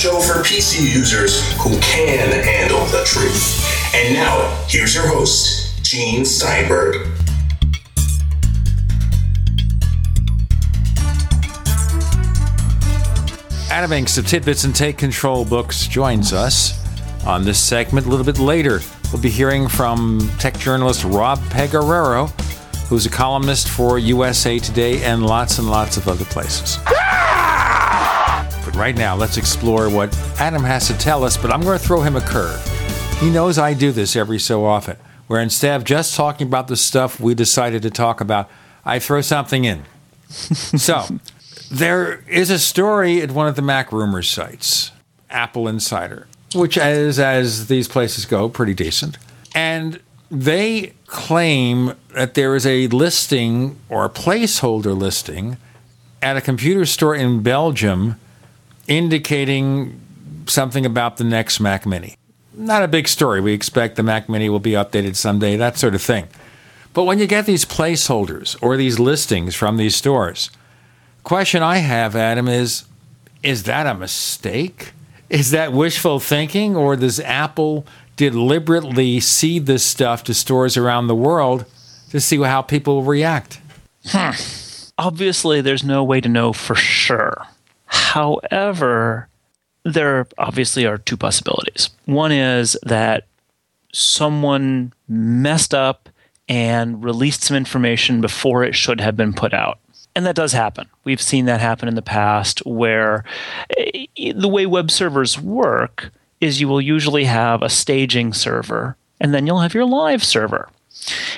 show for PC users who can handle the truth. And now, here's your host, Gene Steinberg. Adam Engst of TidBITS and Take Control Books joins us on this segment a little bit later. We'll be hearing from tech journalist Rob Pegoraro, who's a columnist for USA Today and lots and lots of other places. But right now, let's explore what Adam has to tell us, but I'm going to throw him a curve. He knows I do this every so often, where instead of just talking about the stuff we decided to talk about, I throw something in. so, there is a story at one of the Mac Rumors sites, Apple Insider, which is, as these places go, pretty decent. And they claim that there is a listing or a placeholder listing at a computer store in Belgium indicating something about the next Mac Mini. Not a big story. We expect the Mac Mini will be updated someday, that sort of thing. But when you get these placeholders or these listings from these stores, question I have, Adam, is is that a mistake? Is that wishful thinking, or does Apple deliberately seed this stuff to stores around the world to see how people react? Hmm. Obviously, there's no way to know for sure. However, there obviously are two possibilities. One is that someone messed up and released some information before it should have been put out. And that does happen. We've seen that happen in the past where eh, the way web servers work is you will usually have a staging server and then you'll have your live server.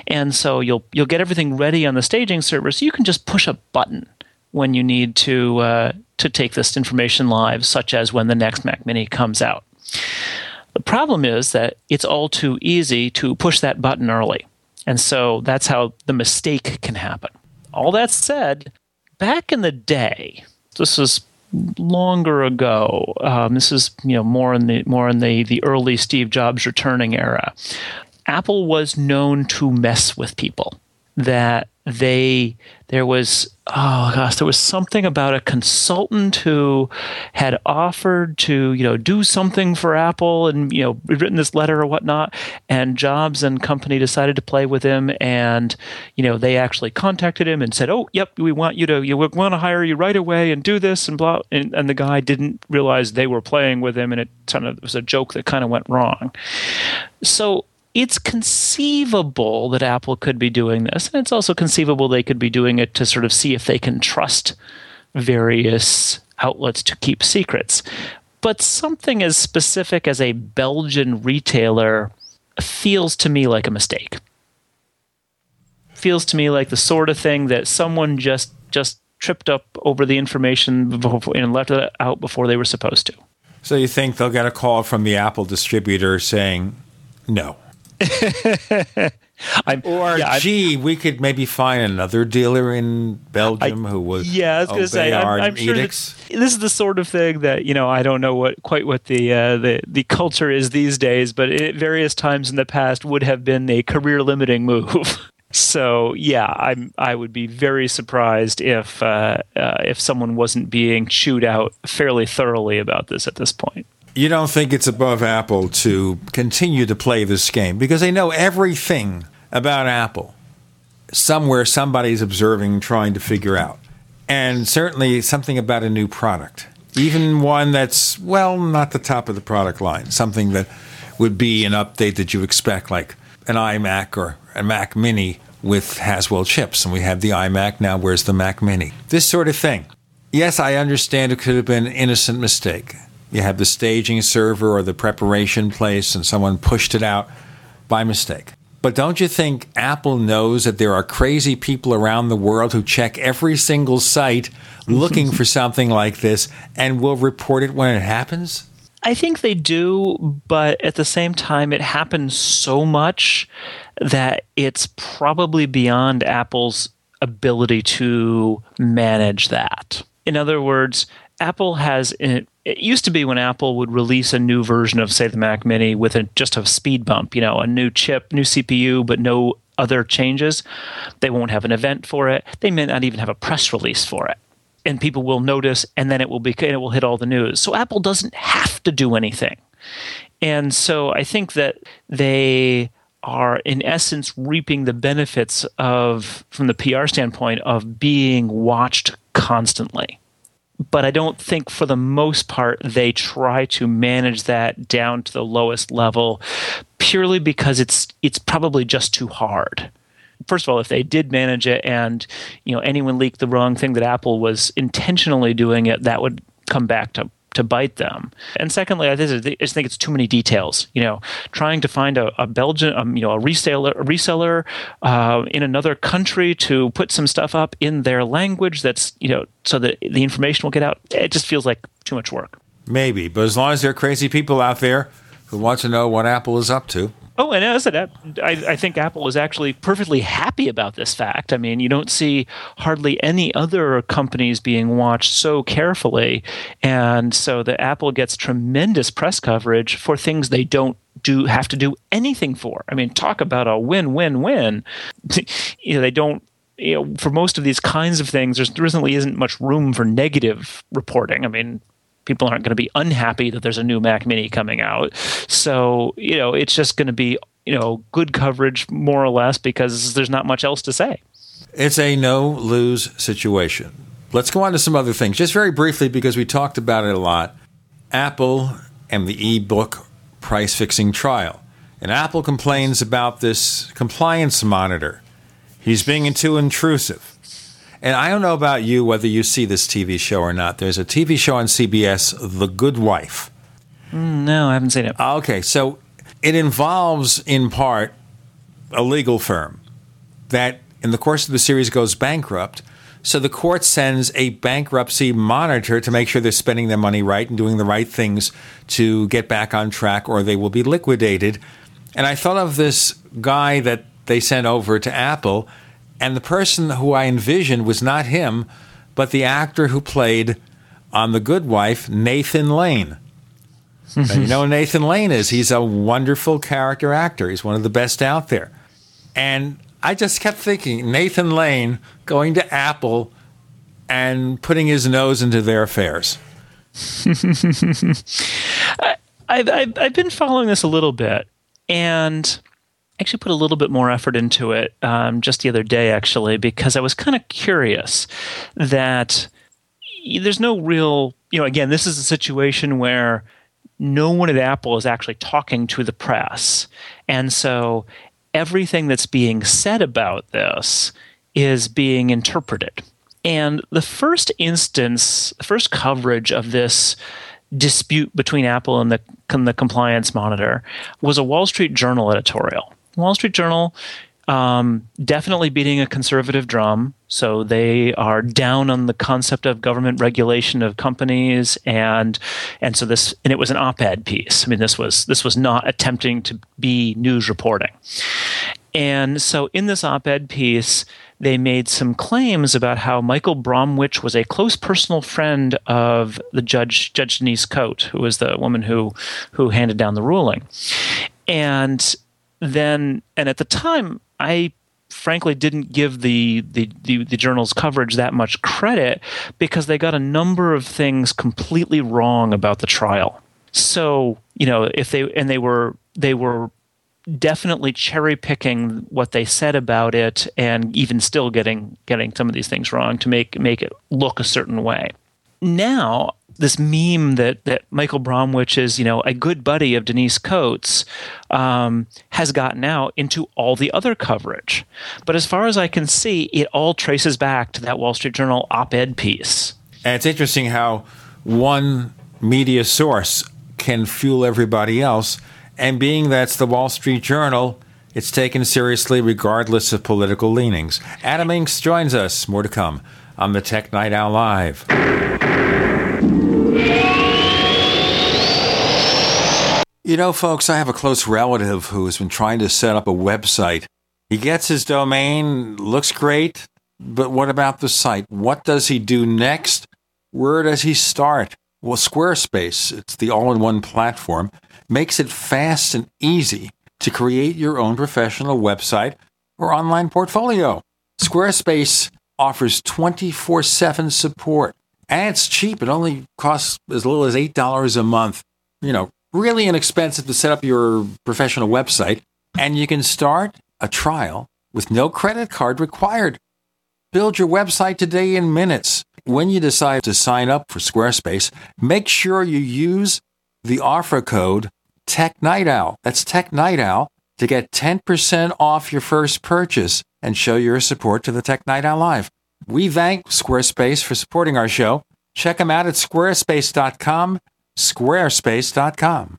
And so you'll you'll get everything ready on the staging server so you can just push a button when you need to uh, to take this information live, such as when the next Mac Mini comes out. The problem is that it's all too easy to push that button early. And so that's how the mistake can happen all that said, back in the day, this is longer ago. Um, this is you know more in the more in the the early Steve Jobs returning era. Apple was known to mess with people. That they there was oh gosh there was something about a consultant who had offered to you know do something for apple and you know written this letter or whatnot and jobs and company decided to play with him and you know they actually contacted him and said oh yep we want you to you we want to hire you right away and do this and blah and, and the guy didn't realize they were playing with him and it kind of was a joke that kind of went wrong. So it's conceivable that Apple could be doing this, and it's also conceivable they could be doing it to sort of see if they can trust various outlets to keep secrets. But something as specific as a Belgian retailer feels to me like a mistake. Feels to me like the sort of thing that someone just just tripped up over the information and left it out before they were supposed to. So you think they'll get a call from the Apple distributor saying no? or yeah, gee, I'm, we could maybe find another dealer in Belgium I, who would yeah, I was going to say I'm, I'm sure this is the sort of thing that you know I don't know what quite what the uh, the the culture is these days, but at various times in the past would have been a career limiting move. so yeah, I'm I would be very surprised if uh, uh, if someone wasn't being chewed out fairly thoroughly about this at this point you don't think it's above Apple to continue to play this game because they know everything about Apple. Somewhere somebody's observing, trying to figure out. And certainly something about a new product, even one that's, well, not the top of the product line, something that would be an update that you expect, like an iMac or a Mac Mini with Haswell chips. And we have the iMac, now where's the Mac Mini? This sort of thing. Yes, I understand it could have been an innocent mistake you have the staging server or the preparation place and someone pushed it out by mistake. But don't you think Apple knows that there are crazy people around the world who check every single site looking for something like this and will report it when it happens? I think they do, but at the same time, it happens so much that it's probably beyond Apple's ability to manage that. In other words, Apple has it used to be when Apple would release a new version of say the Mac Mini with a, just a speed bump, you know, a new chip, new CPU, but no other changes. They won't have an event for it. They may not even have a press release for it. and people will notice, and then it will be it will hit all the news. So Apple doesn't have to do anything, and so I think that they are in essence reaping the benefits of from the PR standpoint of being watched constantly but I don't think for the most part they try to manage that down to the lowest level purely because it's it's probably just too hard. First of all, if they did manage it and you know anyone leaked the wrong thing that Apple was intentionally doing it, that would come back to to bite them. And secondly, I just think it's too many details. You know, trying to find a, a Belgian, um, you know, a reseller, a reseller uh, in another country to put some stuff up in their language that's you know so that the information will get out. It just feels like too much work. Maybe, but as long as there are crazy people out there who want to know what Apple is up to, Oh, and as I, I think Apple is actually perfectly happy about this fact. I mean, you don't see hardly any other companies being watched so carefully, and so the Apple gets tremendous press coverage for things they don't do have to do anything for. I mean, talk about a win-win-win. you know, they don't you know, for most of these kinds of things, there really isn't much room for negative reporting. I mean, people aren't going to be unhappy that there's a new Mac Mini coming out. So, you know, it's just going to be, you know, good coverage more or less because there's not much else to say. It's a no lose situation. Let's go on to some other things, just very briefly, because we talked about it a lot. Apple and the ebook price fixing trial. And Apple complains about this compliance monitor. He's being too intrusive. And I don't know about you whether you see this TV show or not. There's a TV show on CBS, The Good Wife. Mm, no, I haven't seen it. Okay, so it involves in part a legal firm that in the course of the series goes bankrupt. So the court sends a bankruptcy monitor to make sure they're spending their money right and doing the right things to get back on track or they will be liquidated. And I thought of this guy that they sent over to Apple and the person who I envisioned was not him, but the actor who played on The Good Wife, Nathan Lane. you know Nathan Lane is. He's a wonderful character actor. He's one of the best out there. And I just kept thinking Nathan Lane going to Apple and putting his nose into their affairs. I, have I've been following this a little bit, and actually put a little bit more effort into it um, just the other day, actually, because I was kind of curious that there's no real, you know, again, this is a situation where no one at Apple is actually talking to the press. And so everything that's being said about this is being interpreted. And the first instance, the first coverage of this dispute between Apple and the, and the compliance monitor was a Wall Street Journal editorial. Wall Street Journal um, definitely beating a conservative drum. So they are down on the concept of government regulation of companies, and and so this and it was an op-ed piece. I mean, this was this was not attempting to be news reporting. And so in this op-ed piece, they made some claims about how Michael Bromwich was a close personal friend of the judge, Judge Denise Cote, who was the woman who who handed down the ruling. And then and at the time I frankly didn't give the, the, the, the, journal's coverage that much credit because they got a number of things completely wrong about the trial. So, you know, if they and they were they were definitely cherry picking what they said about it and even still getting getting some of these things wrong to make make it look a certain way. Now, this meme that that Michael Bromwich is, you know, a good buddy of Denise Cote's, um, has gotten out into all the other coverage. But as far as I can see, it all traces back to that Wall Street Journal op-ed piece. And it's interesting how one media source can fuel everybody else, and being that's the Wall Street Journal. It's taken seriously regardless of political leanings. Adam Engst joins us. More to come on the Tech Night Owl Live. You know, folks, I have a close relative who has been trying to set up a website. He gets his domain, looks great, but what about the site? What does he do next? Where does he start? Well, Squarespace, it's the all in one platform, makes it fast and easy to create your own professional website or online portfolio. Squarespace offers 24 7 support. And it's cheap. It only costs as little as $8 a month. You know, really inexpensive to set up your professional website. And you can start a trial with no credit card required. Build your website today in minutes. When you decide to sign up for Squarespace, make sure you use the offer code TechNightOwl. That's TechNightOwl to get 10% off your first purchase and show your support to the Tech Night Owl Live. We thank Squarespace for supporting our show. Check them out at squarespace.com, squarespace.com.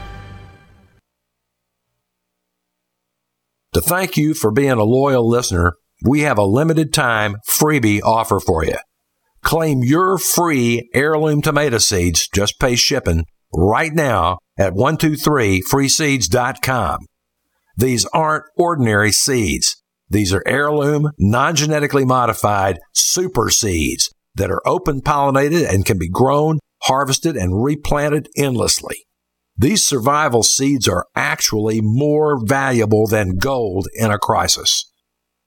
To thank you for being a loyal listener, we have a limited time freebie offer for you. Claim your free heirloom tomato seeds, just pay shipping right now at 123freeseeds.com. These aren't ordinary seeds. These are heirloom, non genetically modified super seeds that are open pollinated and can be grown, harvested, and replanted endlessly. These survival seeds are actually more valuable than gold in a crisis.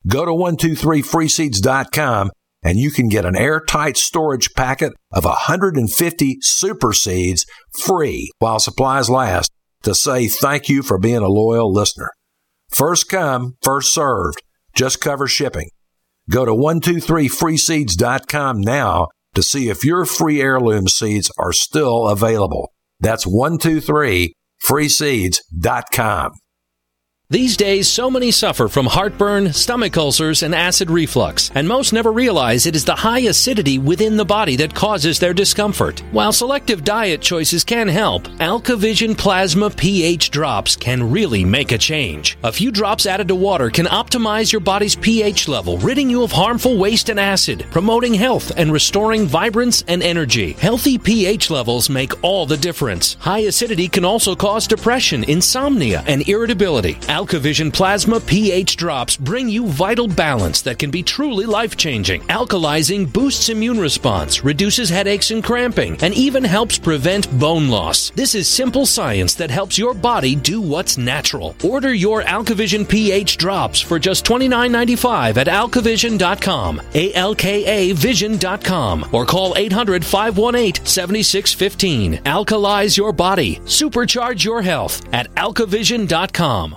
Go to 123freeseeds.com and you can get an airtight storage packet of 150 super seeds free while supplies last to say thank you for being a loyal listener. First come, first served. Just cover shipping. Go to 123freeseeds.com now to see if your free heirloom seeds are still available. That's 123freeseeds.com. These days, so many suffer from heartburn, stomach ulcers, and acid reflux, and most never realize it is the high acidity within the body that causes their discomfort. While selective diet choices can help, AlkaVision Plasma pH drops can really make a change. A few drops added to water can optimize your body's pH level, ridding you of harmful waste and acid, promoting health and restoring vibrance and energy. Healthy pH levels make all the difference. High acidity can also cause depression, insomnia, and irritability. AlkaVision Plasma pH drops bring you vital balance that can be truly life changing. Alkalizing boosts immune response, reduces headaches and cramping, and even helps prevent bone loss. This is simple science that helps your body do what's natural. Order your AlkaVision pH drops for just $29.95 at alkavision.com, A L K A vision.com, or call 800 518 7615. Alkalize your body, supercharge your health at alkavision.com.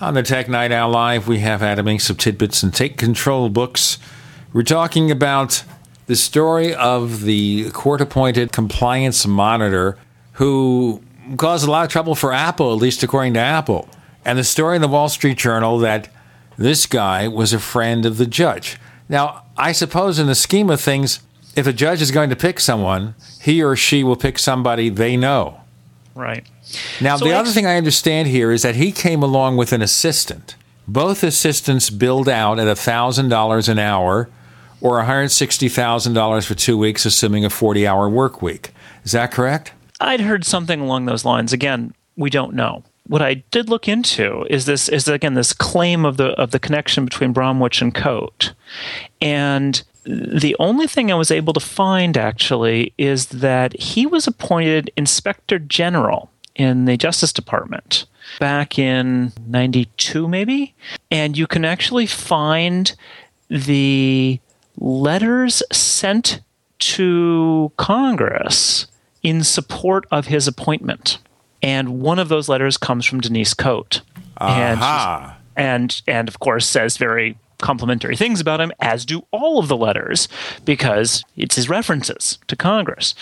On the Tech Night Owl Live, we have Adam Engst of TidBITS and Take Control books. We're talking about the story of the court appointed compliance monitor who caused a lot of trouble for Apple, at least according to Apple. And the story in the Wall Street Journal that this guy was a friend of the judge. Now, I suppose in the scheme of things, if a judge is going to pick someone, he or she will pick somebody they know. Right. Now, So the ex- other thing I understand here is that he came along with an assistant. Both assistants billed out at $1,000 an hour or $160,000 for two weeks, assuming a 40 hour work week. Is that correct? I'd heard something along those lines. Again, we don't know. What I did look into is this is again this claim of the of the connection between Bromwich and Cote. And the only thing I was able to find actually is that he was appointed inspector general in the Justice Department back in 92, maybe. And you can actually find the letters sent to Congress in support of his appointment. And one of those letters comes from Denise Cote. Aha. And, and, and of course says very complimentary things about him, as do all of the letters, because it's his references to Congress.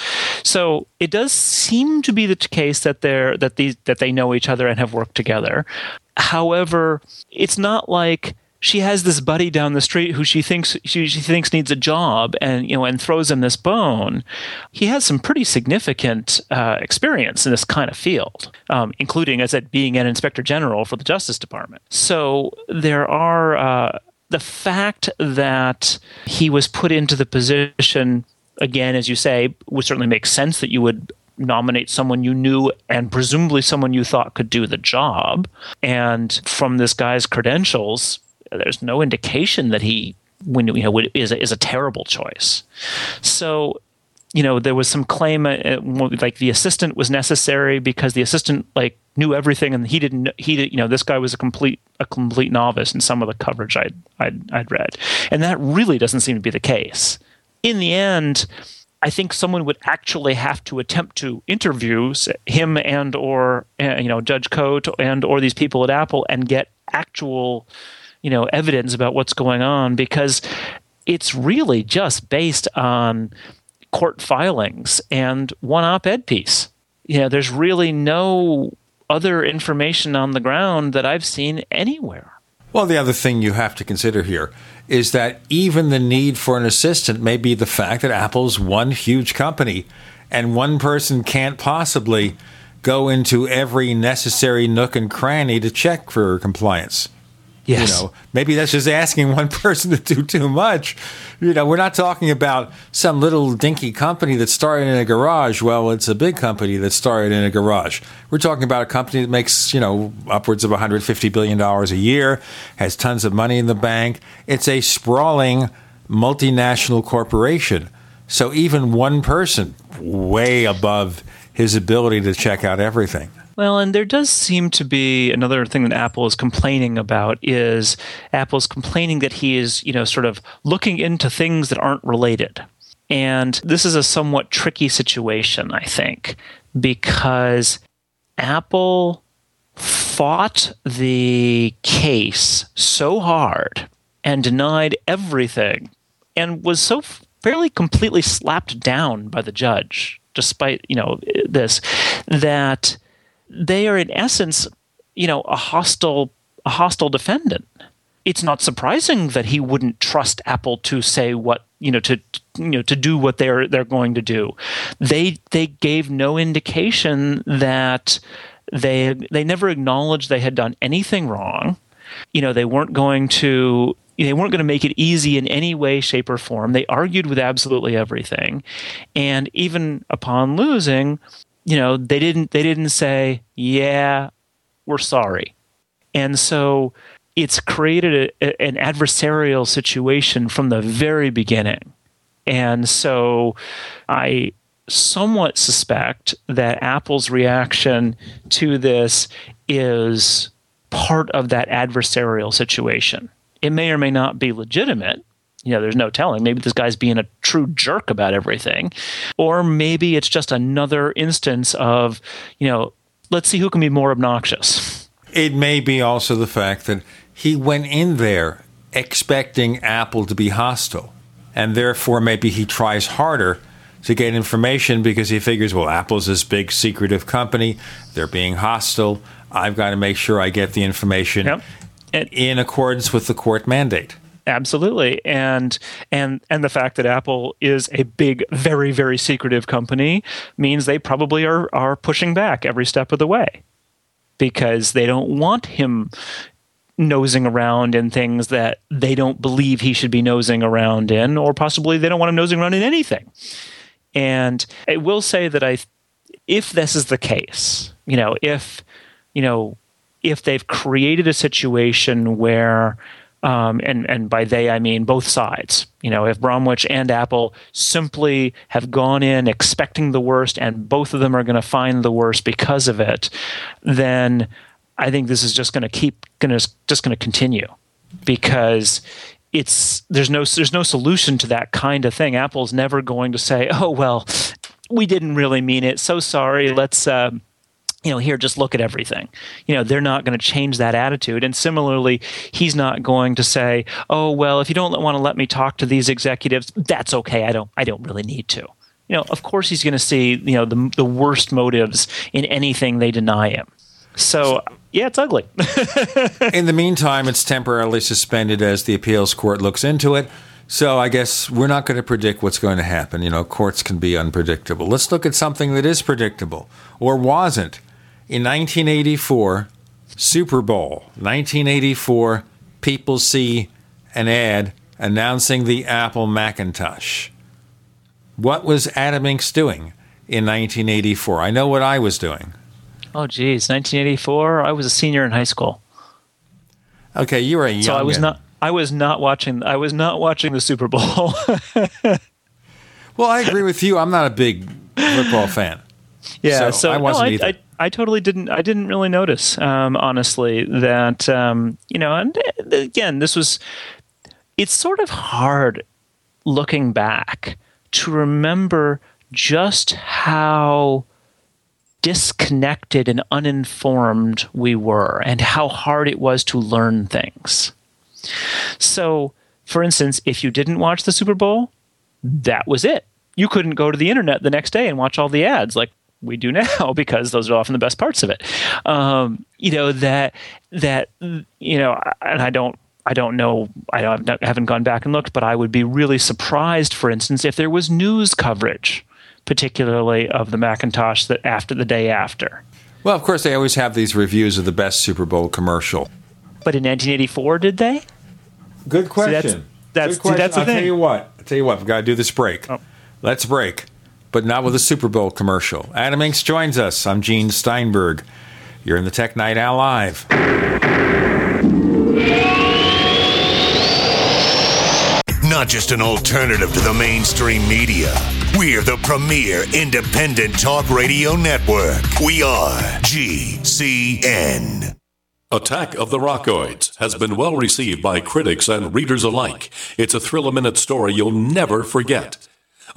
So it does seem to be the case that they're that these that they know each other and have worked together. However, it's not like she has this buddy down the street who she thinks she, she thinks needs a job and you know and throws him this bone he has some pretty significant uh, experience in this kind of field um, including as said being an inspector general for the justice department so there are uh, the fact that he was put into the position again as you say would certainly make sense that you would nominate someone you knew and presumably someone you thought could do the job and from this guy's credentials there's no indication that he you know is a, is a terrible choice. So you know there was some claim uh, like the assistant was necessary because the assistant like knew everything and he didn't he did, you know this guy was a complete a complete novice in some of the coverage I'd, I'd I'd read. And that really doesn't seem to be the case. In the end I think someone would actually have to attempt to interview him and or uh, you know Judge Cote and or these people at Apple and get actual you know evidence about what's going on because it's really just based on court filings and one op-ed piece. You know, there's really no other information on the ground that I've seen anywhere. Well, the other thing you have to consider here is that even the need for an assistant may be the fact that Apple's one huge company and one person can't possibly go into every necessary nook and cranny to check for compliance. Yes. You know, maybe that's just asking one person to do too much. You know, we're not talking about some little dinky company that started in a garage. Well, it's a big company that started in a garage. We're talking about a company that makes, you know, upwards of $150 billion a year, has tons of money in the bank. It's a sprawling multinational corporation. So even one person, way above his ability to check out everything. Well, and there does seem to be another thing that Apple is complaining about is Apple's complaining that he is, you know, sort of looking into things that aren't related. And this is a somewhat tricky situation, I think, because Apple fought the case so hard and denied everything and was so fairly completely slapped down by the judge despite you know this that they are in essence, you know, a hostile a hostile defendant. It's not surprising that he wouldn't trust Apple to say what you know to you know to do what they're they're going to do. They they gave no indication that they they never acknowledged they had done anything wrong. You know, they weren't going to they weren't going to make it easy in any way, shape, or form. They argued with absolutely everything, and even upon losing, you know they didn't they didn't say yeah we're sorry. And so it's created a, a, an adversarial situation from the very beginning. And so i somewhat suspect that apple's reaction to this is part of that adversarial situation. It may or may not be legitimate you know, there's no telling. Maybe this guy's being a true jerk about everything. Or maybe it's just another instance of, you know, let's see who can be more obnoxious. It may be also the fact that he went in there expecting Apple to be hostile. And therefore, maybe he tries harder to get information because he figures, well, Apple's this big secretive company. They're being hostile. I've got to make sure I get the information yep. in accordance with the court mandate. Absolutely. And and and the fact that Apple is a big very very secretive company means they probably are are pushing back every step of the way because they don't want him nosing around in things that they don't believe he should be nosing around in or possibly they don't want him nosing around in anything. And I will say that I if this is the case, you know, if you know, if they've created a situation where um, and and by they I mean both sides. You know, if Bromwich and Apple simply have gone in expecting the worst, and both of them are going to find the worst because of it, then I think this is just going to keep going to just going to continue because it's there's no there's no solution to that kind of thing. Apple's never going to say, "Oh well, we didn't really mean it. So sorry. Let's." Uh, you know, here, just look at everything. You know, they're not going to change that attitude. And similarly, he's not going to say, "Oh, well, if you don't want to let me talk to these executives, that's okay. I don't, I don't really need to." You know, of course, he's going to see, you know, the the worst motives in anything they deny him. So, yeah, it's ugly. In the meantime, it's temporarily suspended as the appeals court looks into it. So I guess we're not going to predict what's going to happen. You know, courts can be unpredictable. Let's look at something that is predictable or wasn't. In 1984, Super Bowl, 1984, people see an ad announcing the Apple Macintosh. What was Adam Engst doing in 1984? I know what I was doing. oh, geez, 1984. I was a senior in high school, Okay, you were a young. so I was not. I was not watching. I was not watching the Super Bowl. Well, I agree with you. I'm not a big football fan. Yeah, So, so, I wasn't I, either. I, I totally didn't. I didn't really notice, um, honestly, that um, you know. And uh, again, this was. It's sort of hard looking back to remember just how disconnected and uninformed we were, and how hard it was to learn things. So, for instance, if you didn't watch the Super Bowl, that was it. You couldn't go to the internet the next day and watch all the ads like we do now because those are often the best parts of it. Um, you know that that you know, and I don't. I don't know. I haven't gone back and looked, but I would be really surprised, for instance, if there was news coverage, particularly of the Macintosh that after the day after. Well, of course, they always have these reviews of the best Super Bowl commercial. But in 1984, did they? Good question. that's- that's- Good question. that's the I'll tell you what. I'll tell you what. We've got to do this break. Oh. Let's break, but not with a Super Bowl commercial. Adam Engst joins us. I'm Gene Steinberg. You're in the Tech Night Owl Live. Not just an alternative to the mainstream media. We're the premier independent talk radio network. We are GCN. Attack of the Rockoids has been well received by critics and readers alike. It's a thrill a minute story you'll never forget.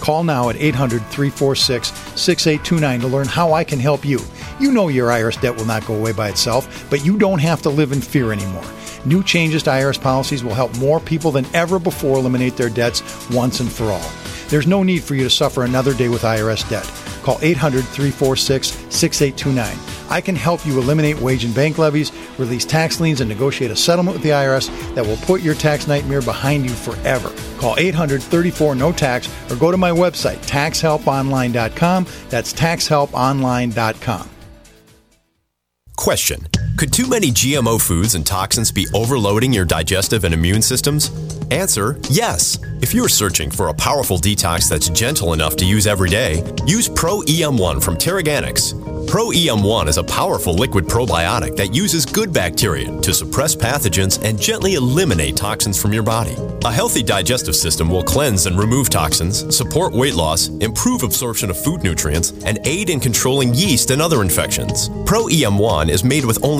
Call now at 800 346 6829 to learn how I can help you. You know your IRS debt will not go away by itself, but you don't have to live in fear anymore. New changes to IRS policies will help more people than ever before eliminate their debts once and for all. There's no need for you to suffer another day with IRS debt. Call 800 346 6829. I can help you eliminate wage and bank levies, release tax liens, and negotiate a settlement with the IRS that will put your tax nightmare behind you forever. Call 800 34 No Tax or go to my website, taxhelponline.com. That's taxhelponline.com. Question Could too many GMO foods and toxins be overloading your digestive and immune systems? Answer Yes. If you're searching for a powerful detox that's gentle enough to use every day, use Pro EM1 from TeraGanix. Pro EM1 is a powerful liquid probiotic that uses good bacteria to suppress pathogens and gently eliminate toxins from your body. A healthy digestive system will cleanse and remove toxins, support weight loss, improve absorption of food nutrients, and aid in controlling yeast and other infections. Pro EM1 is made with only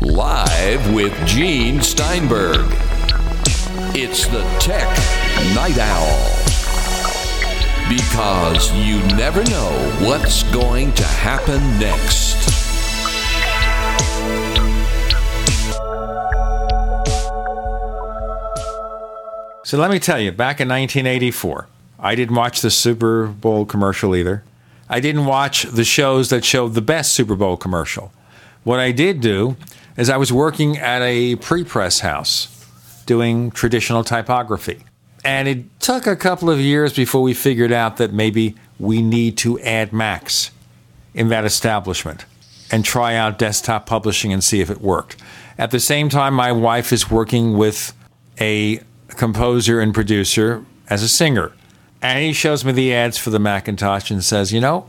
Live with Gene Steinberg. It's the Tech Night Owl. Because you never know what's going to happen next. So let me tell you, back in 1984, I didn't watch the Super Bowl commercial either. I didn't watch the shows that showed the best Super Bowl commercial. What I did do is I was working at a pre press house doing traditional typography. And it took a couple of years before we figured out that maybe we need to add Macs in that establishment and try out desktop publishing and see if it worked. At the same time, my wife is working with a composer and producer as a singer. And he shows me the ads for the Macintosh and says, you know,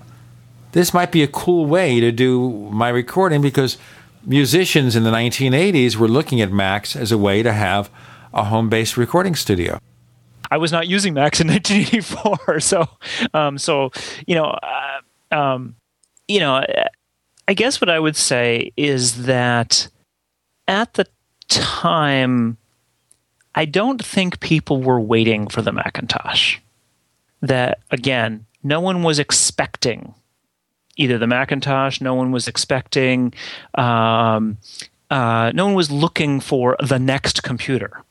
this might be a cool way to do my recording because musicians in the 1980s were looking at Macs as a way to have a home based recording studio. I was not using Macs in 1984, so um, so you know, uh, um, you know, I guess what I would say is that at the time, I don't think people were waiting for the Macintosh. That again, no one was expecting either the Macintosh. No one was expecting. Um, uh, no one was looking for the next computer.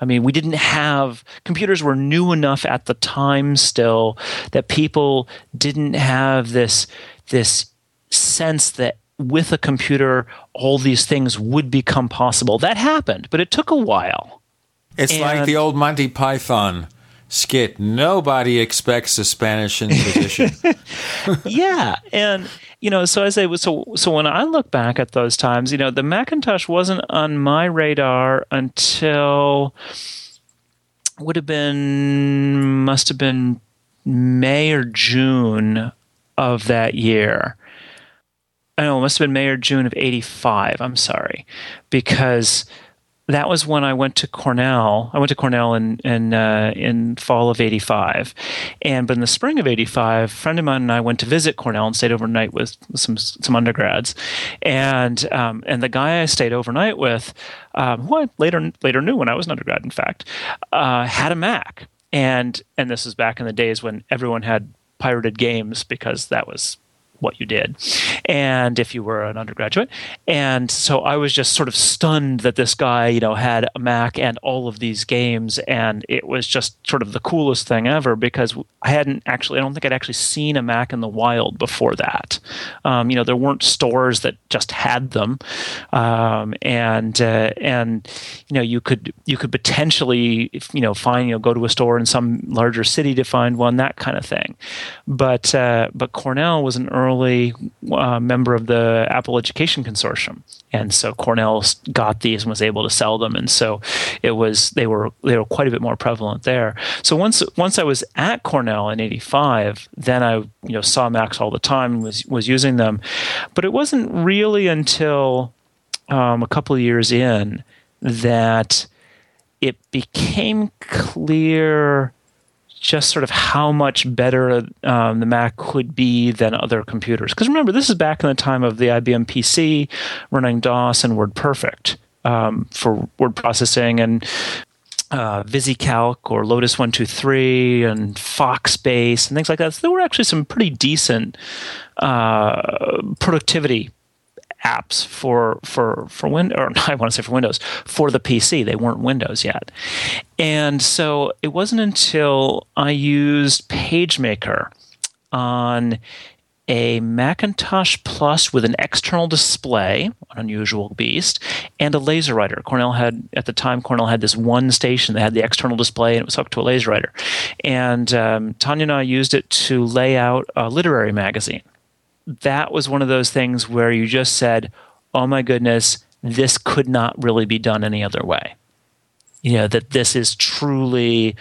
I mean, we didn't have computers were new enough at the time still that people didn't have this this sense that with a computer all these things would become possible. That happened, but it took a while. It's and like the old Monty Python skit. Nobody expects a Spanish Inquisition. yeah, and you know, so I say, so so when I look back at those times, you know, the Macintosh wasn't on my radar until would have been must have been May or June of that year. I know it must have been May or June of '85. I'm sorry, because that was when I went to Cornell. I went to Cornell in in uh, in fall of '85, and but in the spring of '85, a friend of mine and I went to visit Cornell and stayed overnight with some some undergrads, and um, and the guy I stayed overnight with, um, who I later later knew when I was an undergrad, in fact, uh, had a Mac, and and this was back in the days when everyone had pirated games because that was what you did and if you were an undergraduate. And so i was just sort of stunned that this guy you know had a mac and all of these games and it was just sort of the coolest thing ever because i hadn't actually i don't think i'd actually seen a mac in the wild before that. Um, you know there weren't stores that just had them. Um, and uh, and you know you could you could potentially you know find you know go to a store in some larger city to find one that kind of thing. But uh, but cornell was an early early uh, member of the Apple Education Consortium, and so Cornell got these and was able to sell them, and so it was they were they were quite a bit more prevalent there. So once once I was at Cornell in '85, then I you know saw Macs all the time and was was using them, but it wasn't really until um, a couple of years in that it became clear just sort of how much better um, the Mac could be than other computers. Because remember, this is back in the time of the IBM PC running DOS and WordPerfect um, for word processing and uh, VisiCalc or Lotus 123 and Foxbase and things like that. So there were actually some pretty decent uh, productivity apps for for for Win or I want to say for Windows for the PC. They weren't Windows yet, and so it wasn't until I used PageMaker on a Macintosh Plus with an external display, an unusual beast, and a laser writer. Cornell had, at the time, Cornell had this one station that had the external display and it was hooked to a laser writer. And um, Tonya and I used it to lay out a literary magazine that was one of those things where you just said, oh my goodness, this could not really be done any other way. You know, that this is truly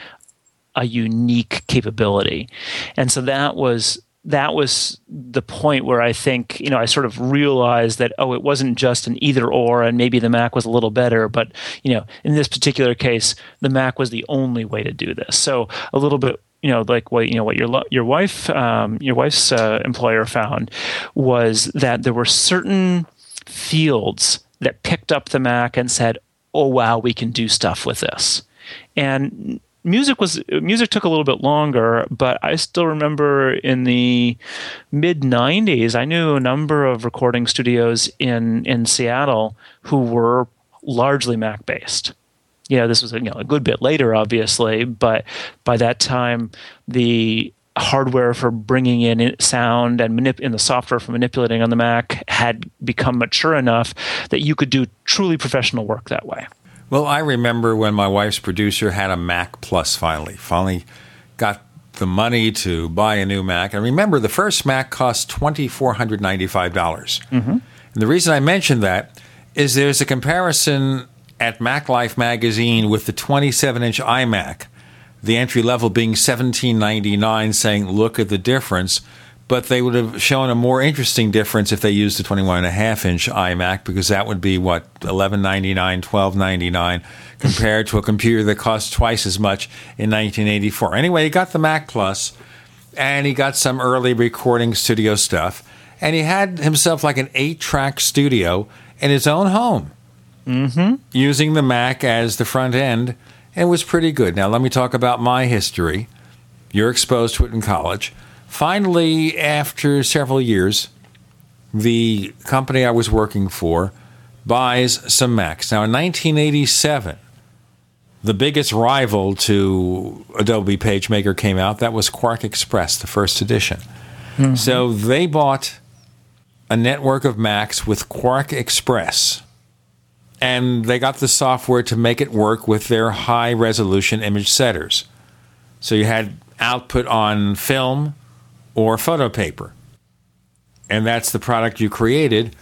a unique capability. And so that was that was the point where I think, you know, I sort of realized that, oh, it wasn't just an either or, and maybe the Mac was a little better, but, you know, in this particular case, the Mac was the only way to do this. So a little bit you know, like what you know what your your wife um, your wife's uh, employer found was that there were certain fields that picked up the Mac and said, "Oh wow, we can do stuff with this," and music was music took a little bit longer but i still remember in the mid 90s i knew a number of recording studios in in seattle who were largely mac based you know, this was you know, a good bit later, obviously, but by that time, the hardware for bringing in sound and manip- in the software for manipulating on the Mac had become mature enough that you could do truly professional work that way. Well, I remember when my wife's producer had a Mac Plus finally, finally got the money to buy a new Mac. And remember, the first Mac cost $2,495. mm-hmm. And the reason I mention that is there's a comparison at Mac Life magazine with the 27 inch iMac, the entry level being 1799, saying, look at the difference. But they would have shown a more interesting difference if they used the 21.5 inch iMac because that would be what 11.99, 12.99 compared to a computer that cost twice as much in 1984. Anyway, he got the Mac Plus, and he got some early recording studio stuff, and he had himself like an eight track studio in his own home mm-hmm. using the Mac as the front end. And it was pretty good. Now, let me talk about my history. You're exposed to it in college. Finally, after several years, the company I was working for buys some Macs. Now, in 1987, the biggest rival to Adobe PageMaker came out. That was QuarkXPress, the first edition. Mm-hmm. So they bought a network of Macs with QuarkXPress and they got the software to make it work with their high resolution image setters. So you had output on film or photo paper. And that's the product you created.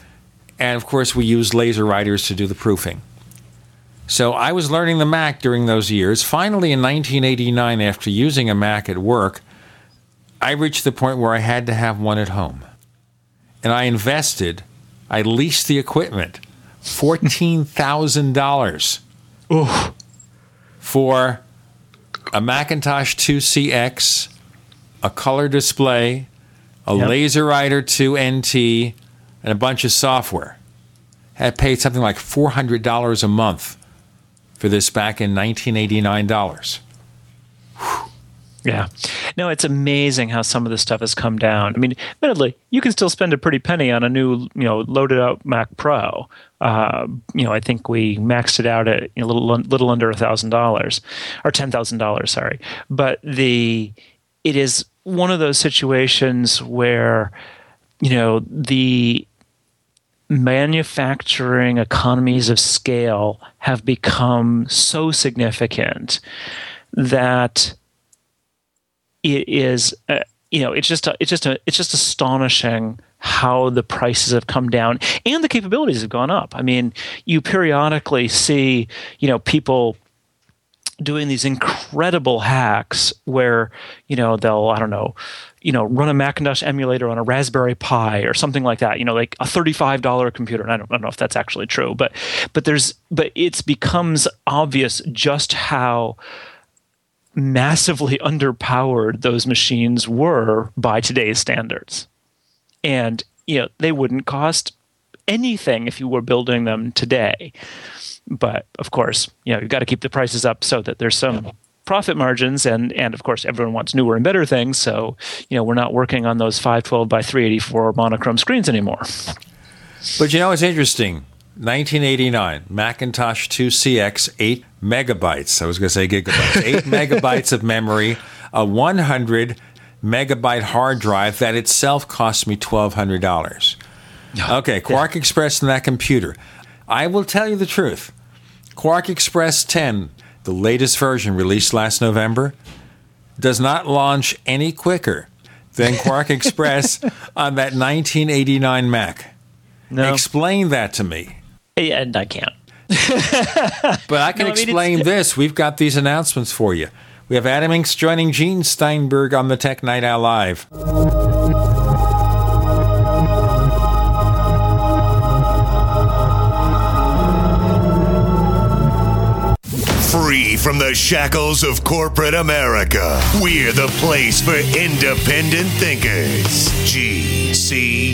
And of course, we used laser writers to do the proofing. So I was learning the Mac during those years. Finally, in 1989, after using a Mac at work, I reached the point where I had to have one at home. And I invested, I leased the equipment $14,000 for a Macintosh 2CX, a color display, a yep. LaserWriter 2 NT, and a bunch of software. Had paid something like $400 a month for this back in 1989 dollars. Yeah. No, it's amazing how some of this stuff has come down. I mean, admittedly, you can still spend a pretty penny on a new, you know, loaded out Mac Pro. Uh, you know, I think we maxed it out at a little little under a thousand dollars, or ten thousand dollars. Sorry, but the it is one of those situations where you know the manufacturing economies of scale have become so significant that it is uh, you know, it's just a, it's just a, it's just astonishing how the prices have come down and the capabilities have gone up. I mean, you periodically see, you know, people doing these incredible hacks where you know they'll I don't know you know run a Macintosh emulator on a Raspberry Pi or something like that you know like a $35 computer and I don't, I don't know if that's actually true but but there's but it's becomes obvious just how massively underpowered those machines were by today's standards. And you know they wouldn't cost anything if you were building them today. But of course, you know, you've got to keep the prices up so that there's some profit margins. And and of course everyone wants newer and better things. So you know we're not working on those 512 by 384 monochrome screens anymore. But you know it's interesting 1989 macintosh 2cx 8 megabytes i was going to say gigabytes 8 megabytes of memory a 100 megabyte hard drive that itself cost me $1200 okay quark yeah. express in that computer I will tell you the truth. QuarkXPress 10, the latest version released last November, does not launch any quicker than Quark Express on that 1989 Mac. No. Explain that to me. Yeah, and I can't. but I can no, I mean, explain this. We've got these announcements for you. We have Adam Engst joining Gene Steinberg on the Tech Night Owl Live. Free from the shackles of corporate America, we're the place for independent thinkers. GCN.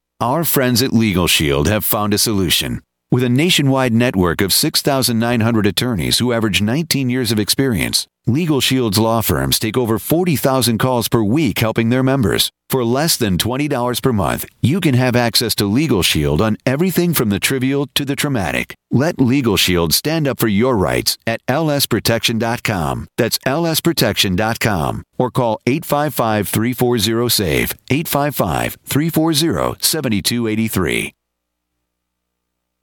Our friends at Legal Shield have found a solution. With a nationwide network of 6,900 attorneys who average 19 years of experience, Legal Shield's law firms take over 40,000 calls per week helping their members. For less than $20 per month, you can have access to Legal Shield on everything from the trivial to the traumatic. Let Legal Shield stand up for your rights at lsprotection.com. That's lsprotection.com. Or call 855 340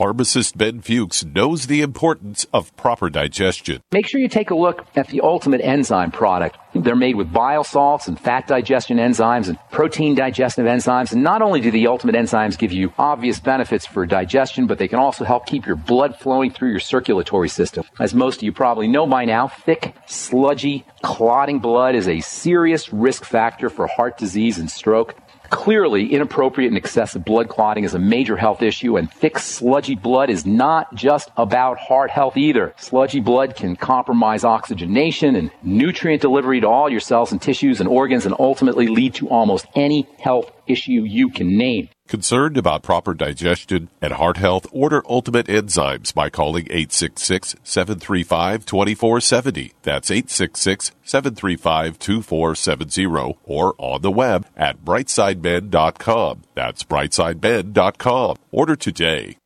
Pharmacist Ben Fuchs knows the importance of proper digestion. Make sure you take a look at the Ultimate Enzyme product. They're made with bile salts and fat digestion enzymes and protein digestive enzymes. And not only do the Ultimate Enzymes give you obvious benefits for digestion, but they can also help keep your blood flowing through your circulatory system. As most of you probably know by now, thick, sludgy, clotting blood is a serious risk factor for heart disease and stroke. Clearly, inappropriate and excessive blood clotting is a major health issue, and thick, sludgy blood is not just about heart health either. Sludgy blood can compromise oxygenation and nutrient delivery to all your cells and tissues and organs and ultimately lead to almost any health issue you can name. Concerned about proper digestion and heart health, order Ultimate Enzymes by calling 866-735-2470. That's 866-735-2470 or on the web at brightsideben.com. That's brightsideben.com. Order today.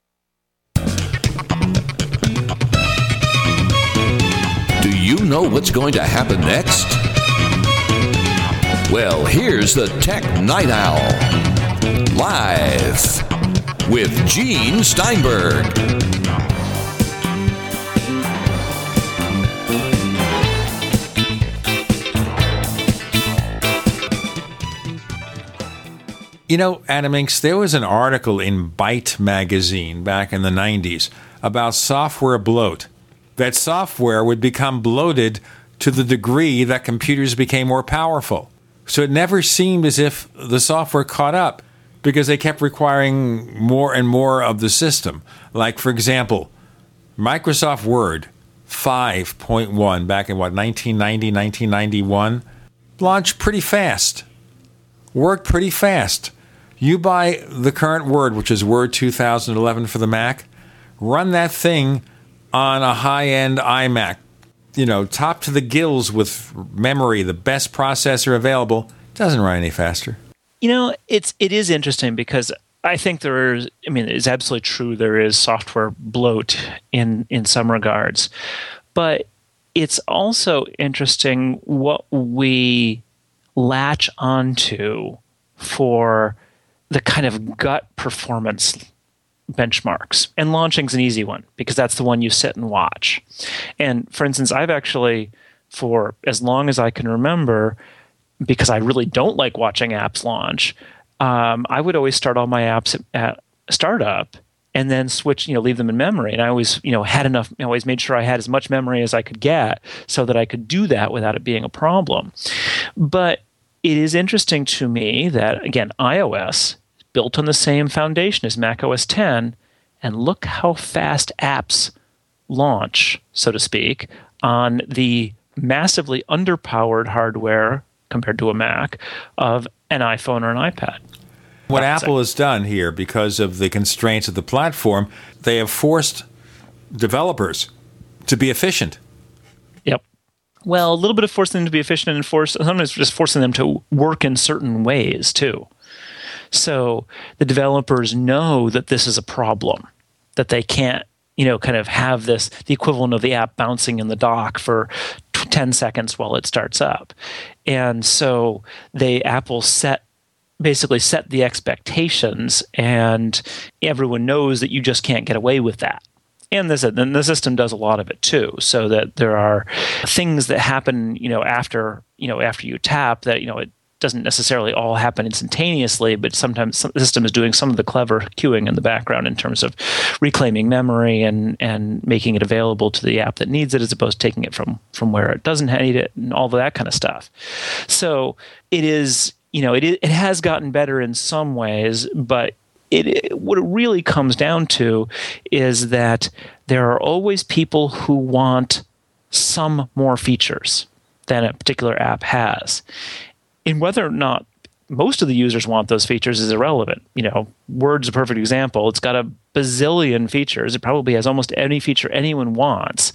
Do you know what's going to happen next? Well, here's the Tech Night Owl. Live with Gene Steinberg. You know, Adam Engst, there was an article in Byte magazine back in the 90s about software bloat. That software would become bloated to the degree that computers became more powerful. So it never seemed as if the software caught up because they kept requiring more and more of the system. Like, for example, Microsoft Word 5.1 back in what, 1990, 1991, launched pretty fast, worked pretty fast. You buy the current Word, which is Word 2011 for the Mac, run that thing on a high end iMac, you know, top to the gills with memory, the best processor available, doesn't run any faster. You know, it's it is interesting because I think there is. I mean, it's absolutely true. There is software bloat in in some regards, but it's also interesting what we latch onto for the kind of gut performance benchmarks. And launching's an easy one because that's the one you sit and watch. And for instance, I've actually, for as long as I can remember, because I really don't like watching apps launch, um, I would always start all my apps at, startup and then switch, you know, leave them in memory. And I always, you know, had enough, I always made sure I had as much memory as I could get so that I could do that without it being a problem. But it is interesting to me that, again, iOS built on the same foundation as Mac OS 10, and look how fast apps launch, so to speak, on the massively underpowered hardware compared to a Mac of an iPhone or an iPad. What Apple has done here, because of the constraints of the platform, they have forced developers to be efficient. Yep. Well, a little bit of forcing them to be efficient and force sometimes just forcing them to work in certain ways too. So the developers know that this is a problem, that they can't, you know, kind of have this the equivalent of the app bouncing in the dock for 10 seconds while it starts up. And so they Apple set basically set the expectations and everyone knows that you just can't get away with that and this and the system does a lot of it too so that there are things that happen you know after you know after you tap that you know it doesn't necessarily all happen instantaneously, but sometimes the system is doing some of the clever queuing in the background in terms of reclaiming memory and and making it available to the app that needs it, as opposed to taking it from from where it doesn't need it, and all of that kind of stuff. So it is, you know, it it has gotten better in some ways, but it, it, what it really comes down to is that there are always people who want some more features than a particular app has and whether or not most of the users want those features is irrelevant. You know, Word's a perfect example. It's got a bazillion features. It probably has almost any feature anyone wants.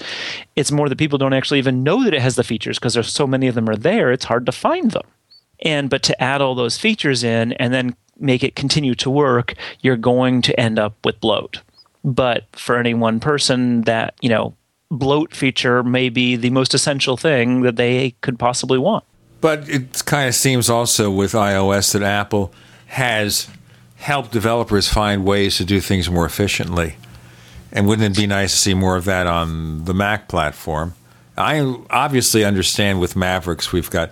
It's more that people don't actually even know that it has the features because there's so many of them are there. It's hard to find them. And but to add all those features in and then make it continue to work, you're going to end up with bloat. But for any one person, that you know, bloat feature may be the most essential thing that they could possibly want. But it kind of seems also with iOS that Apple has helped developers find ways to do things more efficiently. And wouldn't it be nice to see more of that on the Mac platform? I obviously understand with Mavericks we've got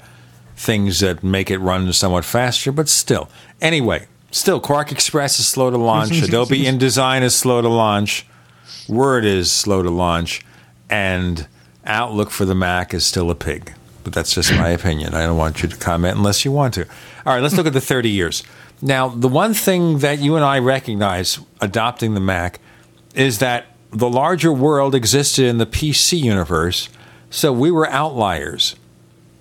things that make it run somewhat faster, but still. Anyway, still, QuarkXPress is slow to launch. Adobe InDesign is slow to launch. Word is slow to launch. And Outlook for the Mac is still a pig. But that's just my opinion. I don't want you to comment unless you want to. All right, let's look at the 30 years. Now, the one thing that you and I recognize adopting the Mac is that the larger world existed in the PC universe, so we were outliers.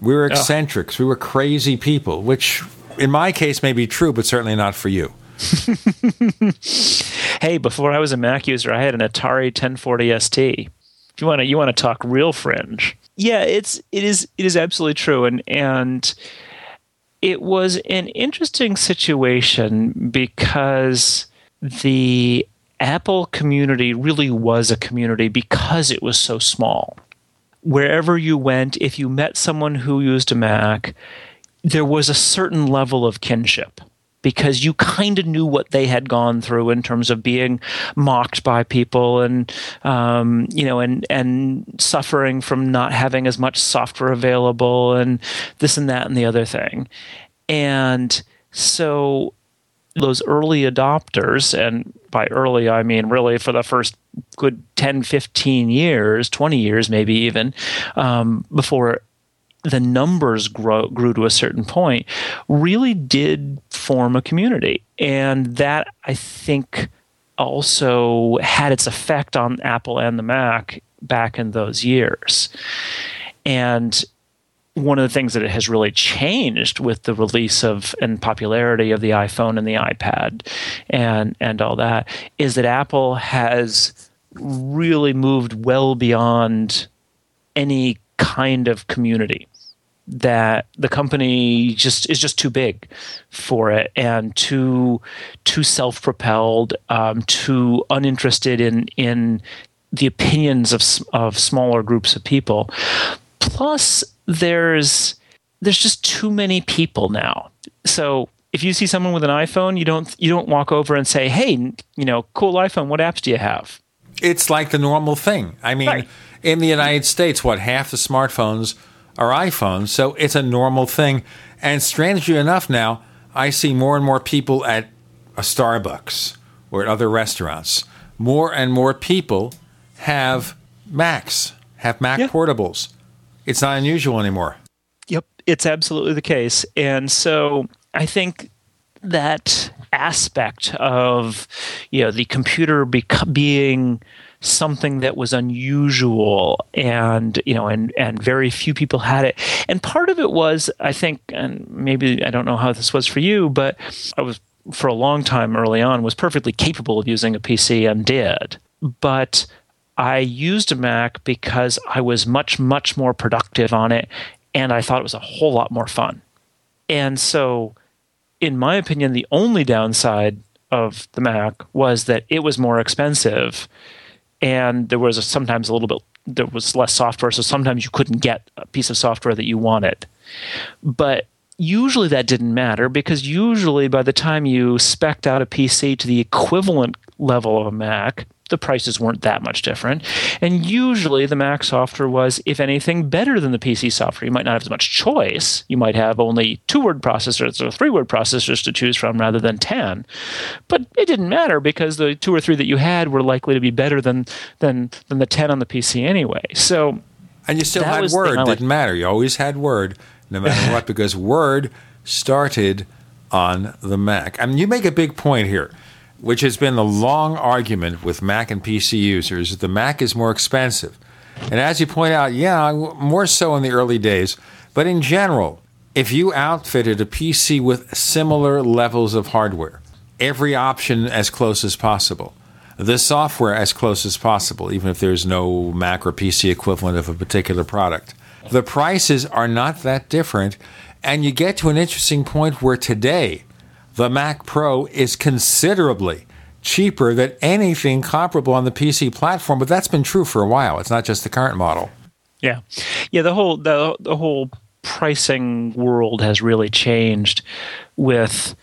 We were eccentrics. We were crazy people, which in my case may be true, but certainly not for you. hey, before I was a Mac user, I had an Atari 1040 ST. If you want to, you want to talk real fringe. Yeah, it's it is it is absolutely true, and and it was an interesting situation because the Apple community really was a community because it was so small. Wherever you went, if you met someone who used a Mac, there was a certain level of kinship because you kind of knew what they had gone through in terms of being mocked by people and um, you know and and suffering from not having as much software available and this and that and the other thing. And so those early adopters and by early i mean really for the first good 10 15 years 20 years maybe even um, before the numbers grow, grew to a certain point, really did form a community. And that, I think, also had its effect on Apple and the Mac back in those years. And one of the things that it has really changed with the release of and popularity of the iPhone and the iPad and and all that is that Apple has really moved well beyond any kind of community that the company just is just too big for it and too too self-propelled um, too uninterested in in the opinions of of smaller groups of people. Plus there's there's just too many people now. So if you see someone with an iPhone you don't you don't walk over and say hey you know cool iPhone what apps do you have? It's like the normal thing. I mean right. in the United States what half the smartphones are iPhones, so it's a normal thing. And strangely enough, now I see more and more people at a Starbucks or at other restaurants. More and more people have Macs, have Mac yeah. portables. It's not unusual anymore. Yep, it's absolutely the case. And so I think that aspect of you know the computer bec- being something that was unusual and you know and and very few people had it. And part of it was i think and maybe i don't know how this was for you but i was for a long time early on was perfectly capable of using a pc and did. But i used a mac because i was much much more productive on it and i thought it was a whole lot more fun. And so in my opinion the only downside of the mac was that it was more expensive and there was a, sometimes a little bit there was less software so sometimes you couldn't get a piece of software that you wanted. But usually that didn't matter because usually by the time you specced out a pc to the equivalent level of a mac the prices weren't that much different. And usually the Mac software was, if anything, better than the PC software. You might not have as much choice. You might have only two word processors or three word processors to choose from rather than 10. But it didn't matter because the two or three that you had were likely to be better than, than, than the 10 on the PC anyway. So. And you still had Word. It didn't matter. You always had Word, no matter what, because Word started on the Mac. I mean, you make a big point here which has been the long argument with Mac and PC users, that the Mac is more expensive. And as you point out, yeah, more so in the early days. But in general, if you outfitted a PC with similar levels of hardware, every option as close as possible, the software as close as possible, even if there's no Mac or PC equivalent of a particular product, the prices are not that different. And you get to an interesting point where today, the Mac Pro is considerably cheaper than anything comparable on the PC platform, but that's been true for a while. It's not just the current model. Yeah. Yeah, the whole the the whole pricing world has really changed with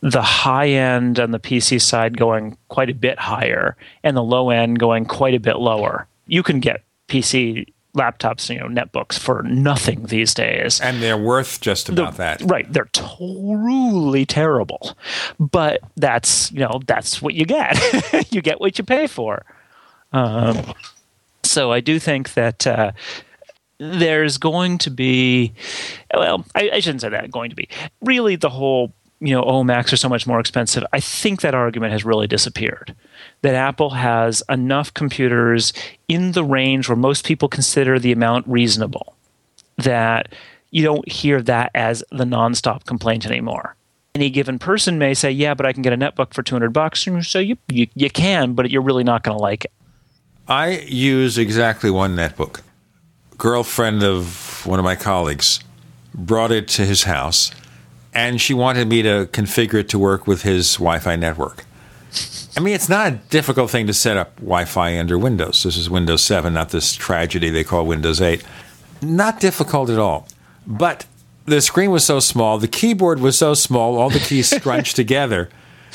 the high end on the PC side going quite a bit higher and the low end going quite a bit lower. You can get PC laptops, you know, netbooks for nothing these days. And they're worth just about They're- that. Right. They're truly terrible. But that's, you know, that's what you get. you get what you pay for. Um, so I do think that uh, there's going to be, well, I, I shouldn't say that, going to be. Really, the whole, you know, oh, Macs are so much more expensive. I think that argument has really disappeared. That Apple has enough computers in the range where most people consider the amount reasonable that you don't hear that as the nonstop complaint anymore. Any given person may say, "Yeah, but I can get a netbook for 200 bucks." You "You you, you can, but you're really not going to like it." I use exactly one netbook. Girlfriend of one of my colleagues brought it to his house, and she wanted me to configure it to work with his Wi Fi network. I mean, it's not a difficult thing to set up Wi Fi under Windows. This is Windows 7, not this tragedy they call Windows 8. Not difficult at all. But the screen was so small, the keyboard was so small, all the keys scrunched together.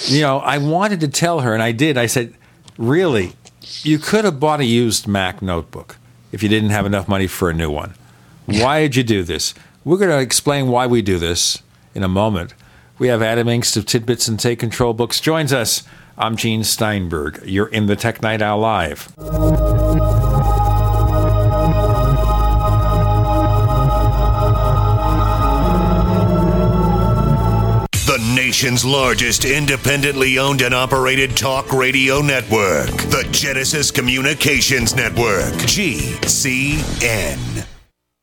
You know, I wanted to tell her, and I did. I said, Really, you could have bought a used Mac notebook if you didn't have enough money for a new one. Why did you do this? We're going to explain why we do this in a moment. We have Adam Engst of TidBITS and Take Control Books joins us. I'm Gene Steinberg. You're in the Tech Night Owl Live. The nation's largest independently owned and operated talk radio network. The Genesis Communications Network. GCN.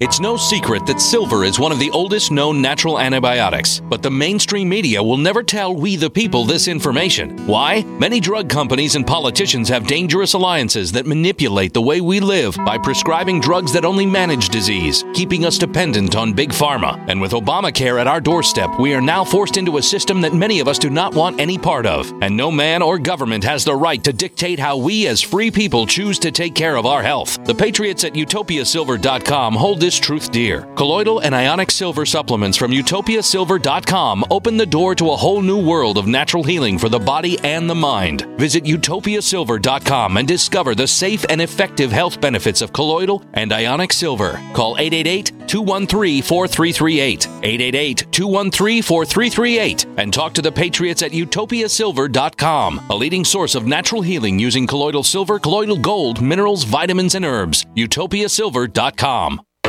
It's no secret that silver is one of the oldest known natural antibiotics, but the mainstream media will never tell we the people this information. Why? Many drug companies and politicians have dangerous alliances that manipulate the way we live by prescribing drugs that only manage disease, keeping us dependent on big pharma. And with Obamacare at our doorstep, we are now forced into a system that many of us do not want any part of. And no man or government has the right to dictate how we as free people choose to take care of our health. The patriots at utopiasilver.com hold this truth dear. Colloidal and ionic silver supplements from utopiasilver.com open the door to a whole new world of natural healing for the body and the mind. Visit utopiasilver.com and discover the safe and effective health benefits of colloidal and ionic silver. Call 888 213 4338. 888 213 4338 and talk to the patriots at utopiasilver.com, a leading source of natural healing using colloidal silver, colloidal gold, minerals, vitamins, and herbs. utopiasilver.com.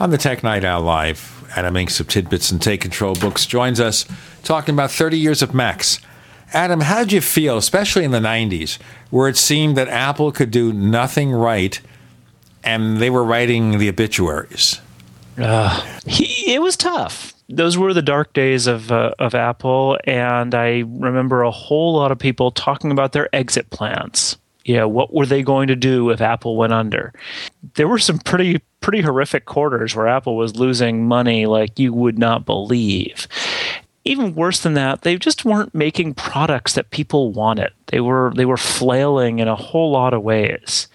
On the Tech Night Owl Live, Adam Engst of TidBITS and Take Control Books joins us talking about 30 years of Macs. Adam, how did you feel, especially in the 90s, where it seemed that Apple could do nothing right and they were writing the obituaries? Uh, he, it was tough. Those were the dark days of uh, of Apple, and I remember a whole lot of people talking about their exit plans. Yeah, what were they going to do if Apple went under? There were some pretty pretty horrific quarters where Apple was losing money like you would not believe. even worse than that, they just weren't making products that people wanted. They were they were flailing in a whole lot of ways.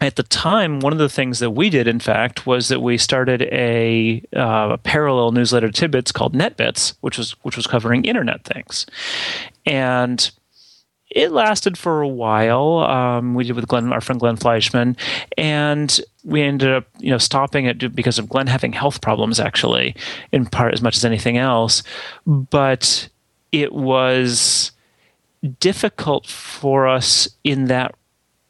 At the time, one of the things that we did, in fact, was that we started a, uh, a parallel newsletter TidBITS called NetBits, which was which was covering internet things, and it lasted for a while. Um, we did with Glenn, our friend Glenn Fleischman, and we ended up, you know, stopping it because of Glenn having health problems, actually, in part as much as anything else. But it was difficult for us in that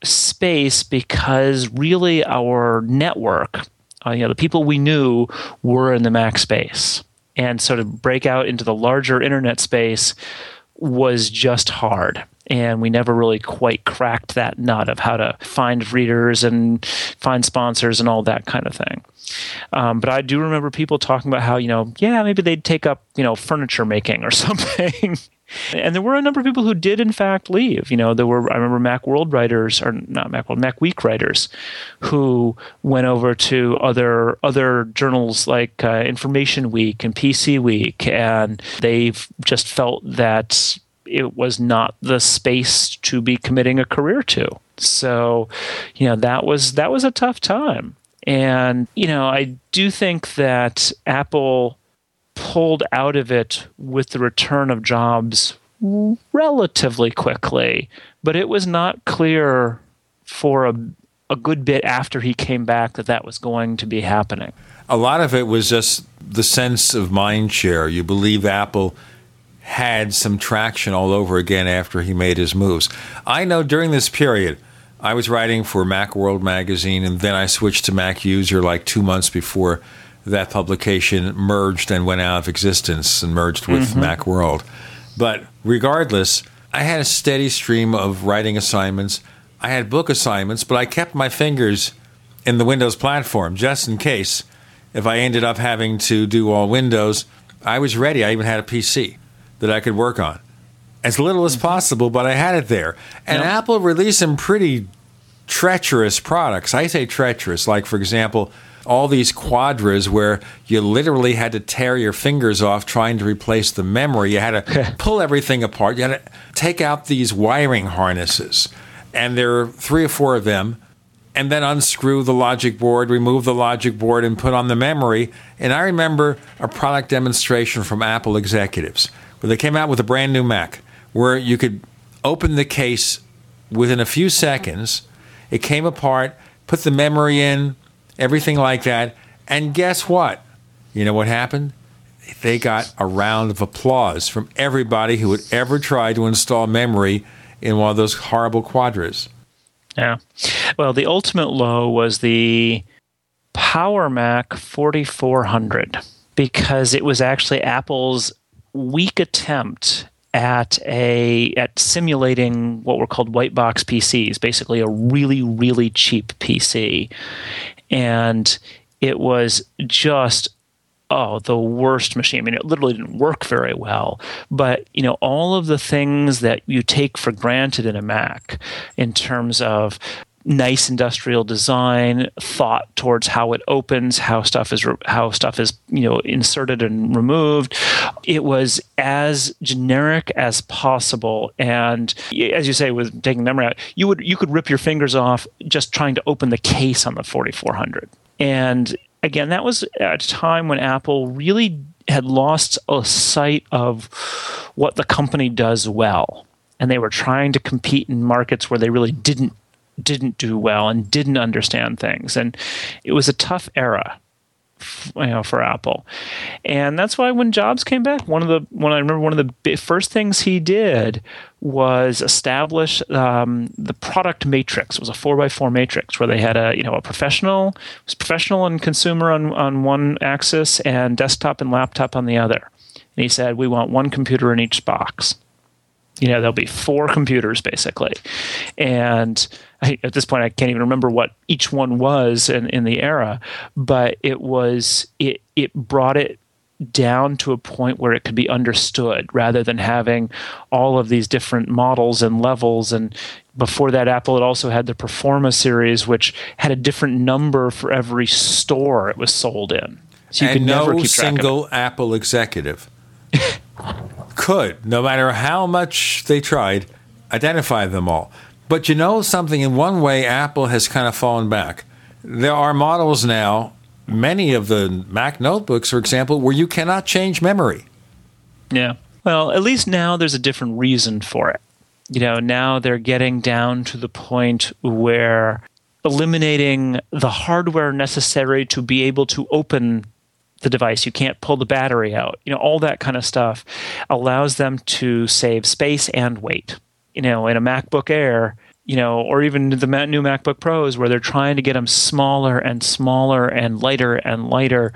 space because really our network, uh, you know, the people we knew were in the Mac space, and so to break out into the larger internet space was just hard and we never really quite cracked that nut of how to find readers and find sponsors and all that kind of thing. Um, but I do remember people talking about how you know, yeah, maybe they'd take up you know furniture making or something. And there were a number of people who did in fact leave. You know, there were I remember Mac World writers or not Mac World, Mac Week writers who went over to other other journals like uh, Information Week and PC Week, and they just felt that it was not the space to be committing a career to. So, you know, that was that was a tough time. And, you know, I do think that Apple pulled out of it with the return of Jobs relatively quickly, but it was not clear for a, a good bit after he came back that that was going to be happening. A lot of it was just the sense of mind share. You believe Apple had some traction all over again after he made his moves. I know during this period, I was writing for Macworld magazine, and then I switched to Mac User like two months before that publication merged and went out of existence and merged with mm-hmm. Macworld. But regardless, I had a steady stream of writing assignments. I had book assignments, but I kept my fingers in the Windows platform just in case if I ended up having to do all Windows. I was ready. I even had a PC that I could work on. As little as possible, but I had it there. And yep. Apple released some pretty treacherous products. I say treacherous, like, for example, all these quadras where you literally had to tear your fingers off trying to replace the memory. You had to pull everything apart. You had to take out these wiring harnesses. And there are three or four of them. And then unscrew the logic board, remove the logic board, and put on the memory. And I remember a product demonstration from Apple executives where they came out with a brand new Mac where you could open the case within a few seconds. It came apart, put the memory in, everything like that. And guess what? You know what happened? They got a round of applause from everybody who had ever tried to install memory in one of those horrible quadras. Yeah. Well, the ultimate low was the Power Mac 4400 because it was actually Apple's weak attempt at a at simulating what were called white box PCs, basically a really really cheap PC, and it was just oh the worst machine. I mean, it literally didn't work very well. But you know, all of the things that you take for granted in a Mac, in terms of nice industrial design, thought towards how it opens, how stuff is re- how stuff is you know inserted and removed. It was as generic as possible, and as you say, with taking memory out, you would you could rip your fingers off just trying to open the case on the 4400. And again, that was at a time when Apple really had lost a sight of what the company does well and they were trying to compete in markets where they really didn't didn't do well and didn't understand things. And it was a tough era you know for Apple. And that's why when Jobs came back, one of the when I remember one of the first things he did was establish um, the product matrix. It was a four by four matrix where they had a you know a professional was professional and consumer on on one axis and desktop and laptop on the other. And he said we want one computer in each box. You know there'll be four computers basically, and I, at this point I can't even remember what each one was in, in the era, but it was it it brought it down to a point where it could be understood rather than having all of these different models and levels. And before that apple had also had the performa series which had a different number for every store it was sold in. So you and could no never keep single apple executive could, no matter how much they tried, identify them all. But you know something, in one way, Apple has kind of fallen back. There are models now, many of the Mac notebooks, for example, where you cannot change memory. Yeah. Well, at least now there's a different reason for it. You know, now they're getting down to the point where eliminating the hardware necessary to be able to open the device. You can't pull the battery out. You know, all that kind of stuff allows them to save space and weight. You know, in a MacBook Air, you know, or even the new MacBook Pros, where they're trying to get them smaller and smaller and lighter and lighter.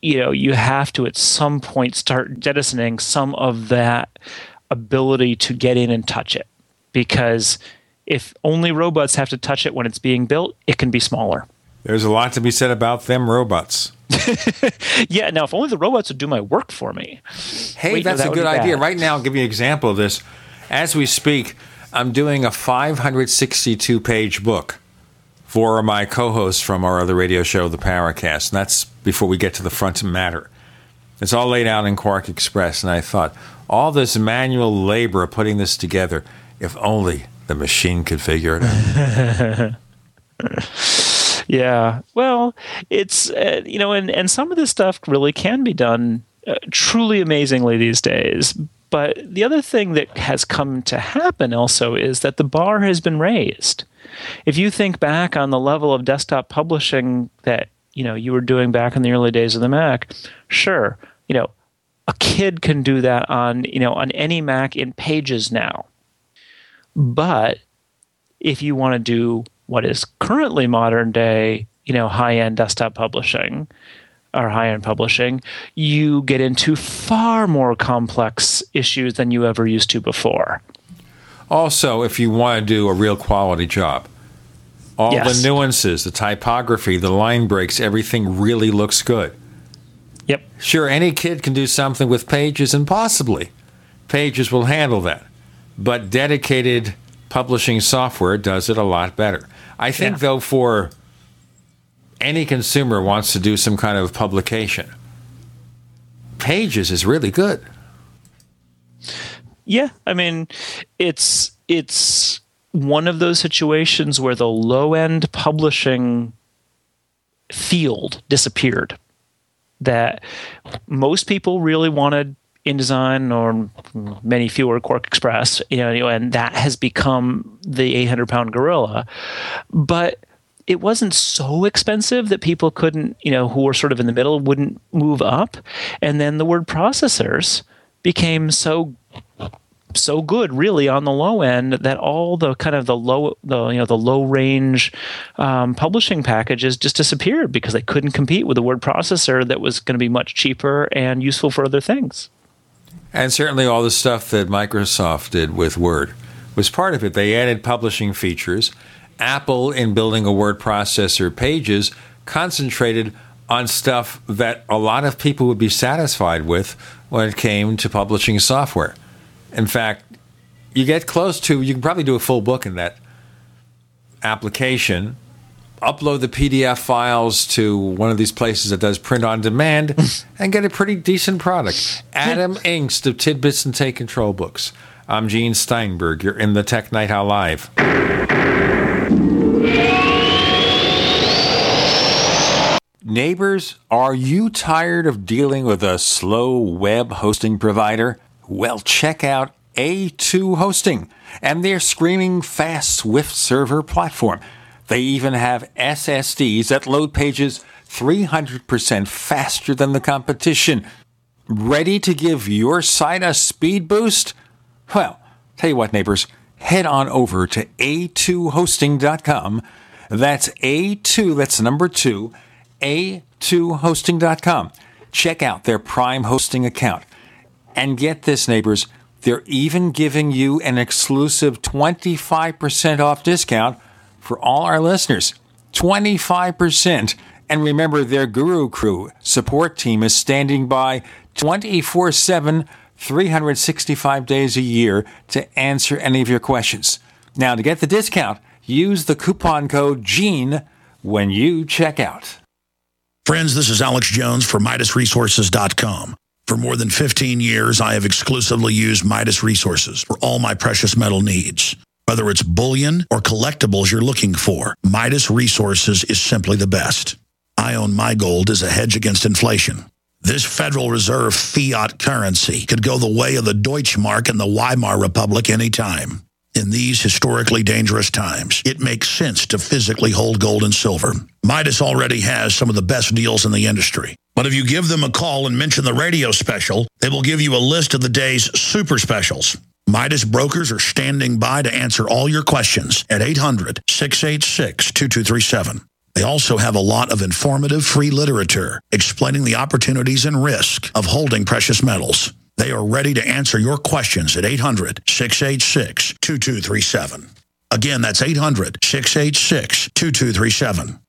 You know, you have to at some point start jettisoning some of that ability to get in and touch it because if only robots have to touch it when it's being built, it can be smaller. There's a lot to be said about them robots. yeah, now if only the robots would do my work for me. Hey, Wait, that's no, that a good idea. Right now, I'll give you an example of this. As we speak, I'm doing a 562 page book for my co hosts from our other radio show, The Paracast. And that's before we get to the front matter. It's all laid out in QuarkXPress. And I thought, all this manual labor of putting this together, if only the machine could figure it out. yeah. Well, it's, uh, you know, and, and some of this stuff really can be done uh, truly amazingly these days. But the other thing that has come to happen also is that the bar has been raised. If you think back on the level of desktop publishing that you know you were doing back in the early days of the Mac, sure, you know, a kid can do that on you know on any Mac in Pages now. But if you want to do what is currently modern day, you know, high end desktop publishing or high end publishing, you get into far more complex issues than you ever used to before. Also, if you want to do a real quality job, all yes. the nuances, the typography, the line breaks, everything really looks good. Yep. Sure, any kid can do something with pages, and possibly pages will handle that. But dedicated publishing software does it a lot better. I think, yeah. though, for any consumer wants to do some kind of publication, Pages is really good. Yeah, I mean, it's it's one of those situations where the low end publishing field disappeared. That most people really wanted InDesign or many fewer QuarkXPress, you know, and that has become the 800 pound gorilla. But it wasn't so expensive that people couldn't, you know, who were sort of in the middle wouldn't move up. And then the word processors became so so good really on the low end that all the kind of the low the you know the low range um, publishing packages just disappeared because they couldn't compete with a word processor that was going to be much cheaper and useful for other things and certainly all the stuff that microsoft did with word was part of it they added publishing features Apple, in building a word processor pages, concentrated on stuff that a lot of people would be satisfied with when it came to publishing software. In fact, you get close to, you can probably do a full book in that application, upload the PDF files to one of these places that does print on demand, and get a pretty decent product. Adam Engst of TidBITS and Take Control Books. I'm Gene Steinberg. You're in the Tech Night Owl Live. Neighbors, are you tired of dealing with a slow web hosting provider? Well, check out A2 Hosting and their screaming fast Swift server platform. They even have SSDs that load pages 300% faster than the competition. Ready to give your site a speed boost? Well, tell you what, neighbors, head on over to a2hosting.com. That's A2, that's number two a2hosting.com. Check out their Prime hosting account. And get this, neighbors, they're even giving you an exclusive 25% off discount for all our listeners. 25%. And remember, their Guru Crew support team is standing by 24 7, 365 days a year to answer any of your questions. Now, to get the discount, use the coupon code GENE when you check out. Friends, this is Alex Jones for MidasResources.com. For more than 15 years, I have exclusively used Midas Resources for all my precious metal needs. Whether it's bullion or collectibles you're looking for, Midas Resources is simply the best. I own my gold as a hedge against inflation. This Federal Reserve fiat currency could go the way of the Deutschmark and the Weimar Republic anytime. In these historically dangerous times, it makes sense to physically hold gold and silver. Midas already has some of the best deals in the industry. But if you give them a call and mention the radio special, they will give you a list of the day's super specials. Midas brokers are standing by to answer all your questions at 800 686 2237. They also have a lot of informative free literature explaining the opportunities and risk of holding precious metals. They are ready to answer your questions at 800 686 2237. Again, that's 800 686 2237.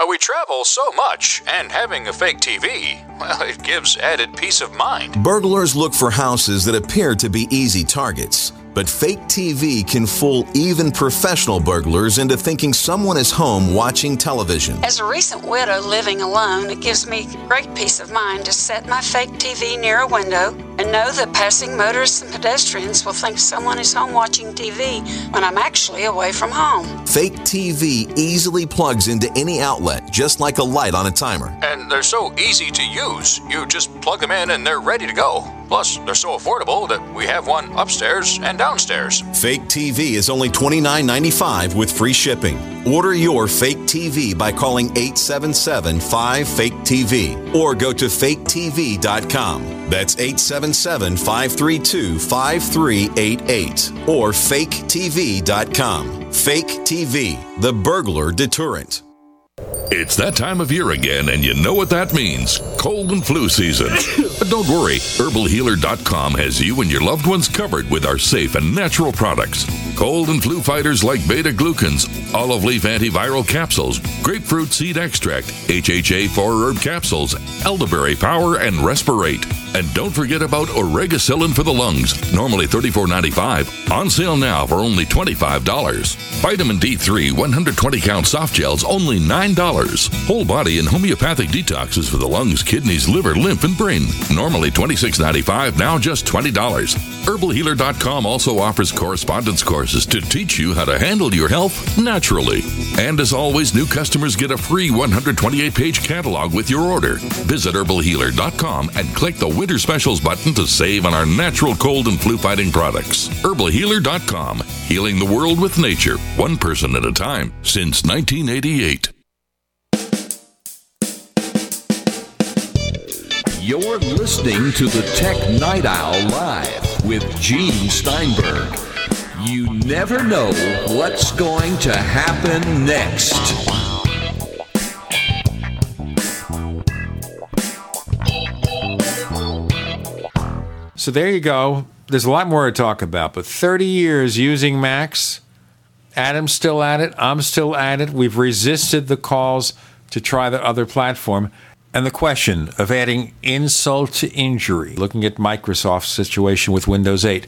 Uh, we travel so much, and having a fake TV, well, it gives added peace of mind. Burglars look for houses that appear to be easy targets. But fake TV can fool even professional burglars into thinking someone is home watching television. As a recent widow living alone, it gives me great peace of mind to set my fake TV near a window and know that passing motorists and pedestrians will think someone is home watching TV when I'm actually away from home. Fake TV easily plugs into any outlet, just like a light on a timer. And they're so easy to use. You just plug them in and they're ready to go. Plus, they're so affordable that we have one upstairs and downstairs. Fake TV is only $29.95 with free shipping. Order your fake TV by calling 877 5 Fake TV or go to faketv.com. That's 877 532 5388 or faketv.com. Fake TV, the burglar deterrent. It's that time of year again, and you know what that means cold and flu season. but don't worry, HerbalHealer.com has you and your loved ones covered with our safe and natural products. Cold and flu fighters like beta glucans, olive leaf antiviral capsules, grapefruit seed extract, HHA 4 herb capsules, elderberry power, and respirate. And don't forget about Oregacillin for the lungs, normally $34.95, on sale now for only $25. Vitamin D3 120 count soft gels, only $9. Whole body and homeopathic detoxes for the lungs, kidneys, liver, lymph, and brain, normally $26.95, now just $20. HerbalHealer.com also offers correspondence courses to teach you how to handle your health naturally. And as always, new customers get a free 128 page catalog with your order. Visit HerbalHealer.com and click the Winter Specials button to save on our natural cold and flu fighting products. HerbalHealer.com, healing the world with nature, one person at a time, since 1988. You're listening to the Tech Night Owl Live with Gene Steinberg. You never know what's going to happen next. So there you go. There's a lot more to talk about, but 30 years using Macs. Adam's still at it. I'm still at it. We've resisted the calls to try the other platform. And the question of adding insult to injury, looking at Microsoft's situation with Windows 8.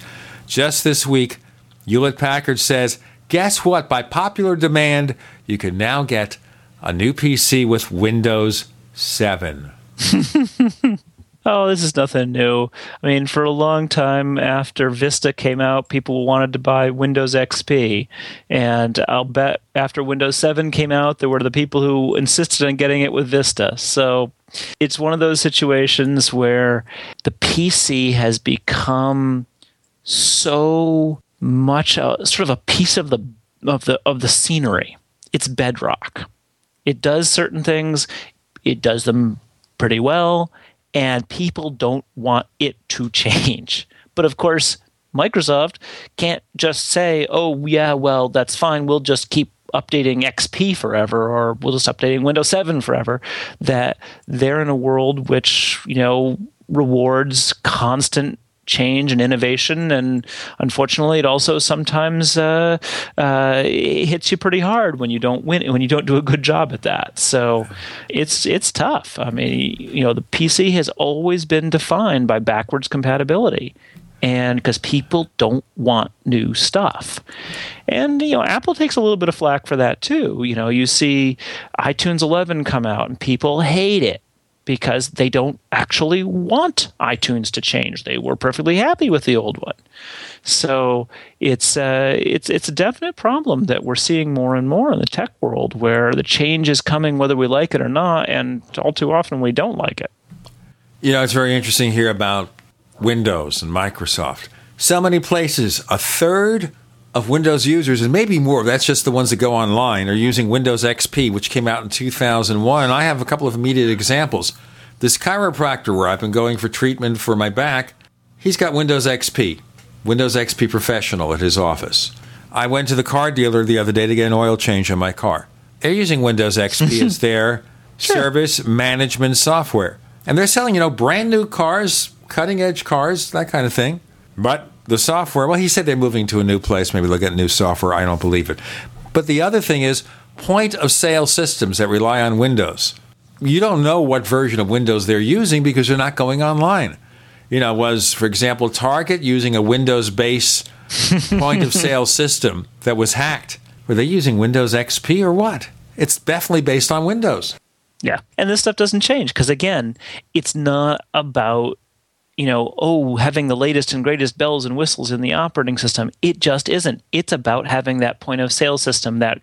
Just this week, Hewlett Packard says, guess what? By popular demand, you can now get a new PC with Windows 7. Oh, this is nothing new. I mean, for a long time after Vista came out, people wanted to buy Windows XP. And I'll bet after Windows 7 came out, there were the people who insisted on getting it with Vista. So it's one of those situations where the PC has become so much a, sort of a piece of the of the of the scenery. It's bedrock. It does certain things, it does them pretty well and people don't want it to change. But of course, Microsoft can't just say, oh, yeah, well, that's fine. We'll just keep updating XP forever or we'll just updating Windows 7 forever. That they're in a world which, you know, rewards constant change and innovation. And unfortunately, it also sometimes uh, uh, hits you pretty hard when you don't win when you don't do a good job at that. So it's it's tough. I mean, you know, the PC has always been defined by backwards compatibility. And because people don't want new stuff. And, you know, Apple takes a little bit of flack for that too. You know, you see iTunes 11 come out and people hate it because they don't actually want iTunes to change. They were perfectly happy with the old one. So it's uh, it's it's a definite problem that we're seeing more and more in the tech world, where the change is coming whether we like it or not, and all too often we don't like it. You know, it's very interesting here about Windows and Microsoft. So many places, a third of Windows users, and maybe more, that's just the ones that go online, are using Windows XP, which came out in 2001. And I have a couple of immediate examples. This chiropractor where I've been going for treatment for my back, he's got Windows XP, Windows XP Professional at his office. I went to the car dealer the other day to get an oil change on my car. They're using Windows XP as their service management software. And they're selling, you know, brand new cars, cutting edge cars, that kind of thing. But the software, well, he said they're moving to a new place. Maybe they'll get new software. I don't believe it. But the other thing is point of sale systems that rely on Windows. You don't know what version of Windows they're using because they're not going online. You know, was, for example, Target using a Windows based point of sale system that was hacked? Were they using Windows XP or what? It's definitely based on Windows. Yeah. And this stuff doesn't change because, again, it's not about, you know, oh, having the latest and greatest bells and whistles in the operating system. It just isn't. It's about having that point of sale system, that,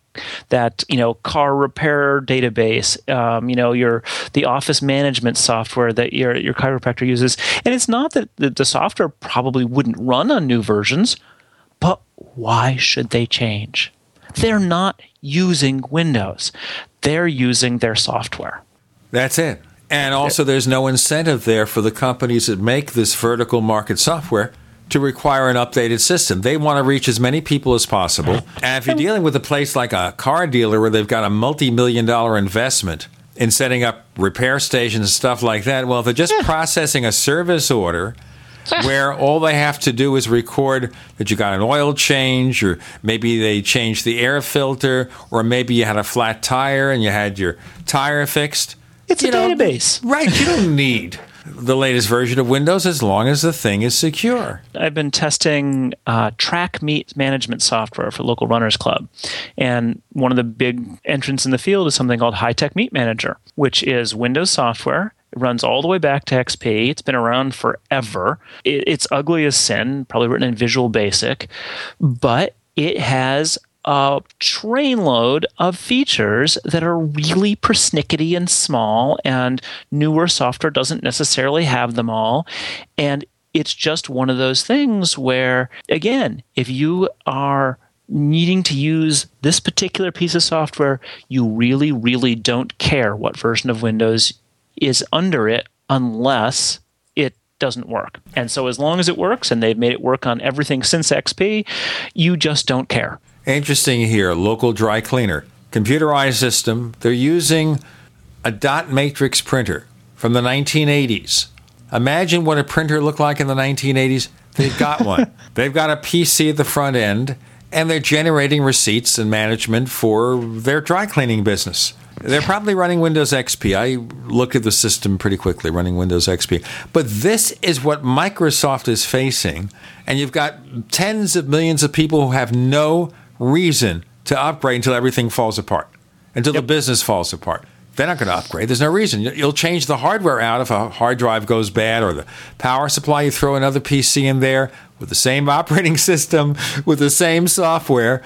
that you know, car repair database, um, you know, your the office management software that your, your chiropractor uses. And it's not that the, the software probably wouldn't run on new versions, but why should they change? They're not using Windows they're using their software. That's it. And also, there's no incentive there for the companies that make this vertical market software to require an updated system. They want to reach as many people as possible. And if you're dealing with a place like a car dealer where they've got a multi million dollar investment in setting up repair stations and stuff like that, well, if they're just processing a service order, where all they have to do is record that you got an oil change, or maybe they changed the air filter, or maybe you had a flat tire and you had your tire fixed. It's you a know, database. Right. You don't need the latest version of Windows as long as the thing is secure. I've been testing uh, track meet management software for local runners club, and one of the big entrants in the field is something called Hy-Tek Meet Manager, which is Windows software it runs all the way back to XP. It's been around forever. It, it's ugly as sin, probably written in Visual Basic, but it has a trainload of features that are really persnickety and small, and newer software doesn't necessarily have them all. And it's just one of those things where, again, if you are needing to use this particular piece of software, you really, really don't care what version of Windows is under it unless it doesn't work. And so as long as it works and they've made it work on everything since XP, you just don't care. Interesting here, local dry cleaner, computerized system. They're using a dot matrix printer from the 1980s. Imagine what a printer looked like in the 1980s. They've got one. They've got a PC at the front end and they're generating receipts and management for their dry cleaning business. They're probably running Windows XP. I looked at the system pretty quickly, running Windows XP. But this is what Microsoft is facing. And you've got tens of millions of people who have no reason to upgrade until everything falls apart, until yep. the business falls apart. They're not going to upgrade. There's no reason. You'll change the hardware out if a hard drive goes bad or the power supply. You throw another PC in there with the same operating system, with the same software,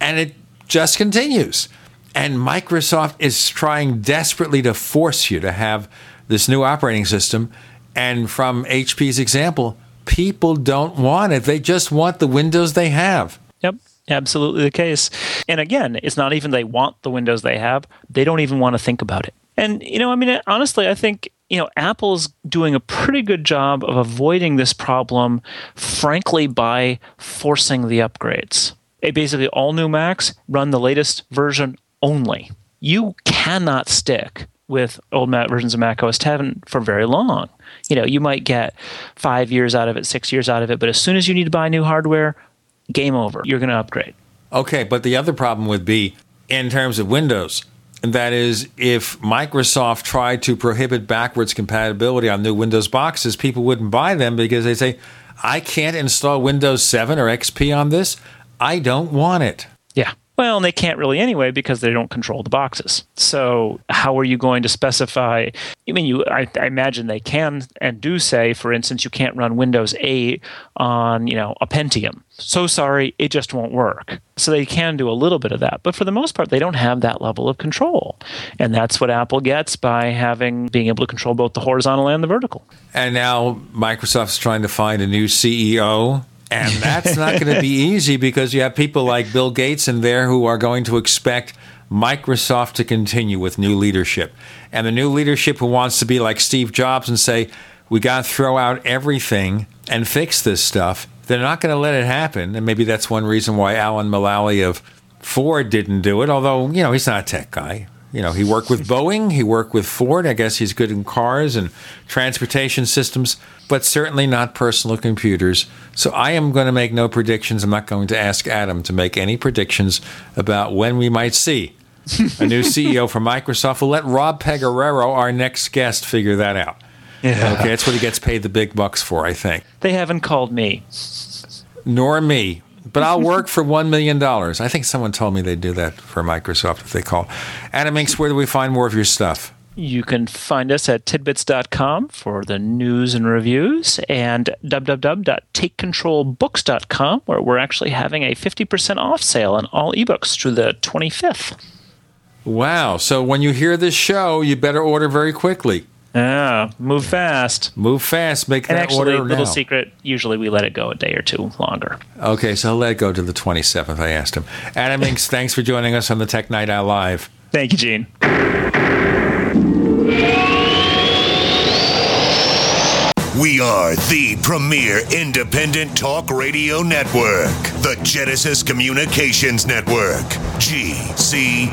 and it just continues. And Microsoft is trying desperately to force you to have this new operating system. And from HP's example, people don't want it. They just want the Windows they have. Yep, absolutely the case. And again, it's not even they want the Windows they have, they don't even want to think about it. And, you know, I mean, honestly, I think, you know, Apple's doing a pretty good job of avoiding this problem, frankly, by forcing the upgrades. Basically, all new Macs run the latest version only. You cannot stick with old Mac versions of Mac OS 10 for very long. You know, you might get five years out of it, six years out of it, but as soon as you need to buy new hardware, game over. You're going to upgrade. Okay, but the other problem would be in terms of Windows. And that is, if Microsoft tried to prohibit backwards compatibility on new Windows boxes, people wouldn't buy them because they say, I can't install Windows 7 or XP on this. I don't want it. Yeah. Well, and they can't really anyway because they don't control the boxes. So, how are you going to specify? I mean, you I, I, imagine they can and do say, for instance, you can't run Windows 8 on you know a Pentium. So sorry, it just won't work. So they can do a little bit of that, but for the most part, they don't have that level of control, and that's what Apple gets by having being able to control both the horizontal and the vertical. And now Microsoft's trying to find a new CEO and that's not going to be easy because you have people like Bill Gates in there who are going to expect Microsoft to continue with new leadership. And the new leadership who wants to be like Steve Jobs and say, we got to throw out everything and fix this stuff. They're not going to let it happen. And maybe that's one reason why Alan Mulally of Ford didn't do it, although, you know, he's not a tech guy. You know, he worked with Boeing, he worked with Ford. I guess he's good in cars and transportation systems, but certainly not personal computers. So I am going to make no predictions. I'm not going to ask Adam to make any predictions about when we might see a new CEO for Microsoft. We'll let Rob Pegoraro, our next guest, figure that out. Yeah. Okay, that's what he gets paid the big bucks for, I think. They haven't called me. Nor me but I'll work for $1 million. I think someone told me they'd do that for Microsoft if they call. Adam Engst, where do we find more of your stuff? You can find us at tidbits.com for the news and reviews and www.takecontrolbooks.com where we're actually having a 50% off sale on all ebooks through the 25th. Wow. So when you hear this show, you better order very quickly. Yeah, move fast. Move fast. Make and that actually, order little now. secret. Usually, we let it go a day or two longer. Okay, so I'll let it go to the 27th. I asked him. Adam Engst, thanks for joining us on the Tech Night Owl Live. Thank you, Gene. We are the premier independent talk radio network, the Genesis Communications Network, GCN.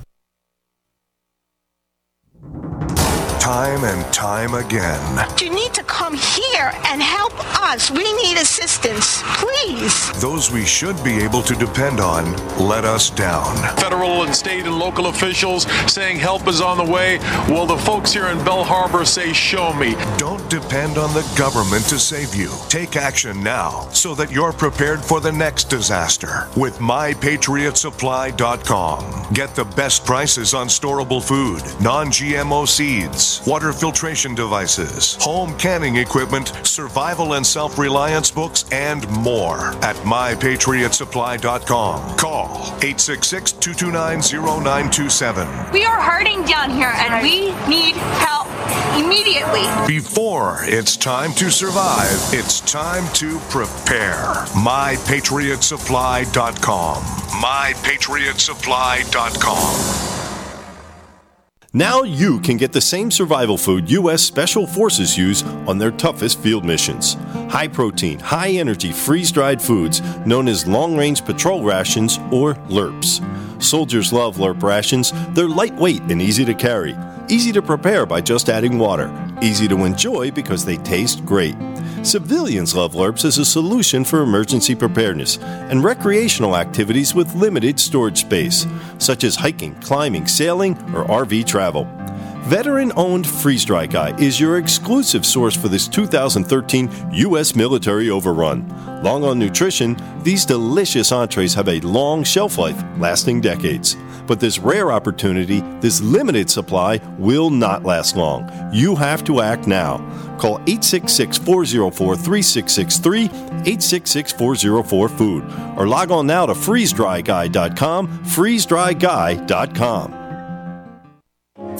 Bye time and time again. You need to come here and help us. We need assistance, please. Those we should be able to depend on let us down. Federal and state and local officials saying help is on the way. Well, the folks here in Belle Harbor say, show me. Don't depend on the government to save you. Take action now so that you're prepared for the next disaster with mypatriotsupply.com. Get the best prices on storable food, non GMO seeds, water filtration devices, home canning equipment, survival and self reliance books, and more at mypatriotsupply.com. Call 866 229 0927. We are hurting down here and we need help immediately. Before it's time to survive, it's time to prepare. MyPatriotSupply.com. MyPatriotSupply.com. Now you can get the same survival food U.S. Special Forces use on their toughest field missions. High protein, high energy, freeze dried foods known as long range patrol rations or LRRPs. Soldiers love LRRP rations. They're lightweight and easy to carry. Easy to prepare by just adding water. Easy to enjoy because they taste great. Civilians love LRRPs as a solution for emergency preparedness and recreational activities with limited storage space, such as hiking, climbing, sailing, or RV travel. Veteran owned Freeze Dry Guy is your exclusive source for this 2013 U.S. military overrun. Long on nutrition, these delicious entrees have a long shelf life, lasting decades. But this rare opportunity, this limited supply, will not last long. You have to act now. Call 866 404 3663, 866 404 Food, or log on now to freezedryguy.com, freezedryguy.com.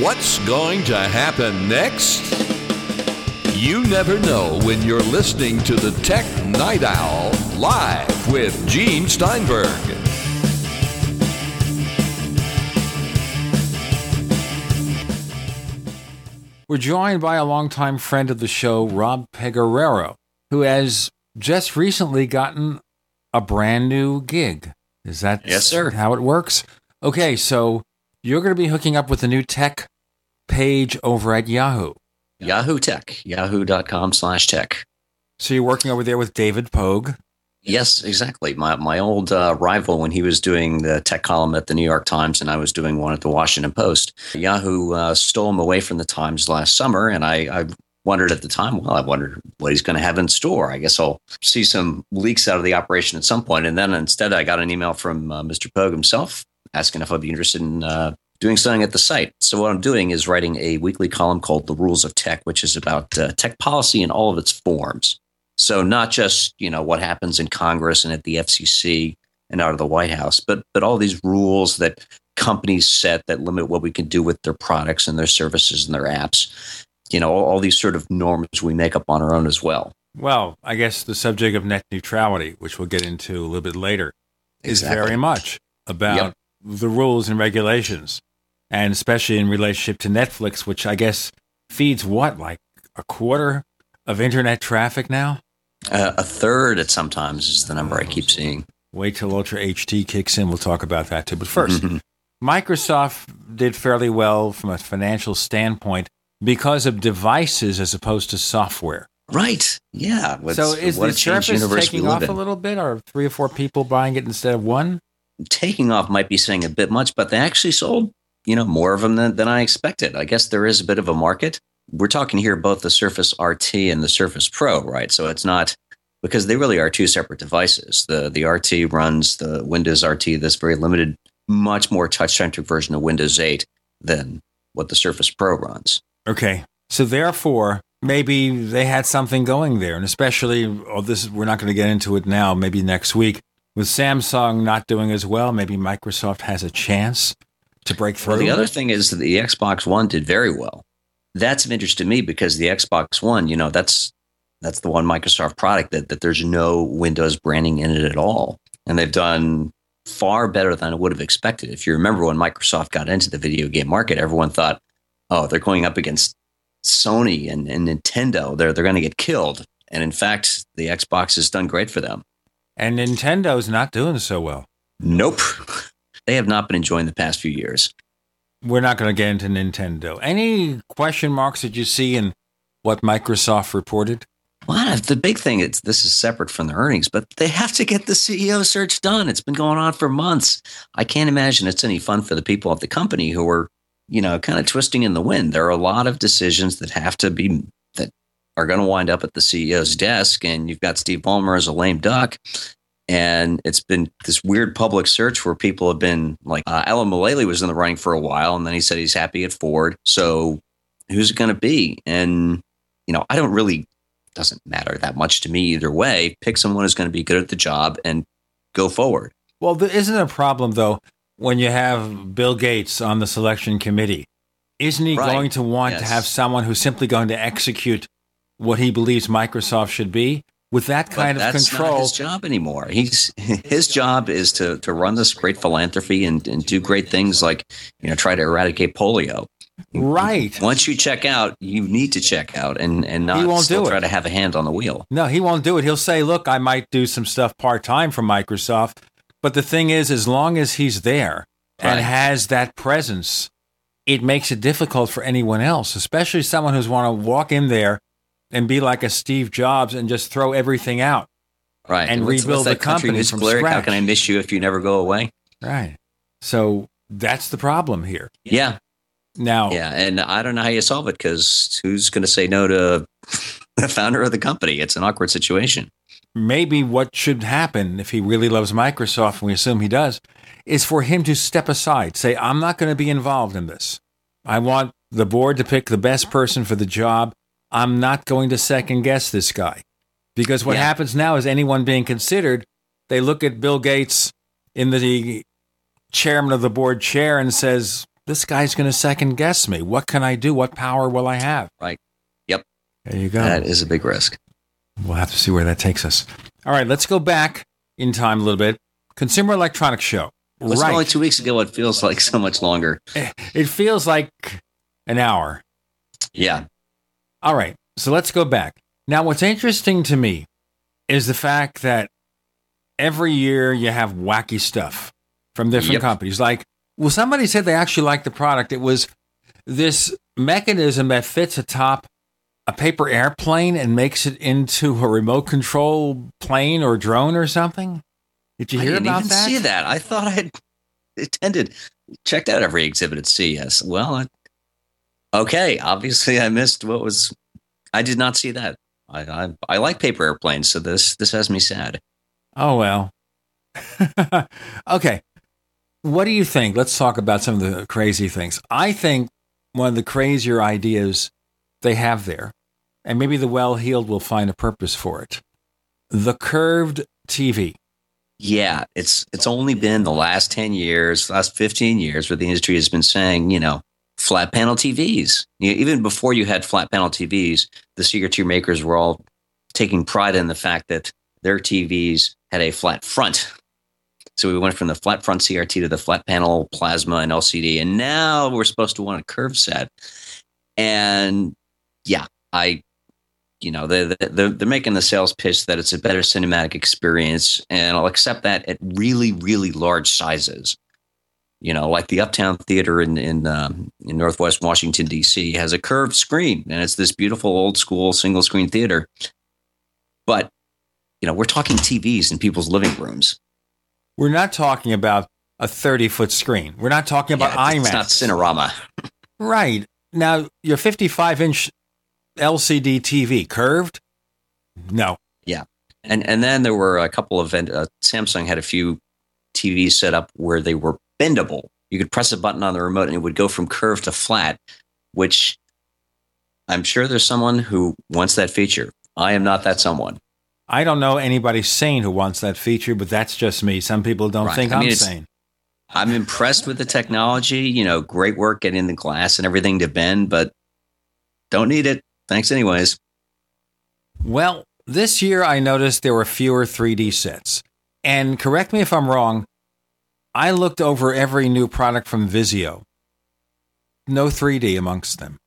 What's going to happen next? You never know when you're listening to the Tech Night Owl live with Gene Steinberg. We're joined by a longtime friend of the show, Rob Pegoraro, who has just recently gotten a brand new gig. Is that Yes, sir. how it works? Okay, so you're going to be hooking up with a new tech page over at Yahoo. Yahoo Tech, yahoo.com slash tech. So you're working over there with David Pogue. Yes, exactly. My my old uh, rival when he was doing the tech column at the New York Times and I was doing one at the Washington Post. Yahoo uh, stole him away from the Times last summer, and I, I wondered at the time, well, I wondered what he's going to have in store. I guess I'll see some leaks out of the operation at some point. And then instead, I got an email from uh, Mr. Pogue himself asking if I'd be interested in uh, doing something at the site. So what I'm doing is writing a weekly column called The Rules of Tech, which is about uh, tech policy in all of its forms. So not just you know what happens in Congress and at the FCC and out of the White House, but but all these rules that companies set that limit what we can do with their products and their services and their apps. You know, all, all these sort of norms we make up on our own as well. Well, I guess the subject of net neutrality, which we'll get into a little bit later, is Exactly. very much about Yep. The rules and regulations, and especially in relationship to Netflix, which I guess feeds what, like a quarter of internet traffic now? Uh, a third at sometimes is the number I keep seeing. Wait till Ultra HD kicks in. We'll talk about that too. But 1st Mhm. Microsoft did fairly well from a financial standpoint because of devices as opposed to software. Right. Yeah. What's- so is the Surface taking off a little bit? Or three or four people buying it instead of one? Taking off might be saying a bit much, but they actually sold, you know, more of them than, than I expected. I guess there is a bit of a market. We're talking here both the Surface RT and the Surface Pro, right? So it's not because they really are two separate devices. The the RT runs the Windows RT, this very limited, much more touch-centric version of Windows 8 than what the Surface Pro runs. Okay. So therefore, maybe they had something going there, and especially, oh, this we're not going to get into it now. Maybe next week with Samsung not doing as well. Maybe Microsoft has a chance to break through. Well, the other thing is that the Xbox One did very well. That's of interest to me because the Xbox One, you know, that's that's the one Microsoft product that, that there's no Windows branding in it at all. And they've done far better than I would have expected. If you remember when Microsoft got into the video game market, everyone thought, oh, they're going up against Sony and, and Nintendo. They're they're gonna get killed. And in fact, the Xbox has done great for them. And Nintendo's not doing so well. Nope. They have not been enjoying the past few years. We're not going to get into Nintendo. Any question marks that you see in what Microsoft reported? Well, the big thing is this is separate from the earnings, but they have to get the CEO search done. It's been going on for months. I can't imagine it's any fun for the people at the company who are, you know, kind of twisting in the wind. There are a lot of decisions that have to be that are going to wind up at the CEO's desk, and you've got Steve Ballmer as a lame duck. And it's been this weird public search where people have been like, uh, Alan Mulally was in the running for a while, and then he said he's happy at Ford. So who's it going to be? And, you know, I don't really, doesn't matter that much to me either way. Pick someone who's going to be good at the job and go forward. Well, there isn't a problem, though, when you have Bill Gates on the selection committee. Isn't he Right. going to want to have someone who's simply going to execute what he believes Microsoft should be? With that kind but of that's control, not his job anymore. He's his job is to to run this great philanthropy and, and do great things like you know try to eradicate polio. Right. Once you check out, you need to check out and and not He won't still do it. try to have a hand on the wheel. No, he won't do it. He'll say, "Look, I might do some stuff part time for Microsoft." But the thing is, as long as he's there and has that presence, it makes it difficult for anyone else, especially someone who's want to walk in there and be like a Steve Jobs and just throw everything out. Right. And What's- rebuild what's the company from lyric? How can I miss you if you never go away? Right. So that's the problem here. Yeah. Now, Yeah, and I don't know how you solve it because who's going to say no to the founder of the company? It's an awkward situation. maybe what should happen if he really loves Microsoft, and we assume he does, is for him to step aside, say, I'm not going to be involved in this. I want the board to pick the best person for the job. I'm not going to second guess this guy. Because what Yeah. happens now is anyone being considered, they look at Bill Gates in the chairman of the board chair and says, This guy's going to second guess me. What can I do? What power will I have? Right. Yep. There you go. That is a big risk. We'll have to see where that takes us. All right, let's go back in time a little bit. Consumer Electronics Show. It was right. only two weeks ago. It feels like so much longer. It feels like an hour. Yeah. All right, so let's go back. Now, what's interesting to me is the fact that every year you have wacky stuff from different Yep. companies. Like, well, somebody said they actually liked the product. It was this mechanism that fits atop a paper airplane and makes it into a remote control plane or drone or something. Did you hear I didn't about even that? see that. I thought I had attended, checked out every exhibit at CES. Well, I, okay. Obviously, I missed what was. I did not see that. I, I I like paper airplanes, so this this has me sad. Oh well. okay. What do you think? Let's talk about some of the crazy things. I think one of the crazier ideas they have there, and maybe the well heeled will find a purpose for it. The curved TV. Yeah, it's it's only been the last ten years, last fifteen years, where the industry has been saying, you know, flat panel TVs. You know, even before you had flat panel TVs, the CRT makers were all taking pride in the fact that their TVs had a flat front. So we went from the flat front CRT to the flat panel plasma and LCD, and now we're supposed to want a curved set. And yeah, I you know they're, they're, they're making the sales pitch that it's a better cinematic experience and i'll accept that at really really large sizes you know like the uptown theater in in, um, in northwest washington d.c has a curved screen and it's this beautiful old school single screen theater but you know we're talking tvs in people's living rooms We're not talking about a 30 foot screen. We're not talking about Yeah, IMAX. it's not cinerama Right. Now, your 55 inch LCD TV curved? No. Yeah, and and then there were a couple of uh, Samsung had a few TVs set up where they were bendable. You could press a button on the remote and it would go from curved to flat, which I'm sure there's someone who wants that feature. I am not that someone. I don't know anybody sane who wants that feature, but that's just me. Some people don't Right. think I mean, it's- sane. I'm impressed with the technology. You know, great work getting the glass and everything to bend, but don't need it. Thanks, anyways. Well, this year I noticed there were fewer 3D sets. And correct me if I'm wrong, I looked over every new product from Vizio. No 3D amongst them.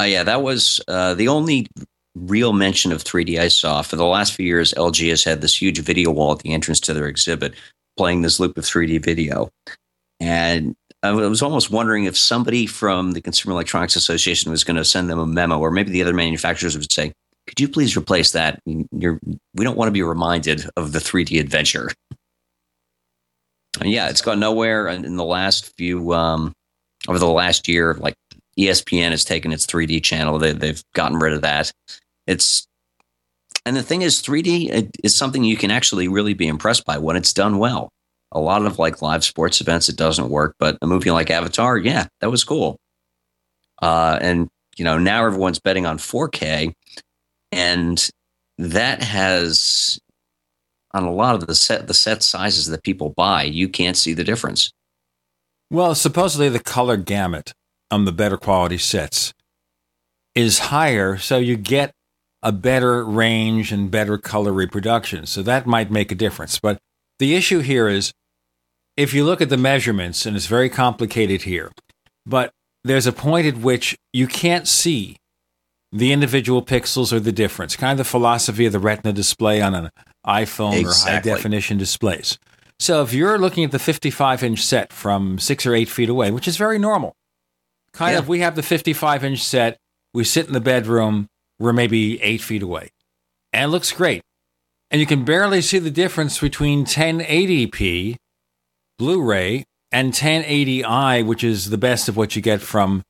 Uh, yeah, that was uh, the only real mention of 3D I saw. For the last few years, LG has had this huge video wall at the entrance to their exhibit, playing this loop of 3D video. And I was almost wondering if somebody from the Consumer Electronics Association was going to send them a memo, or maybe the other manufacturers would say, "Could you please replace that? You're, we don't want to be reminded of the 3D adventure." Yeah, it's gone nowhere. And in the last few, um, over the last year, like ESPN has taken its 3D channel. They, they've gotten rid of that. It's And the thing is, 3D is something you can actually really be impressed by when it's done well. A lot of like live sports events, it doesn't work, but a movie like Avatar, yeah, that was cool. Uh, and you know, now everyone's betting on 4K, and that has on a lot of the set the set sizes that people buy, you can't see the difference. Well, supposedly the color gamut on the better quality sets is higher, so you get a better range and better color reproduction. So that might make a difference. But the issue here is if you look at the measurements, and it's very complicated here, but there's a point at which you can't see the individual pixels are the difference. Kind of the philosophy of the retina display on an iPhone Exactly. or high definition displays. So if you're looking at the 55 inch set from six or eight feet away, which is very normal, kind Yeah. of we have the 55 inch set, we sit in the bedroom, we're maybe eight feet away, and it looks great. And you can barely see the difference between 1080p Blu ray and 1080i, which is the best of what you get from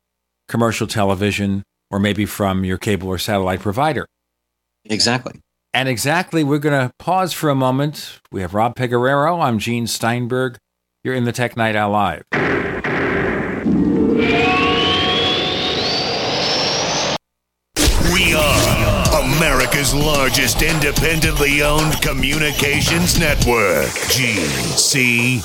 commercial television or maybe from your cable or satellite provider. Exactly. And exactly, we're going to pause for a moment. We have Rob Pegoraro. I'm Gene Steinberg. You're in the Tech Night Owl Live. We are America's largest independently owned communications network, GCN.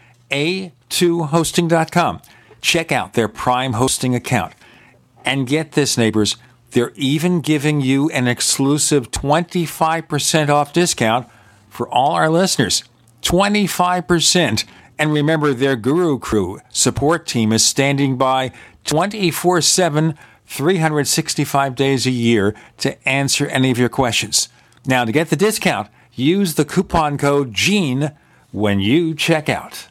a2hosting.com. Check out their Prime hosting account. And get this, neighbors, they're even giving you an exclusive 25% off discount for all our listeners. 25%. And remember, their Guru Crew support team is standing by 24 7, 365 days a year to answer any of your questions. Now, to get the discount, use the coupon code GENE when you check out.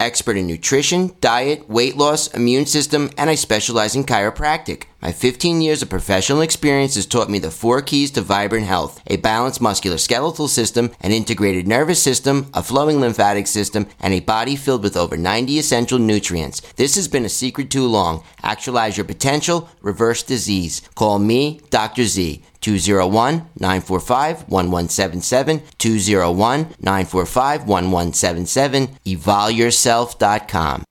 expert in nutrition, diet, weight loss, immune system, and I specialize in chiropractic. My 15 years of professional experience has taught me the four keys to vibrant health a balanced musculoskeletal system, an integrated nervous system, a flowing lymphatic system, and a body filled with over 90 essential nutrients. This has been a secret too long. Actualize your potential, reverse disease. Call me, Dr. Z. 201 945 1177, 201 945 1177, evolyourself.com.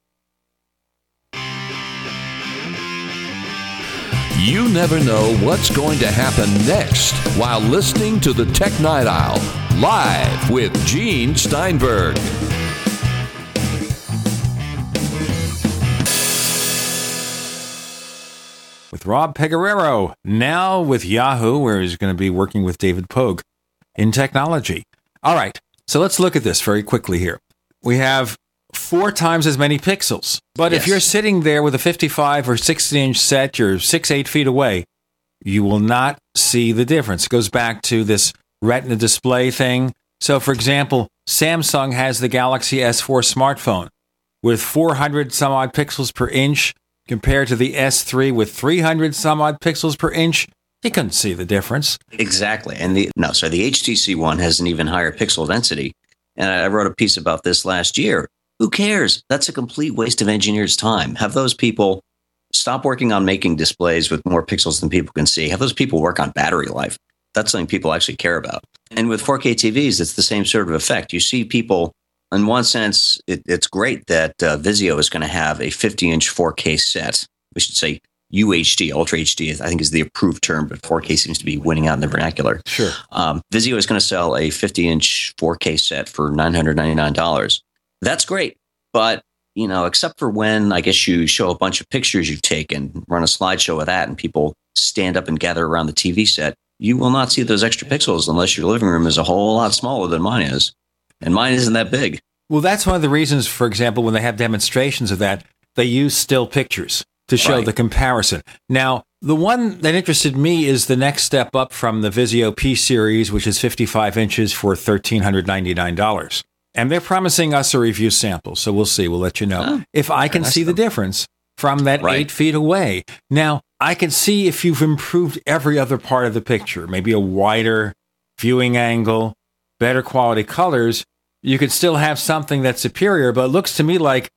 You never know what's going to happen next while listening to the Tech Night Owl live with Gene Steinberg. With Rob Pegoraro, now with Yahoo, where he's going to be working with David Pogue in technology. All right, so let's look at this very quickly here. We have four times as many pixels, but if you're sitting there with a 55 or 60 inch set, you're six, eight feet away, you will not see the difference. It goes back to this retina display thing. So, for example, Samsung has the Galaxy S4 smartphone with 400 some odd pixels per inch compared to the S3 with 300 some odd pixels per inch. You couldn't see the difference. Exactly. And the no, so the HTC one has an even higher pixel density. And I wrote a piece about this last year. Who cares? That's a complete waste of engineers' time. Have those people stop working on making displays with more pixels than people can see. Have those people work on battery life. That's something people actually care about. And with 4K TVs, it's the same sort of effect. You see people, in one sense, it, it's great that uh, Vizio is going to have a 50 inch 4K set. We should say UHD, Ultra HD, I think is the approved term, but 4K seems to be winning out in the vernacular. Sure. Um, Vizio is going to sell a 50 inch 4K set for $999. That's great. But, you know, except for when I guess you show a bunch of pictures you've taken, run a slideshow of that, and people stand up and gather around the TV set, you will not see those extra pixels unless your living room is a whole lot smaller than mine is. And mine isn't that big. Well, that's one of the reasons, for example, when they have demonstrations of that, they use still pictures to show Right. the comparison. Now, the one that interested me is the next step up from the Vizio P series, which is 55 inches for $1,399. And they're promising us a review sample. So we'll see. We'll let you know oh, if I can see the difference from that eight feet away. Now, I can see if you've improved every other part of the picture, maybe a wider viewing angle, better quality colors. You could still have something that's superior, but it looks to me like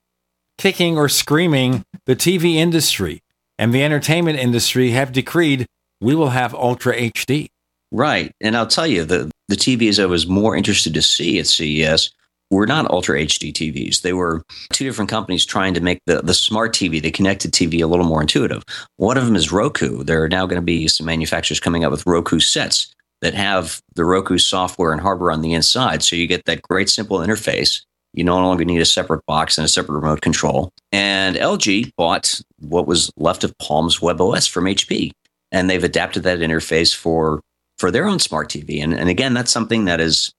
kicking or screaming the TV industry and the entertainment industry have decreed we will have Ultra HD. Right. And I'll tell you, the, the TVs I was more interested to see at CES were not Ultra HD TVs. They were two different companies trying to make the, the smart TV, the connected TV, a little more intuitive. One of them is Roku. There are now going to be some manufacturers coming out with Roku sets that have the Roku software and hardware on the inside. So you get that great simple interface. You no longer need a separate box and a separate remote control. And LG bought what was left of Palm's WebOS from HP, and they've adapted that interface for for their own smart TV. And, and again, that's something that is,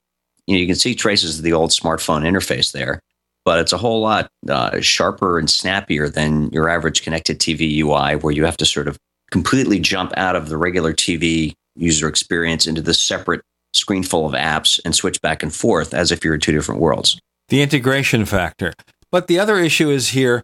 you know, you can see traces of the old smartphone interface there, but it's a whole lot uh, sharper and snappier than your average connected TV UI, where you have to sort of completely jump out of the regular TV user experience into the separate screen full of apps and switch back and forth as if you're in two different worlds. The integration factor. But the other issue is here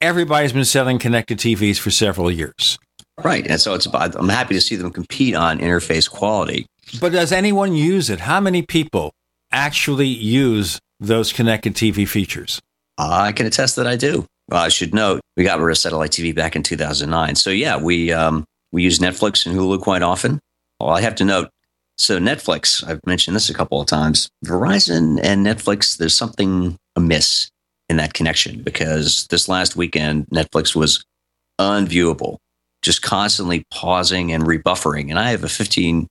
everybody's been selling connected TVs for several years. Right. And so it's about, I'm happy to see them compete on interface quality. But does anyone use it? How many people actually use those connected TV features? I can attest that I do. Well, I should note we got rid of satellite TV back in 2009. So yeah, we um, we use Netflix and Hulu quite often. Well, I have to note. So Netflix, I've mentioned this a couple of times. Verizon and Netflix, there's something amiss in that connection because this last weekend Netflix was unviewable, just constantly pausing and rebuffering. And I have a 15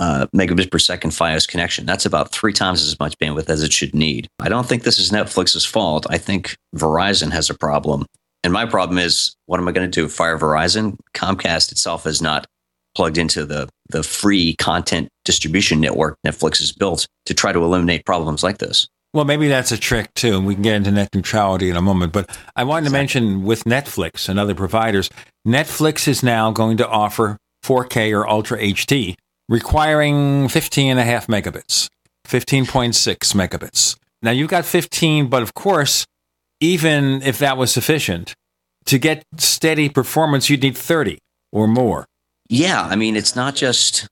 uh, megabits per second FiOS connection. That's about three times as much bandwidth as it should need. I don't think this is Netflix's fault. I think Verizon has a problem. And my problem is, what am I going to do? Fire Verizon? Comcast itself is not plugged into the, the free content distribution network Netflix has built to try to eliminate problems like this. Well, maybe that's a trick too, and we can get into net neutrality in a moment. But I wanted to mention with Netflix and other providers, Netflix is now going to offer 4K or Ultra HD requiring 15 and a half megabits, 15.6 megabits. Now you've got 15, but of course, even if that was sufficient, to get steady performance, you'd need 30 or more. Yeah, I mean, it's not just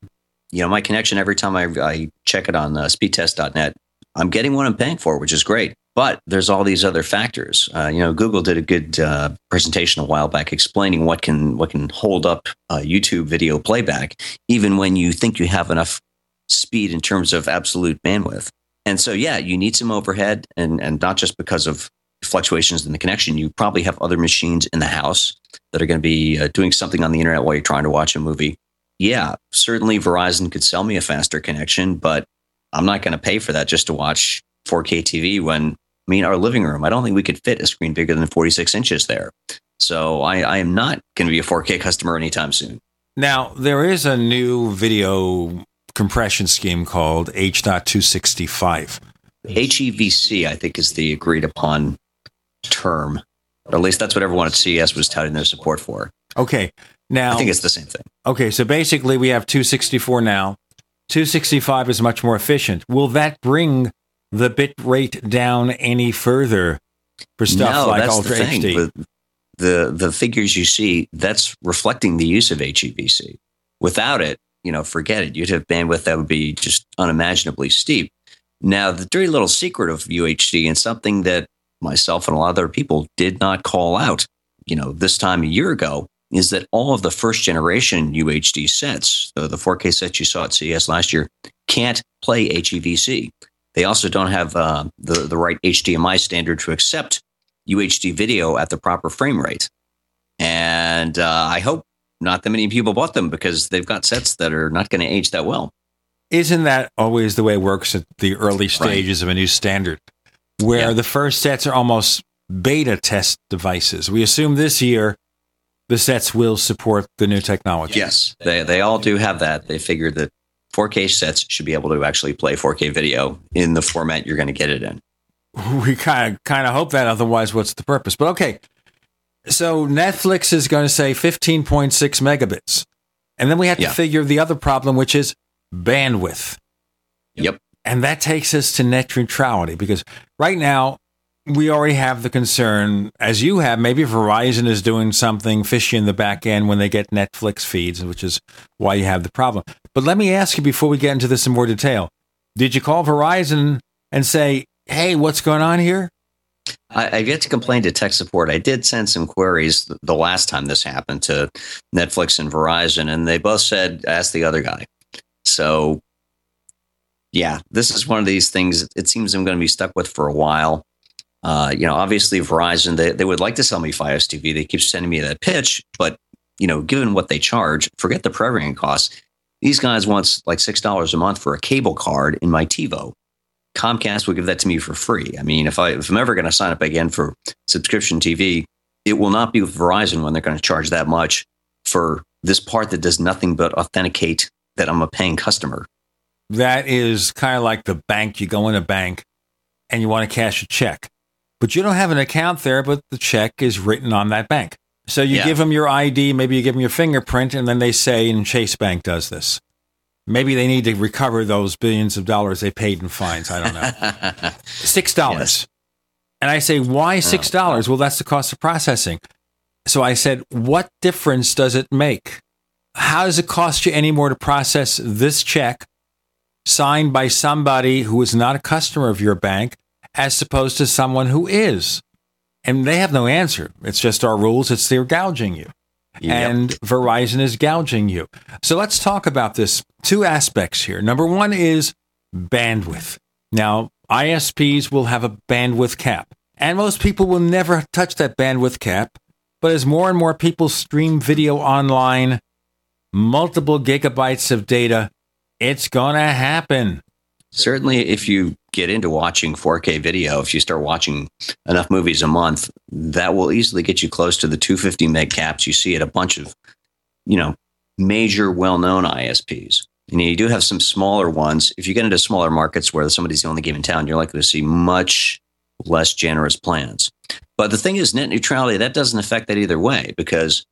you know my connection. Every time I, I check it on uh, speedtest.net, I'm getting what I'm paying for, which is great. But there's all these other factors. Uh, you know, Google did a good uh, presentation a while back explaining what can what can hold up uh, YouTube video playback, even when you think you have enough speed in terms of absolute bandwidth. And so, yeah, you need some overhead, and and not just because of fluctuations in the connection. You probably have other machines in the house that are going to be uh, doing something on the internet while you're trying to watch a movie. Yeah, certainly Verizon could sell me a faster connection, but I'm not going to pay for that just to watch 4K TV when I mean, our living room, I don't think we could fit a screen bigger than 46 inches there. So I, I am not going to be a 4K customer anytime soon. Now, there is a new video compression scheme called H.265. HEVC, I think, is the agreed upon term. Or at least that's what everyone at CES was touting their support for. Okay. Now, I think it's the same thing. Okay. So basically, we have 264 now. 265 is much more efficient. Will that bring the bit rate down any further for stuff no, like Ultra the. HD? The, the the figures you see, that's reflecting the use of HEVC. Without it, you know, forget it. You'd have bandwidth that would be just unimaginably steep. Now, the dirty little secret of UHD and something that myself and a lot of other people did not call out, you know, this time a year ago, is that all of the first generation UHD sets, the, the 4K sets you saw at CES last year, can't play HEVC. They also don't have uh, the, the right HDMI standard to accept UHD video at the proper frame rate. And uh, I hope not that many people bought them because they've got sets that are not going to age that well. Isn't that always the way it works at the early stages right. of a new standard, where yeah. the first sets are almost beta test devices? We assume this year the sets will support the new technology. Yes, they, they all do have that. They figured that 4K sets should be able to actually play 4K video in the format you're going to get it in. We kind of kind of hope that. Otherwise, what's the purpose? But okay, so Netflix is going to say 15.6 megabits, and then we have to yeah. figure the other problem, which is bandwidth. Yep. And that takes us to net neutrality because right now we already have the concern, as you have, maybe Verizon is doing something fishy in the back end when they get Netflix feeds, which is why you have the problem. But let me ask you before we get into this in more detail did you call Verizon and say, hey, what's going on here? I, have yet to complain to tech support. I did send some queries the last time this happened to Netflix and Verizon, and they both said, ask the other guy. So, yeah, this is one of these things it seems I'm going to be stuck with for a while. Uh, you know, obviously Verizon, they, they would like to sell me Fios TV. They keep sending me that pitch, but you know, given what they charge, forget the programming costs. These guys want like six dollars a month for a cable card in my TiVo. Comcast will give that to me for free. I mean, if I if I'm ever going to sign up again for subscription TV, it will not be with Verizon when they're going to charge that much for this part that does nothing but authenticate that I'm a paying customer. That is kind of like the bank. You go in a bank and you want to cash a check but you don't have an account there, but the check is written on that bank. So you yeah. give them your ID, maybe you give them your fingerprint, and then they say, and Chase Bank does this. Maybe they need to recover those billions of dollars they paid in fines. I don't know. Six dollars. Yes. And I say, why oh. six dollars? Oh. Well, that's the cost of processing. So I said, what difference does it make? How does it cost you any more to process this check signed by somebody who is not a customer of your bank as opposed to someone who is. And they have no answer. It's just our rules. It's they're gouging you. Yep. And Verizon is gouging you. So let's talk about this. Two aspects here. Number one is bandwidth. Now, ISPs will have a bandwidth cap, and most people will never touch that bandwidth cap. But as more and more people stream video online, multiple gigabytes of data, it's going to happen. Certainly, if you get into watching 4K video, if you start watching enough movies a month, that will easily get you close to the 250 meg caps you see at a bunch of, you know, major well-known ISPs. And you do have some smaller ones. If you get into smaller markets where somebody's the only game in town, you're likely to see much less generous plans. But the thing is, net neutrality, that doesn't affect that either way because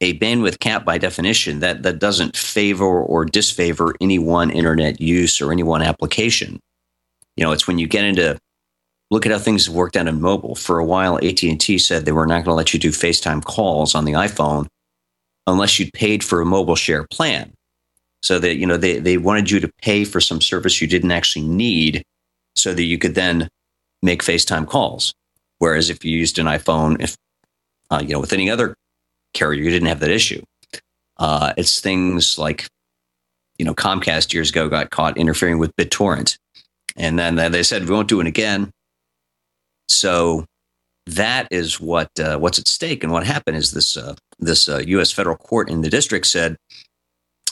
a bandwidth cap by definition that that doesn't favor or disfavor any one internet use or any one application. You know, it's when you get into look at how things have worked out in mobile. For a while, AT and T said they were not going to let you do FaceTime calls on the iPhone unless you'd paid for a mobile share plan. So that you know they they wanted you to pay for some service you didn't actually need, so that you could then make FaceTime calls. Whereas if you used an iPhone, if uh, you know with any other carrier, you didn't have that issue. Uh, it's things like, you know, Comcast years ago got caught interfering with BitTorrent, and then they said we won't do it again. So that is what uh, what's at stake. And what happened is this uh, this U.S. Uh, federal court in the district said,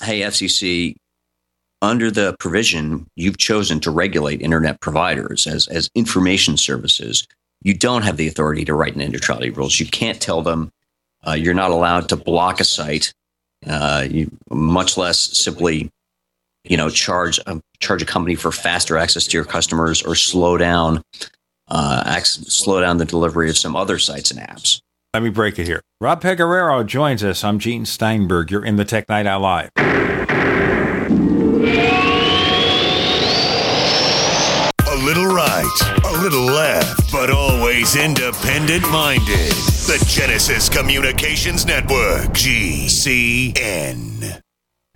"Hey, FCC." Under the provision you've chosen to regulate internet providers as, as information services, you don't have the authority to write net neutrality rules. You can't tell them uh, you're not allowed to block a site, uh, you, much less simply, you know, charge a, charge a company for faster access to your customers or slow down uh, access, slow down the delivery of some other sites and apps. Let me break it here. Rob Pegoraro joins us. I'm Gene Steinberg. You're in the Tech Night Owl Live. A little right, a little left, but always independent minded. The Genesis Communications Network, GCN.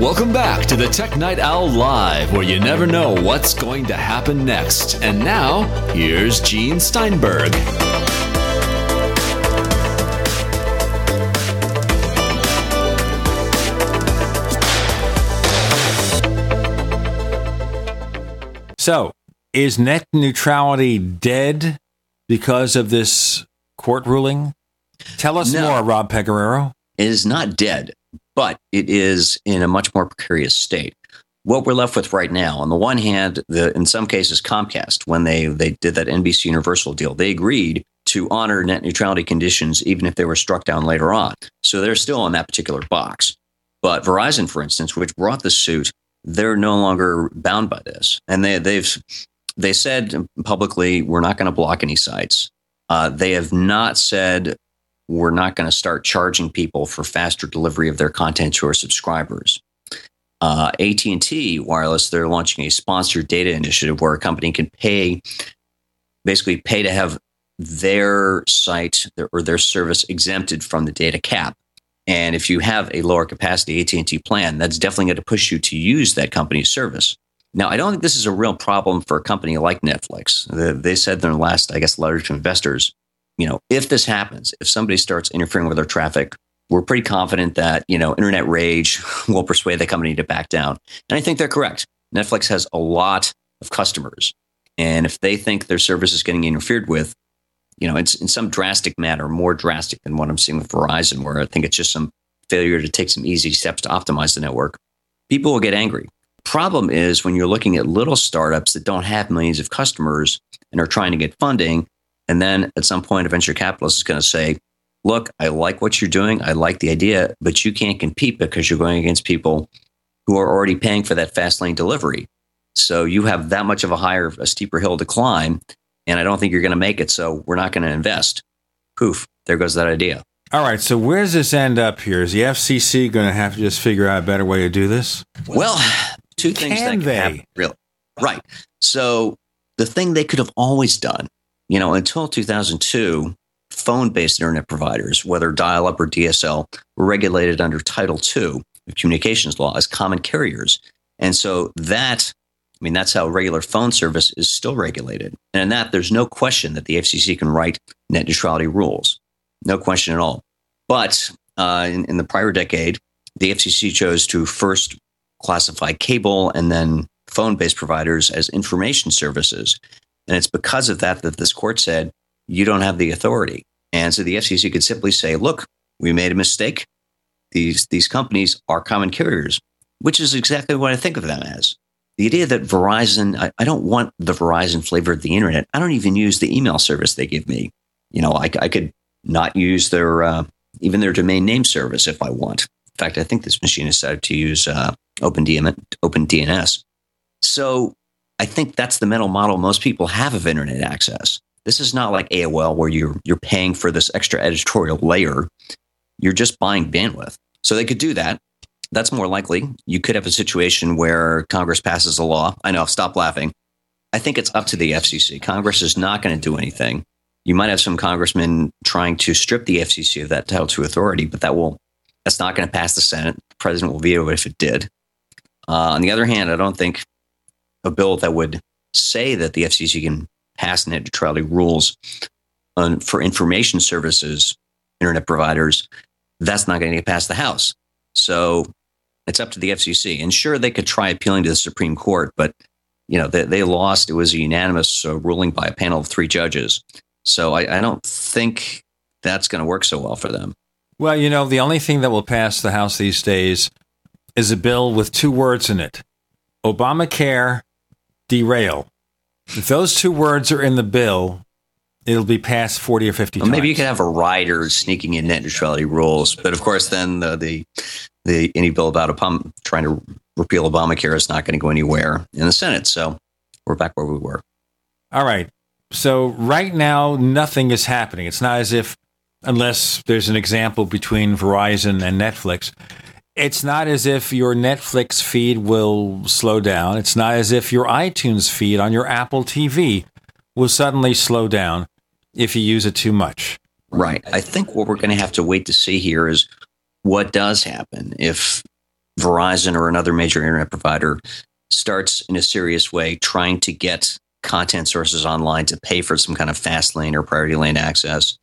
Welcome back to the Tech Night Owl Live, where you never know what's going to happen next. And now, here's Gene Steinberg. So, is net neutrality dead because of this court ruling? Tell us no, more, Rob Pegoraro. It is not dead but it is in a much more precarious state. What we're left with right now, on the one hand, the, in some cases, Comcast, when they, they did that NBC Universal deal, they agreed to honor net neutrality conditions even if they were struck down later on. So they're still in that particular box. But Verizon, for instance, which brought the suit, they're no longer bound by this. And they, they've they said publicly, we're not going to block any sites. Uh, they have not said we're not going to start charging people for faster delivery of their content to our subscribers. Uh, AT&T Wireless, they're launching a sponsored data initiative where a company can pay, basically pay to have their site or their service exempted from the data cap. And if you have a lower capacity AT&T plan, that's definitely going to push you to use that company's service. Now, I don't think this is a real problem for a company like Netflix. They said in their last, I guess, letter to investors you know, if this happens, if somebody starts interfering with our traffic, we're pretty confident that, you know, internet rage will persuade the company to back down. And I think they're correct. Netflix has a lot of customers. And if they think their service is getting interfered with, you know, it's in some drastic manner, more drastic than what I'm seeing with Verizon, where I think it's just some failure to take some easy steps to optimize the network, people will get angry. Problem is when you're looking at little startups that don't have millions of customers and are trying to get funding, and then at some point a venture capitalist is going to say, look, I like what you're doing. I like the idea, but you can't compete because you're going against people who are already paying for that fast lane delivery. So you have that much of a higher, a steeper hill to climb. And I don't think you're going to make it. So we're not going to invest. Poof, there goes that idea. All right, so where does this end up here? Is the FCC going to have to just figure out a better way to do this? Well, two things Can that they? can happen. Really, right? So the thing they could have always done, you know, until 2002, phone-based internet providers, whether dial-up or DSL, were regulated under Title II of communications law as common carriers, and so that. I mean, that's how regular phone service is still regulated. And in that, there's no question that the FCC can write net neutrality rules. No question at all. But uh, in, in the prior decade, the FCC chose to first classify cable and then phone based providers as information services. And it's because of that that this court said, you don't have the authority. And so the FCC could simply say, look, we made a mistake. These, these companies are common carriers, which is exactly what I think of them as. The idea that Verizon, I, I don't want the Verizon flavor of the internet. I don't even use the email service they give me. You know, I, I could not use their uh, even their domain name service if I want. In fact, I think this machine is set to use uh, OpenDM, OpenDNS. So I think that's the mental model most people have of internet access. This is not like AOL where you're you're paying for this extra editorial layer. You're just buying bandwidth. So they could do that. That's more likely. You could have a situation where Congress passes a law. I know, stop laughing. I think it's up to the FCC. Congress is not going to do anything. You might have some congressmen trying to strip the FCC of that Title II authority, but that will that's not going to pass the Senate. The president will veto it if it did. Uh, on the other hand, I don't think a bill that would say that the FCC can pass net neutrality rules on, for information services, internet providers, that's not going to get past the House. So it's up to the FCC. And sure, they could try appealing to the Supreme Court, but you know they, they lost. It was a unanimous uh, ruling by a panel of three judges. So I, I don't think that's going to work so well for them. Well, you know, the only thing that will pass the House these days is a bill with two words in it Obamacare derail. If those two words are in the bill, it'll be passed 40 or 50 Well, times. maybe you could have a rider sneaking in net neutrality rules, but of course, then the the, the any bill about a pump trying to repeal Obamacare is not going to go anywhere in the Senate. So we're back where we were. All right. So right now, nothing is happening. It's not as if, unless there's an example between Verizon and Netflix, it's not as if your Netflix feed will slow down. It's not as if your iTunes feed on your Apple TV will suddenly slow down if you use it too much. Right. I think what we're going to have to wait to see here is what does happen if Verizon or another major internet provider starts in a serious way trying to get content sources online to pay for some kind of fast lane or priority lane access.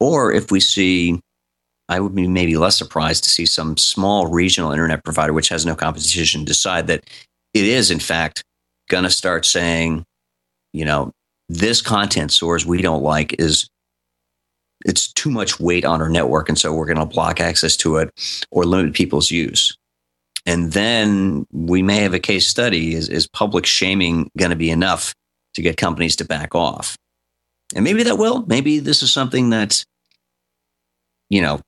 Or if we see, I would be maybe less surprised to see some small regional internet provider, which has no competition, decide that it is, in fact, going to start saying, you know, this content source we don't like is it's too much weight on our network and so we're going to block access to it or limit people's use. And then we may have a case study is, is public shaming going to be enough to get companies to back off? And maybe that will. Maybe this is something that you know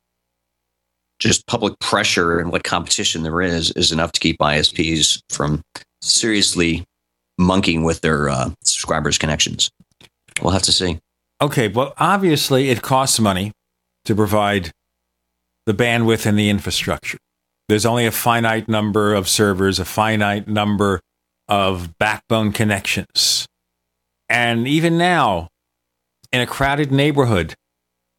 just public pressure and what competition there is is enough to keep isps from seriously monkeying with their uh, subscribers connections we'll have to see Okay, well, obviously it costs money to provide the bandwidth and the infrastructure. There's only a finite number of servers, a finite number of backbone connections. And even now, in a crowded neighborhood,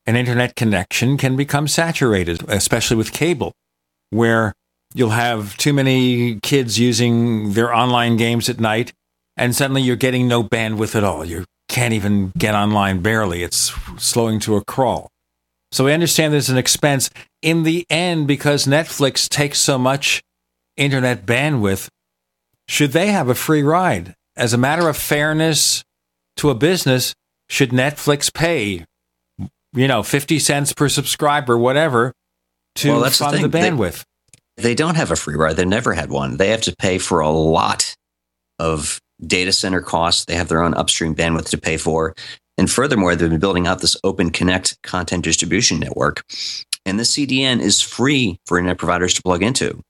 an internet connection can become saturated, especially with cable, where you'll have too many kids using their online games at night, and suddenly you're getting no bandwidth at all. You're can't even get online barely. It's slowing to a crawl. So we understand there's an expense in the end because Netflix takes so much internet bandwidth. Should they have a free ride? As a matter of fairness to a business, should Netflix pay, you know, 50 cents per subscriber, whatever, to Well, that's the fund the. They- bandwidth? They don't have a free ride. They never had one. They have to pay for a lot of data center costs. They have their own upstream bandwidth to pay for. And furthermore, they've been building out this Open Connect content distribution network. And the CDN is free for internet providers to plug into.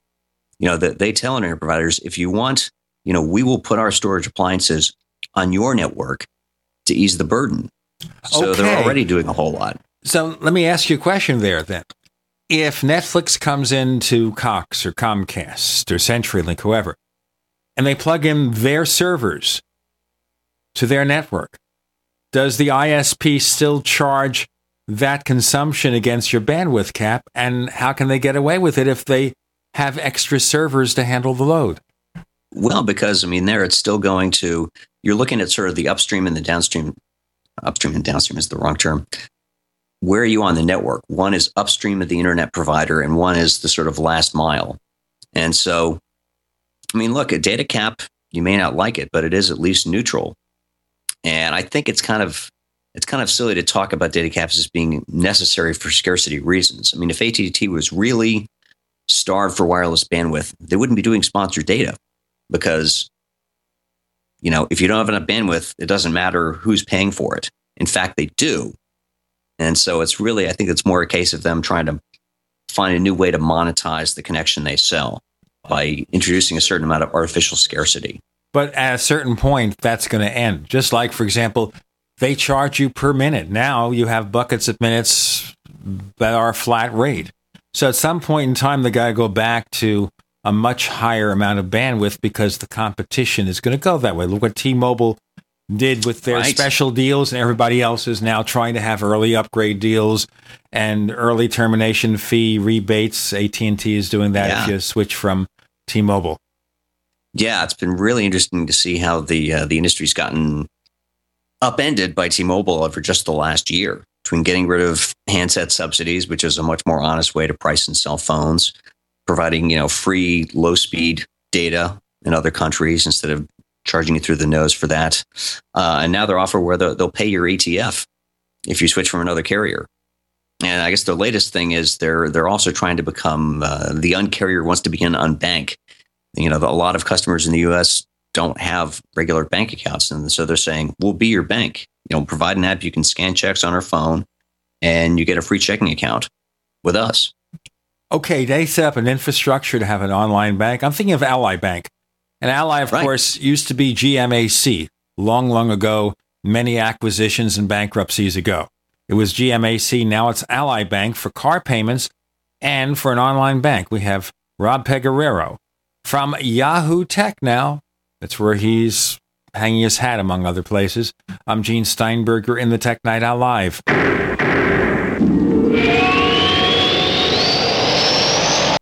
You know, that they tell internet providers, if you want, you know, we will put our storage appliances on your network to ease the burden. So they're already doing a whole lot. So let me ask you a question there then. If Netflix comes into Cox or Comcast or CenturyLink, whoever, and they plug in their servers to their network, does the ISP still charge that consumption against your bandwidth cap? And how can they get away with it if they have extra servers to handle the load? Well, because I mean, there it's still going to, you're looking at sort of the upstream and the downstream. Upstream and downstream is the wrong term. Where are you on the network? One is upstream of the internet provider, and one is the sort of last mile. And so, I mean, look, a data cap, you may not like it, but it is at least neutral. And I think it's kind of, it's kind of silly to talk about data caps as being necessary for scarcity reasons. I mean, if AT&T was really starved for wireless bandwidth, they wouldn't be doing sponsored data because you know if you don't have enough bandwidth it doesn't matter who's paying for it in fact they do and so it's really i think it's more a case of them trying to find a new way to monetize the connection they sell by introducing a certain amount of artificial scarcity But at a certain point, that's going to end. Just like, for example, they charge you per minute. Now you have buckets of minutes that are flat rate. So at some point in time, they got to go back to a much higher amount of bandwidth because the competition is going to go that way. Look what T-Mobile did with their Right. special deals, and everybody else is now trying to have early upgrade deals and early termination fee rebates. AT and T is doing that if you switch from T-Mobile. yeah it's been really interesting to see how the uh, the industry's gotten upended by T-Mobile over just the last year between getting rid of handset subsidies, which is a much more honest way to price and sell phones, providing you know free low speed data in other countries instead of charging you through the nose for that, uh, and now they're offering where they'll, they'll pay your ETF if you switch from another carrier. And I guess the latest thing is they're they're also trying to become uh, the uncarrier wants to begin unbank. You know, a lot of customers in the U.S. don't have regular bank accounts, and so they're saying we'll be your bank. You know, provide an app you can scan checks on our phone, and you get a free checking account with us. Okay, they set up an infrastructure to have an online bank. I'm thinking of Ally Bank. And Ally, of course, used to be GMAC long, long ago, many acquisitions and bankruptcies ago. It was GMAC. Now it's Ally Bank for car payments and for an online bank. We have Rob Pegoraro from Yahoo Tech now. That's where he's hanging his hat, among other places. I'm Gene Steinberger in the Tech Night Owl Live.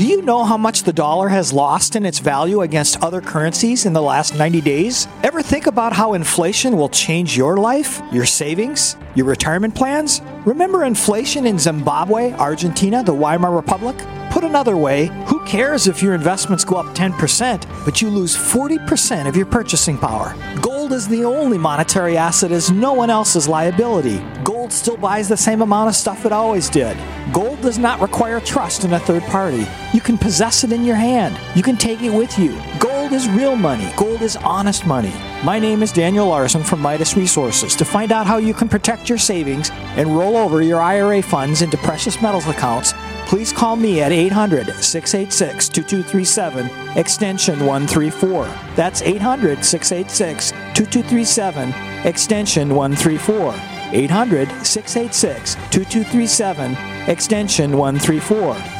Do you know how much the dollar has lost in its value against other currencies in the last 90 days? Ever think about how inflation will change your life, your savings, your retirement plans? Remember inflation in Zimbabwe, Argentina, the Weimar Republic? Put another way, who cares if your investments go up 10%, but you lose 40% of your purchasing power? Gold is the only monetary asset as no one else's liability. Gold still buys the same amount of stuff it always did. Gold does not require trust in a third party. You can possess it in your hand. You can take it with you. Gold is real money. Gold is honest money. My name is Daniel Larson from Midas Resources. To find out how you can protect your savings and roll over your IRA funds into precious metals accounts, please call me at 800 686 2237, extension 134. That's 800 686 2237, extension 134. 800 686 2237, extension 134.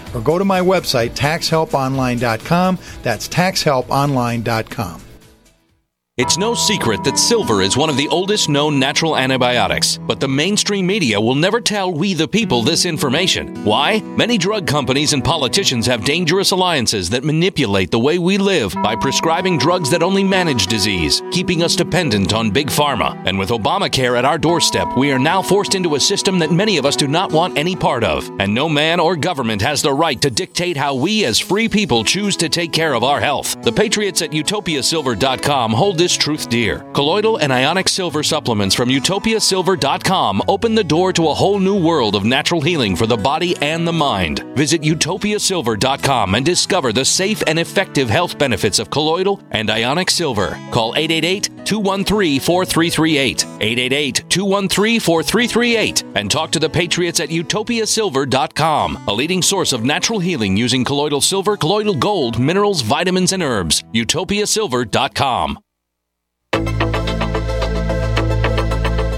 or go to my website, taxhelponline.com. That's taxhelponline.com. It's no secret that silver is one of the oldest known natural antibiotics, but the mainstream media will never tell we the people this information. Why? Many drug companies and politicians have dangerous alliances that manipulate the way we live by prescribing drugs that only manage disease, keeping us dependent on big pharma. And with Obamacare at our doorstep, we are now forced into a system that many of us do not want any part of. And no man or government has the right to dictate how we as free people choose to take care of our health. The patriots at utopiasilver.com hold this truth dear. Colloidal and ionic silver supplements from utopiasilver.com open the door to a whole new world of natural healing for the body and the mind. Visit utopiasilver.com and discover the safe and effective health benefits of colloidal and ionic silver. Call 888-213-4338. 888-213-4338 and talk to the patriots at utopiasilver.com, a leading source of natural healing using colloidal silver, colloidal gold, minerals, vitamins and herbs. utopiasilver.com.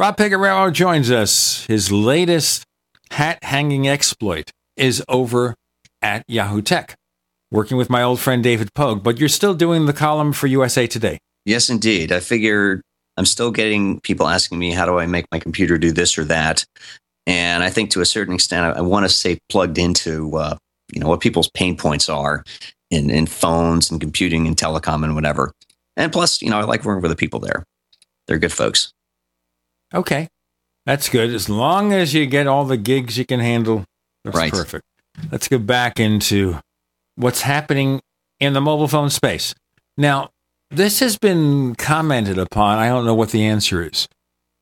Rob Pegoraro joins us. His latest hat hanging exploit is over at Yahoo Tech, working with my old friend David Pogue. But you're still doing the column for USA Today. Yes, indeed. I figure I'm still getting people asking me, how do I make my computer do this or that? And I think to a certain extent, I, I want to stay plugged into, uh, you know, what people's pain points are in, in phones and computing and telecom and whatever. And plus, you know, I like working with the people there. They're good folks. Okay. That's good. As long as you get all the gigs you can handle, that's Right. perfect. Let's go back into what's happening in the mobile phone space. Now, this has been commented upon. I don't know what the answer is.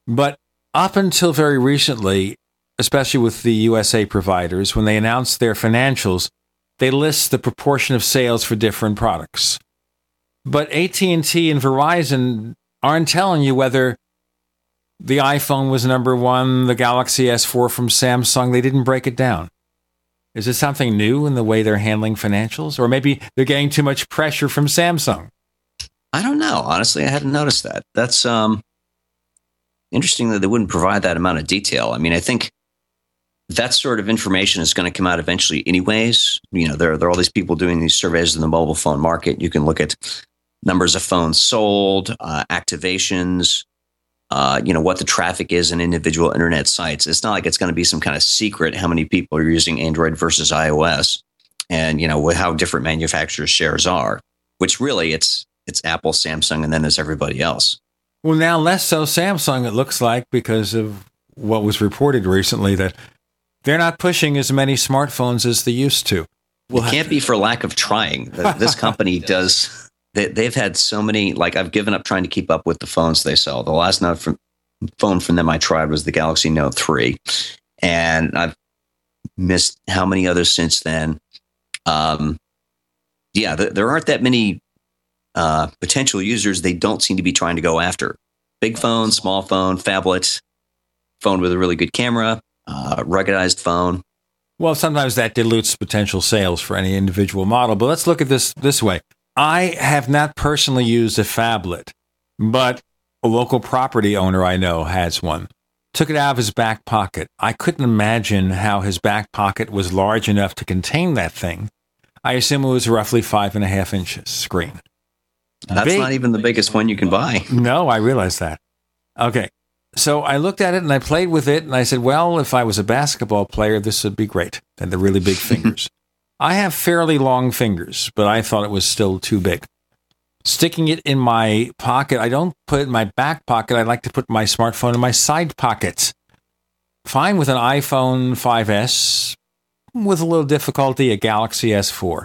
But up until very recently, especially with the USA providers, when they announce their financials, they list the proportion of sales for different products. But AT&T and Verizon aren't telling you whether the iPhone was number one, the Galaxy S4 from Samsung. They didn't break it down. Is this something new in the way they're handling financials? Or maybe they're getting too much pressure from Samsung? I don't know. Honestly, I hadn't noticed that. That's um, interesting that they wouldn't provide that amount of detail. I mean, I think that sort of information is going to come out eventually, anyways. You know, there, there are all these people doing these surveys in the mobile phone market. You can look at numbers of phones sold, uh, activations, uh, you know, what the traffic is in individual internet sites. It's not like it's going to be some kind of secret how many people are using Android versus iOS and, you know, how different manufacturers' shares are, which really it's, it's Apple, Samsung, and then there's everybody else. Well, now less so Samsung, it looks like, because of what was reported recently that they're not pushing as many smartphones as they used to. Well, it can't be for lack of trying. This company does. They, have had so many. Like I've given up trying to keep up with the phones they sell. The last from phone from them I tried was the Galaxy Note three, and I've missed how many others since then. Um, yeah, th- there aren't that many uh, potential users. They don't seem to be trying to go after big phone, small phone, phablet, phone with a really good camera, uh, ruggedized phone. Well, sometimes that dilutes potential sales for any individual model. But let's look at this this way. I have not personally used a phablet, but a local property owner I know has one. Took it out of his back pocket. I couldn't imagine how his back pocket was large enough to contain that thing. I assume it was roughly five and a half inches screen. That's Big. not even the biggest one you can buy. No, I realize that. Okay. So I looked at it and I played with it and I said, well, if I was a basketball player, this would be great. And the really big fingers. I have fairly long fingers, but I thought it was still too big. Sticking it in my pocket, I don't put it in my back pocket. I like to put my smartphone in my side pockets. Fine with an iPhone 5S, with a little difficulty, a Galaxy S4.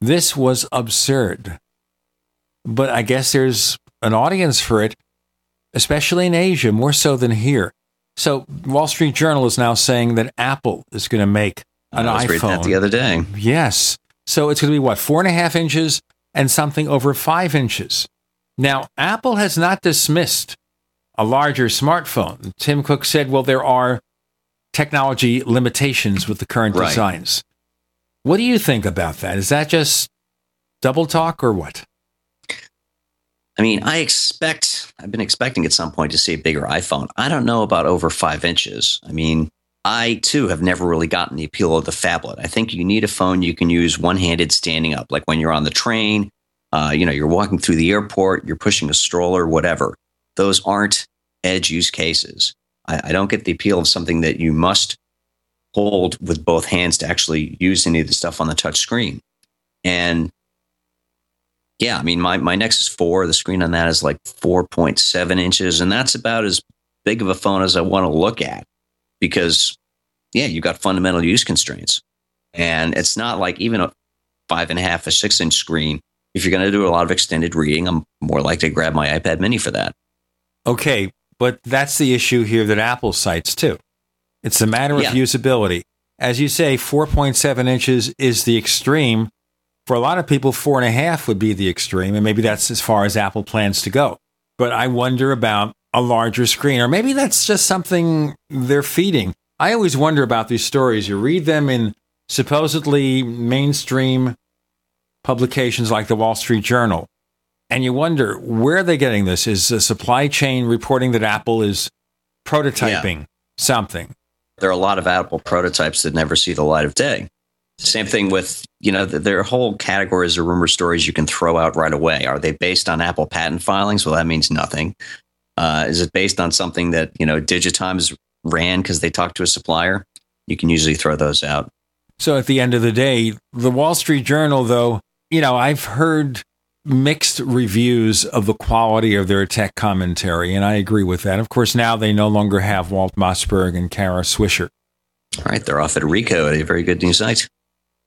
This was absurd. But I guess there's an audience for it especially in Asia, more so than here. So, Wall Street Journal is now saying that Apple is going to make an I was iPhone. that the other day. Yes. So it's going to be what four and a half inches and something over five inches. Now, Apple has not dismissed a larger smartphone. Tim Cook said, "Well, there are technology limitations with the current right. designs." What do you think about that? Is that just double talk or what? I mean, I expect, I've been expecting at some point to see a bigger iPhone. I don't know about over five inches. I mean, I too have never really gotten the appeal of the phablet. I think you need a phone you can use one handed standing up, like when you're on the train, uh, you know, you're walking through the airport, you're pushing a stroller, whatever. Those aren't edge use cases. I, I don't get the appeal of something that you must hold with both hands to actually use any of the stuff on the touch screen. And yeah, I mean, my, my Nexus 4, the screen on that is like 4.7 inches, and that's about as big of a phone as I want to look at because, yeah, you've got fundamental use constraints. And it's not like even a five and a half, a six inch screen. If you're going to do a lot of extended reading, I'm more likely to grab my iPad mini for that. Okay, but that's the issue here that Apple cites too. It's a matter of yeah. usability. As you say, 4.7 inches is the extreme for a lot of people, four and a half would be the extreme, and maybe that's as far as Apple plans to go. But I wonder about a larger screen, or maybe that's just something they're feeding. I always wonder about these stories. You read them in supposedly mainstream publications like the Wall Street Journal, and you wonder where are they getting this? Is the supply chain reporting that Apple is prototyping yeah. something? There are a lot of Apple prototypes that never see the light of day. Same thing with, you know, there are whole categories of rumor stories you can throw out right away. Are they based on Apple patent filings? Well, that means nothing. Uh, is it based on something that, you know, Digitimes ran because they talked to a supplier? You can usually throw those out. So at the end of the day, the Wall Street Journal, though, you know, I've heard mixed reviews of the quality of their tech commentary, and I agree with that. Of course, now they no longer have Walt Mossberg and Kara Swisher. All right, they're off at Re/code at a very good new site.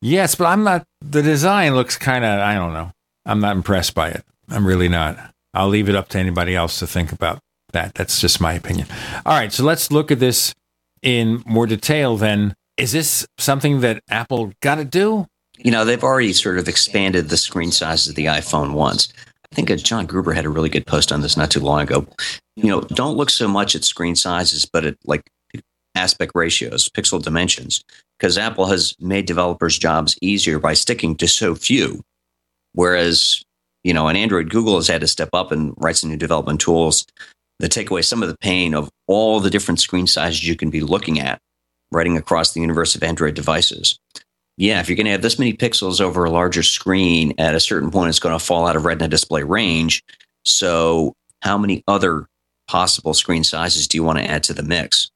Yes, but I'm not. The design looks kind of. I don't know. I'm not impressed by it. I'm really not. I'll leave it up to anybody else to think about that. That's just my opinion. All right, so let's look at this in more detail. Then, is this something that Apple got to do? You know, they've already sort of expanded the screen size of the iPhone once. I think uh, John Gruber had a really good post on this not too long ago. You know, don't look so much at screen sizes, but at like aspect ratios, pixel dimensions because Apple has made developers' jobs easier by sticking to so few. Whereas, you know, on Android, Google has had to step up and write some new development tools that take away some of the pain of all the different screen sizes you can be looking at writing across the universe of Android devices. Yeah, if you're going to have this many pixels over a larger screen, at a certain point, it's going to fall out of Retina display range. So, how many other possible screen sizes do you want to add to the mix?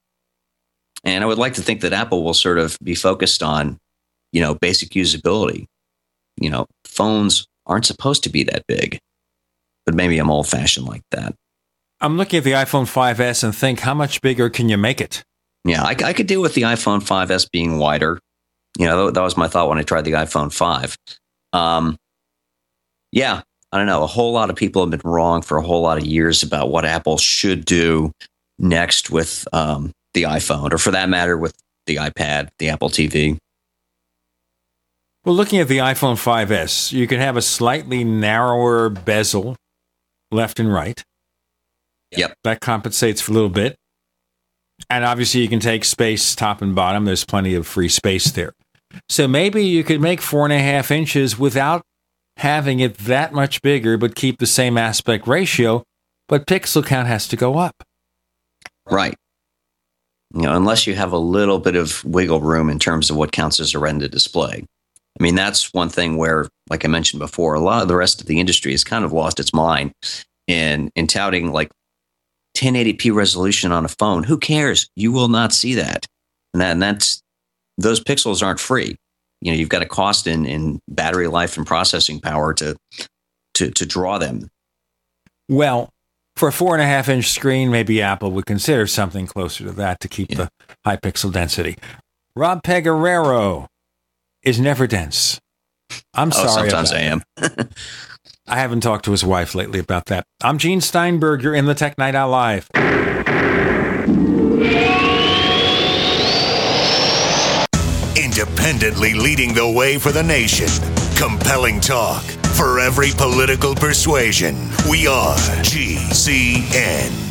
And I would like to think that Apple will sort of be focused on, you know, basic usability. You know, phones aren't supposed to be that big, but maybe I'm old fashioned like that. I'm looking at the iPhone 5S and think, how much bigger can you make it? Yeah, I, I could deal with the iPhone 5S being wider. You know, that, that was my thought when I tried the iPhone 5. Um, yeah, I don't know. A whole lot of people have been wrong for a whole lot of years about what Apple should do next with um, the iPhone, or for that matter, with the iPad, the Apple TV. Well, looking at the iPhone 5S, you can have a slightly narrower bezel left and right. Yep. That compensates for a little bit. And obviously, you can take space top and bottom. There's plenty of free space there. So maybe you could make four and a half inches without having it that much bigger, but keep the same aspect ratio. But pixel count has to go up. Right. You know, unless you have a little bit of wiggle room in terms of what counts as a retina display. I mean, that's one thing where, like I mentioned before, a lot of the rest of the industry has kind of lost its mind in in touting like 1080p resolution on a phone. Who cares? You will not see that. And, that, and that's those pixels aren't free. You know, you've got a cost in in battery life and processing power to to to draw them. Well, for a four and a half inch screen, maybe Apple would consider something closer to that to keep yeah. the high pixel density. Rob Pegoraro is never dense. I'm oh, sorry. Sometimes I am. I haven't talked to his wife lately about that. I'm Gene Steinberg. You're in the Tech Night Owl Live. Independently leading the way for the nation. Compelling talk for every political persuasion. We are GCN.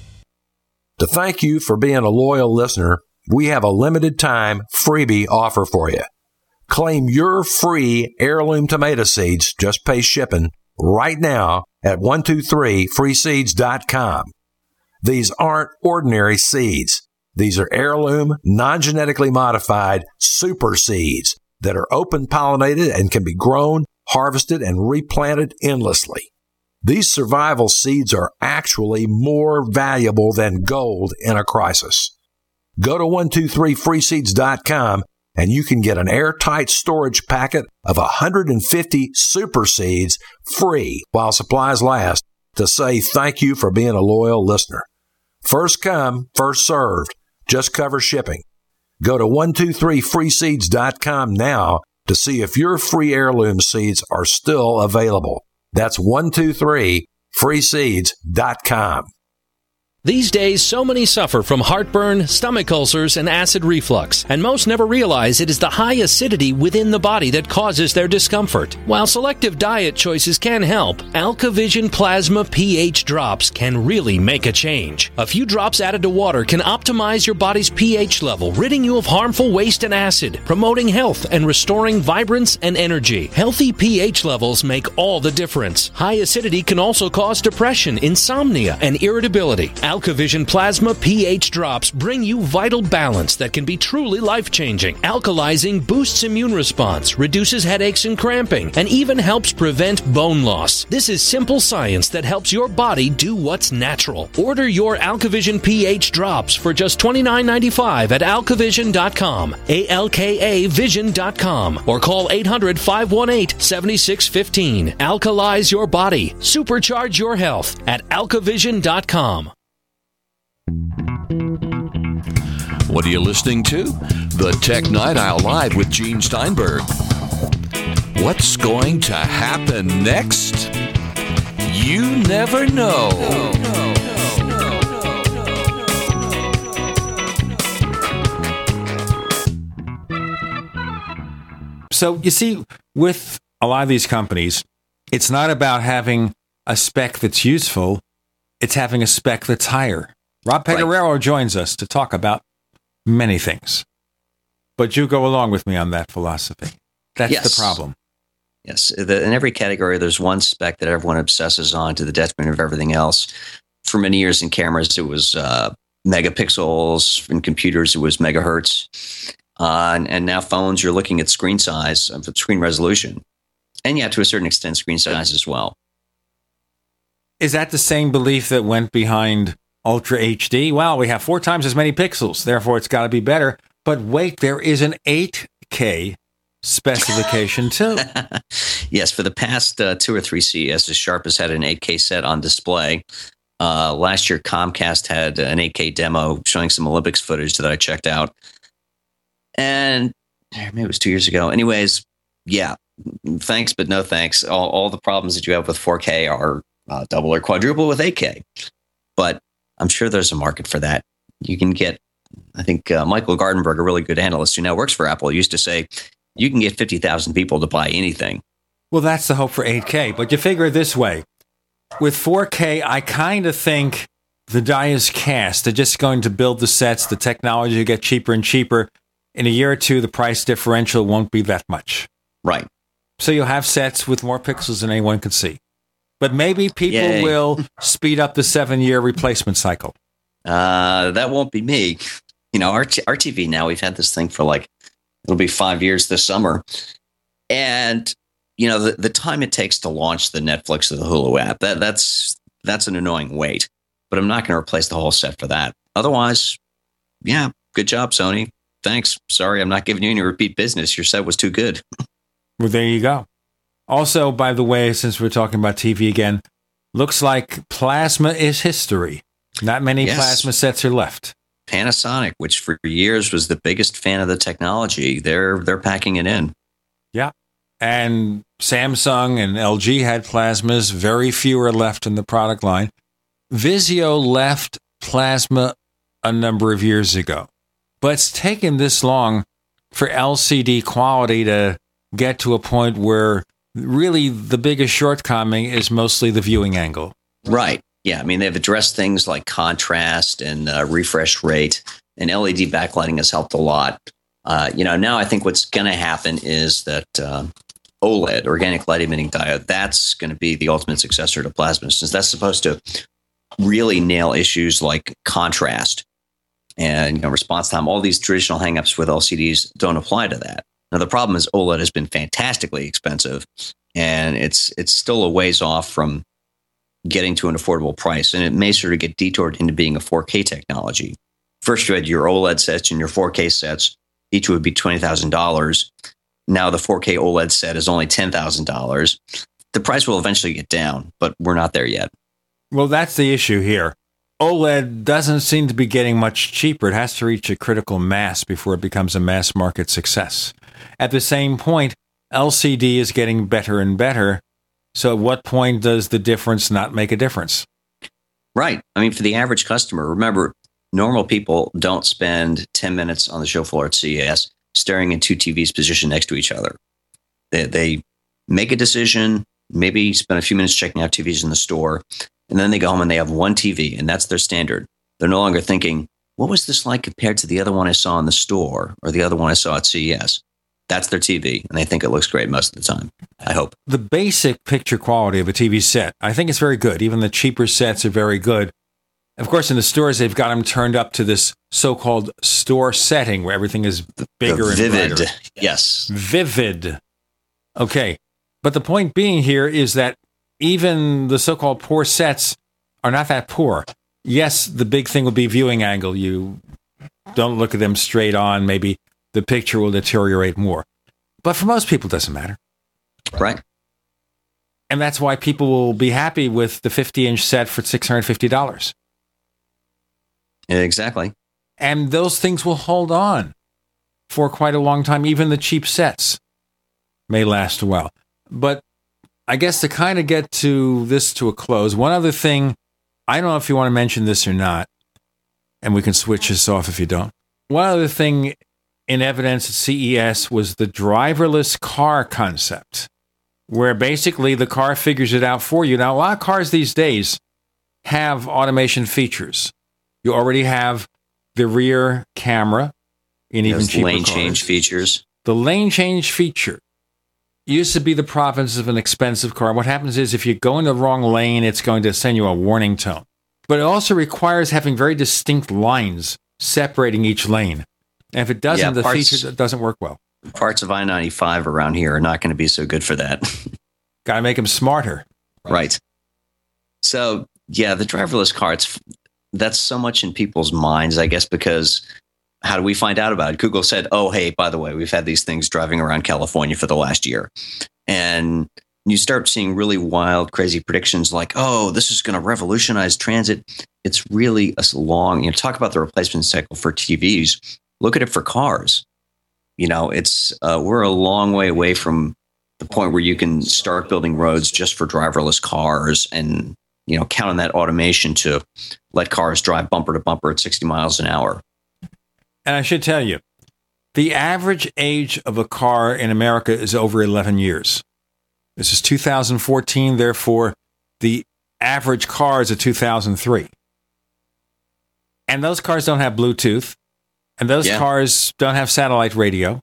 To thank you for being a loyal listener, we have a limited time freebie offer for you. Claim your free heirloom tomato seeds, just pay shipping, right now at 123freeseeds.com. These aren't ordinary seeds. These are heirloom, non genetically modified super seeds that are open pollinated and can be grown, harvested, and replanted endlessly. These survival seeds are actually more valuable than gold in a crisis. Go to 123freeseeds.com and you can get an airtight storage packet of 150 super seeds free while supplies last to say thank you for being a loyal listener. First come, first served. Just cover shipping. Go to 123freeseeds.com now to see if your free heirloom seeds are still available. That's 123freeseeds.com. These days, so many suffer from heartburn, stomach ulcers, and acid reflux, and most never realize it is the high acidity within the body that causes their discomfort. While selective diet choices can help, AlkaVision Plasma pH drops can really make a change. A few drops added to water can optimize your body's pH level, ridding you of harmful waste and acid, promoting health and restoring vibrance and energy. Healthy pH levels make all the difference. High acidity can also cause depression, insomnia, and irritability. AlkaVision Plasma pH drops bring you vital balance that can be truly life changing. Alkalizing boosts immune response, reduces headaches and cramping, and even helps prevent bone loss. This is simple science that helps your body do what's natural. Order your AlkaVision pH drops for just $29.95 at alkavision.com, A L K A vision.com, or call 800 518 7615. Alkalize your body, supercharge your health at alkavision.com. What are you listening to? The Tech Night Owl Live with Gene Steinberg. What's going to happen next? You never know. So you see, with a lot of these companies, it's not about having a spec that's useful, it's having a spec that's higher. Rob Pegoraro joins us to talk about many things. But you go along with me on that philosophy. That's Yes. the problem. Yes, the, in every category, there's one spec that everyone obsesses on to the detriment of everything else. For many years in cameras, it was uh, megapixels. In computers, it was megahertz. Uh, and, and now phones, you're looking at screen size, screen resolution, and yeah, to a certain extent, screen size as well. Is that the same belief that went behind Ultra HD? Well, we have four times as many pixels, therefore it's got to be better. But wait, there is an 8K specification too. Yes, for the past uh, two or three CES, Sharp has had an 8K set on display. Uh, last year, Comcast had an 8K demo showing some Olympics footage that I checked out. And maybe it was two years ago. Anyways, yeah, thanks, but no thanks. All, all the problems that you have with 4K are uh, double or quadruple with 8K. But I'm sure there's a market for that. You can get, I think uh, Michael Gartenberg, a really good analyst who now works for Apple, used to say, you can get 50,000 people to buy anything. Well, that's the hope for 8K. But you figure it this way with 4K, I kind of think the die is cast. They're just going to build the sets, the technology will get cheaper and cheaper. In a year or two, the price differential won't be that much. Right. So you'll have sets with more pixels than anyone can see. But maybe people Yay. will speed up the seven year replacement cycle. Uh, that won't be me. You know, our, our TV now, we've had this thing for like, it'll be five years this summer. And, you know, the, the time it takes to launch the Netflix or the Hulu app, that, that's, that's an annoying wait. But I'm not going to replace the whole set for that. Otherwise, yeah, good job, Sony. Thanks. Sorry, I'm not giving you any repeat business. Your set was too good. Well, there you go. Also, by the way, since we're talking about TV again, looks like plasma is history. Not many Yes. plasma sets are left. Panasonic, which for years was the biggest fan of the technology, they're they're packing it in. Yeah. And Samsung and LG had plasmas. Very few are left in the product line. Vizio left plasma a number of years ago. But it's taken this long for LCD quality to get to a point where really the biggest shortcoming is mostly the viewing angle. Right. Yeah. I mean, they've addressed things like contrast and uh, refresh rate, and LED backlighting has helped a lot. Uh, you know, now I think what's going to happen is that uh, OLED, organic light emitting diode, that's going to be the ultimate successor to plasma, since that's supposed to really nail issues like contrast and you know response time. All these traditional hangups with LCDs don't apply to that. Now the problem is OLED has been fantastically expensive, and it's it's still a ways off from getting to an affordable price, and it may sort of get detoured into being a 4K technology. First, you had your OLED sets and your 4K sets; each would be twenty thousand dollars. Now the 4K OLED set is only ten thousand dollars. The price will eventually get down, but we're not there yet. Well, that's the issue here. OLED doesn't seem to be getting much cheaper. It has to reach a critical mass before it becomes a mass market success. At the same point, LCD is getting better and better. So, at what point does the difference not make a difference? Right. I mean, for the average customer, remember, normal people don't spend 10 minutes on the show floor at CES staring at two TVs positioned next to each other. They, they make a decision, maybe spend a few minutes checking out TVs in the store, and then they go home and they have one TV, and that's their standard. They're no longer thinking, what was this like compared to the other one I saw in the store or the other one I saw at CES? That's their TV, and they think it looks great most of the time. I hope. The basic picture quality of a TV set, I think it's very good. Even the cheaper sets are very good. Of course, in the stores, they've got them turned up to this so-called store setting where everything is bigger and vivid. Yes. Vivid. Okay. But the point being here is that even the so-called poor sets are not that poor. Yes, the big thing will be viewing angle. You don't look at them straight on. Maybe the picture will deteriorate more. But for most people, it doesn't matter. Right. And that's why people will be happy with the 50 inch set for $650. Exactly. And those things will hold on for quite a long time. Even the cheap sets may last a while. But I guess to kind of get to this to a close, one other thing, I don't know if you want to mention this or not, and we can switch this off if you don't. One other thing in evidence at CES was the driverless car concept, where basically the car figures it out for you. Now, a lot of cars these days have automation features. You already have the rear camera in even cheaper lane cars. change features. The lane change feature used to be the province of an expensive car. What happens is if you go in the wrong lane, it's going to send you a warning tone. But it also requires having very distinct lines separating each lane. And if it doesn't, Yeah, the parts- feature doesn't work well. Parts of I 95 around here are not going to be so good for that. Got to make them smarter. Right. So, yeah, the driverless car, it's, that's so much in people's minds, I guess, because how do we find out about it? Google said, oh, hey, by the way, we've had these things driving around California for the last year. And you start seeing really wild, crazy predictions like, oh, this is going to revolutionize transit. It's really a long, you know, talk about the replacement cycle for TVs. Look at it for cars. You know, it's, uh, we're a long way away from the point where you can start building roads just for driverless cars and you know count on that automation to let cars drive bumper to bumper at 60 miles an hour And I should tell you, the average age of a car in America is over 11 years. This is 2014, therefore, the average car is a 2003. And those cars don't have Bluetooth, and those Yeah. cars don't have satellite radio.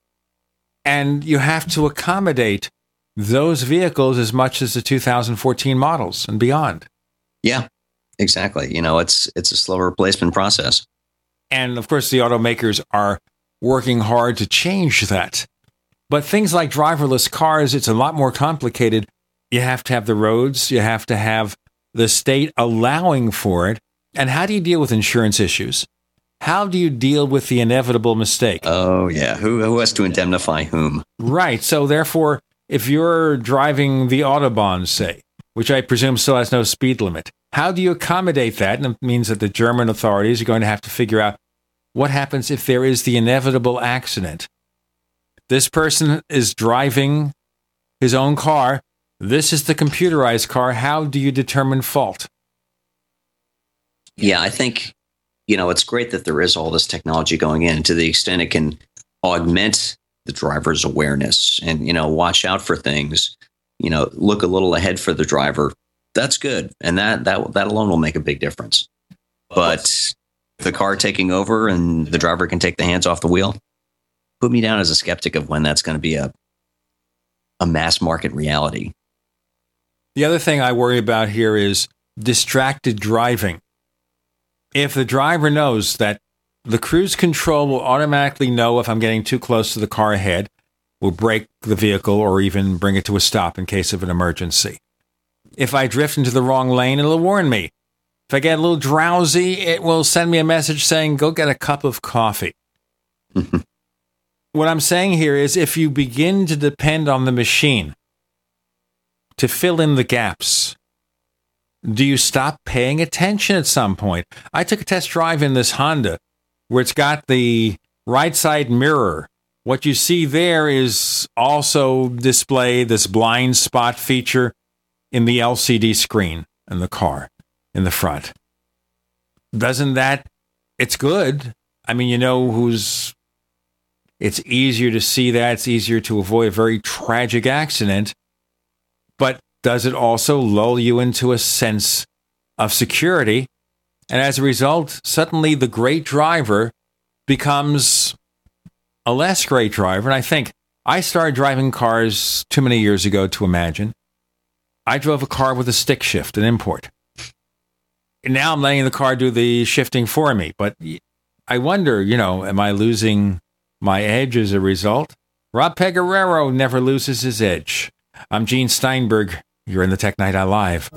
And you have to accommodate those vehicles as much as the 2014 models and beyond. yeah exactly you know it's it's a slow replacement process And of course, the automakers are working hard to change that. But things like driverless cars, it's a lot more complicated. You have to have the roads, you have to have the state allowing for it. And how do you deal with insurance issues? How do you deal with the inevitable mistake? oh yeah who, who has to indemnify whom Right. So, therefore, if you're driving the Autobahn, say, which I presume still has no speed limit, how do you accommodate that? And it means that the German authorities are going to have to figure out what happens if there is the inevitable accident. This person is driving his own car. This is the computerized car. How do you determine fault? yeah i think you know it's great that there is all this technology going in to the extent it can augment the driver's awareness and you know watch out for things you know look a little ahead for the driver. That's good. And that that that alone will make a big difference. But the car taking over and the driver can take the hands off the wheel put me down as a skeptic of when that's going to be a a mass market reality. The other thing I worry about here is distracted driving. If the driver knows that the cruise control will automatically know if I'm getting too close to the car ahead, will brake the vehicle or even bring it to a stop in case of an emergency. If I drift into the wrong lane, it'll warn me. If I get a little drowsy, it will send me a message saying, go get a cup of coffee. what I'm saying here is if you begin to depend on the machine to fill in the gaps, do you stop paying attention at some point? I took a test drive in this Honda where it's got the right side mirror. What you see there is also display this blind spot feature in the LCD screen in the car in the front. doesn't that, it's good. I mean, you know who's, it's easier to see that. It's easier to avoid a very tragic accident. But does it also lull you into a sense of security? And as a result, suddenly the great driver becomes a less great driver. And I think I started driving cars too many years ago to imagine. I drove a car with a stick shift, an import. And now I'm letting the car do the shifting for me. But I wonder, you know, am I losing my edge as a result? Rob Pegoraro never loses his edge. I'm Gene Steinberg. You're in the Tech Night Owl Live.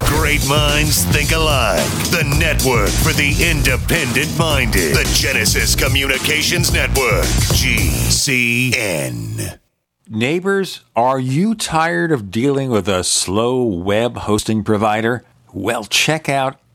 Great minds think alike. The network for the independent minded. The Genesis Communications Network. GCN. Neighbors, are you tired of dealing with a slow web hosting provider? Well, check out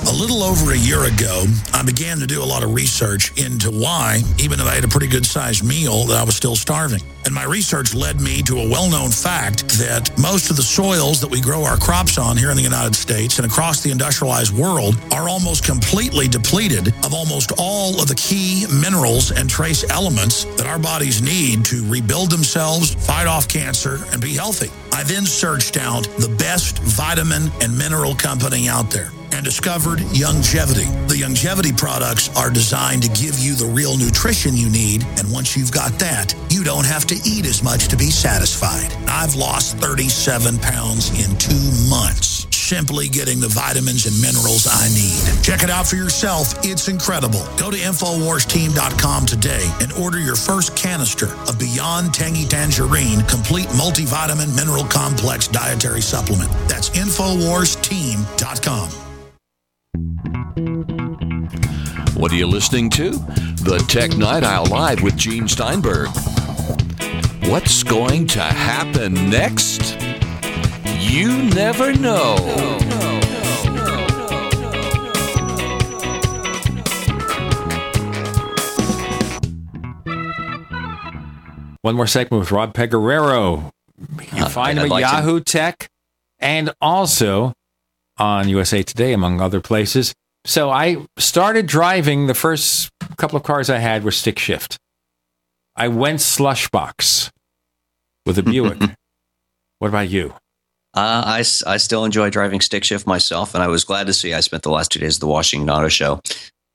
A little over a year ago, I began to do a lot of research into why, even though I had a pretty good sized meal, that I was still starving. And my research led me to a well known fact that most of the soils that we grow our crops on here in the United States and across the industrialized world are almost completely depleted of almost all of the key minerals and trace elements that our bodies need to rebuild themselves, fight off cancer, and be healthy. I then searched out the best vitamin and mineral company out there and discovered Youngevity. The Youngevity products are designed to give you the real nutrition you need, and once you've got that, you don't have to eat as much to be satisfied. I've lost 37 pounds in two months simply getting the vitamins and minerals I need. Check it out for yourself. It's incredible. Go to InfoWarsTeam.com today and order your first canister of Beyond Tangy Tangerine Complete Multivitamin Mineral Complex Dietary Supplement. That's InfoWarsTeam.com. What are you listening to? The Tech Night Owl Live with Gene Steinberg. What's going to happen next? You never know. One more segment with Rob Pegoraro. You Uh, find him at like to- Yahoo Tech and also on USA Today, among other places. So I started driving. The first couple of cars I had were stick shift. I went slush box with a Buick. what about you? Uh, I, s- I still enjoy driving stick shift myself, and I was glad to see I spent the last two days at the Washington Auto Show.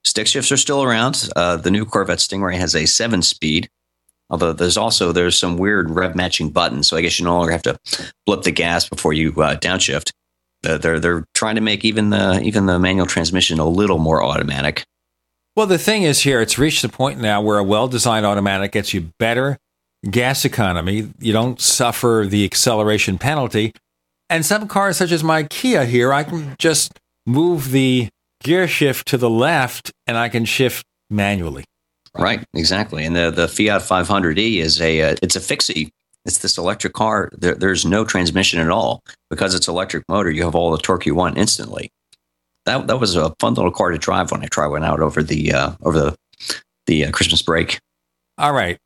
Stick shifts are still around. Uh, the new Corvette Stingray has a seven speed, although there's also there's some weird rev matching buttons, so I guess you no longer have to blip the gas before you uh, downshift. Uh, they're they're trying to make even the even the manual transmission a little more automatic. Well, the thing is here, it's reached the point now where a well designed automatic gets you better gas economy. You don't suffer the acceleration penalty. And some cars, such as my Kia here, I can just move the gear shift to the left and I can shift manually. Right, exactly. And the the Fiat 500e is a uh, it's a fixie. It's this electric car. There, there's no transmission at all because it's electric motor. You have all the torque you want instantly. That that was a fun little car to drive when I tried one out over the uh, over the the uh, Christmas break. All right,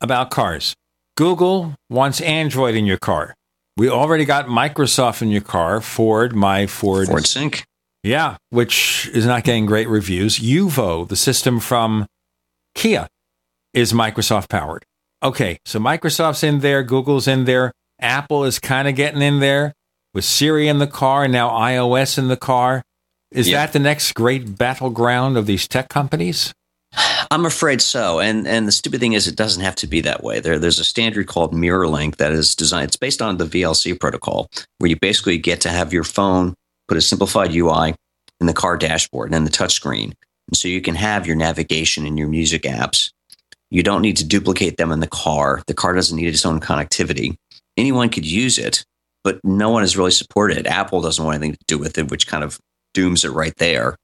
about cars. Google wants Android in your car. We already got Microsoft in your car. Ford, my Ford. Ford Sync. Yeah, which is not getting great reviews. Uvo, the system from Kia, is Microsoft powered. Okay, so Microsoft's in there, Google's in there, Apple is kind of getting in there with Siri in the car and now iOS in the car. Is Yeah. that the next great battleground of these tech companies? I'm afraid so. And and the stupid thing is, it doesn't have to be that way. There, there's a standard called MirrorLink that is designed. It's based on the VNC protocol, where you basically get to have your phone put a simplified UI in the car dashboard and then the touchscreen, and so you can have your navigation and your music apps. You don't need to duplicate them in the car. The car doesn't need its own connectivity. Anyone could use it, but no one has really supported it. Apple doesn't want anything to do with it, which kind of dooms it right there.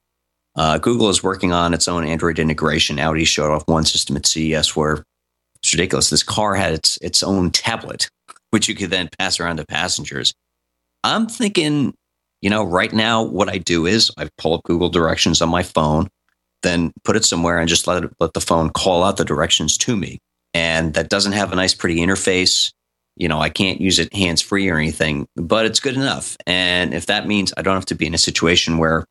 Uh, Google is working on its own Android integration. Audi showed off one system at CES where it's ridiculous. This car had its its own tablet, which you could then pass around to passengers. I'm thinking, you know, right now what I do is I pull up Google directions on my phone, then put it somewhere and just let it, let the phone call out the directions to me. And that doesn't have a nice, pretty interface. You know, I can't use it hands free or anything, but it's good enough. And if that means I don't have to be in a situation where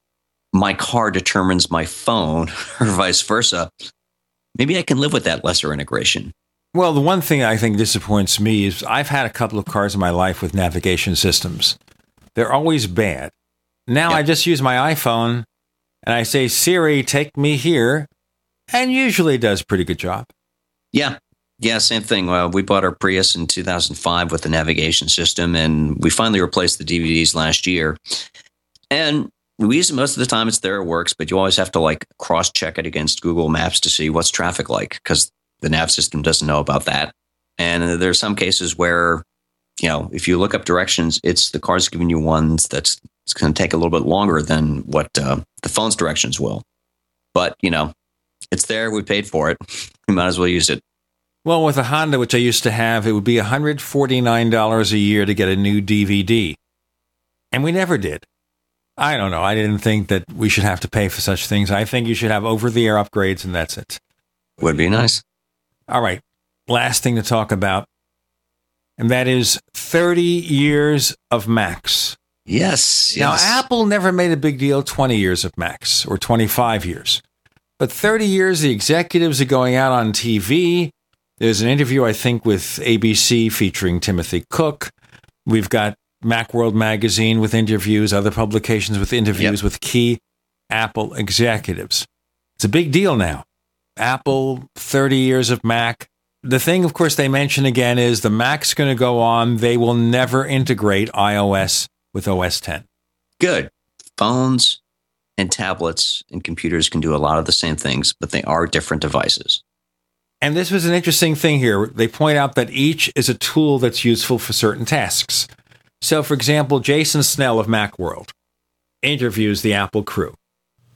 my car determines my phone or vice versa, maybe I can live with that lesser integration. Well, the one thing I think disappoints me is I've had a couple of cars in my life with navigation systems. They're always bad. Now I just use my iPhone and I say, Siri, take me here, and usually it does a pretty good job. Yeah. Yeah, same thing. Uh, we bought our Prius in 2005 with the navigation system, and we finally replaced the DVDs last year. And we use it most of the time. It's there, it works, but you always have to like cross check it against Google Maps to see what's traffic like because the nav system doesn't know about that. And there are some cases where, you know, if you look up directions, it's the car's giving you ones that's it's going to take a little bit longer than what uh, the phone's directions will. But, you know, it's there. We paid for it. We might as well use it. Well, with a Honda, which I used to have, it would be $149 a year to get a new DVD. And we never did. I don't know. I didn't think that we should have to pay for such things. I think you should have over the air upgrades, and that's it. Would be nice. All right. Last thing to talk about, and that is 30 years of Macs. Yes. Now, yes. Apple never made a big deal 20 years of Macs or 25 years. But 30 years, the executives are going out on TV. There's an interview, I think, with ABC featuring Timothy Cook. We've got Macworld Magazine with interviews, other publications with interviews with key Apple executives. It's a big deal now. Apple, 30 years of Mac. The thing, of course, they mention again is the Mac's going to go on. They will never integrate iOS with OS 10. good. Phones and tablets and computers can do a lot of the same things, but they are different devices. And this was an interesting thing here. They point out that each is a tool that's useful for certain tasks. So, for example, Jason Snell of Macworld interviews the Apple crew.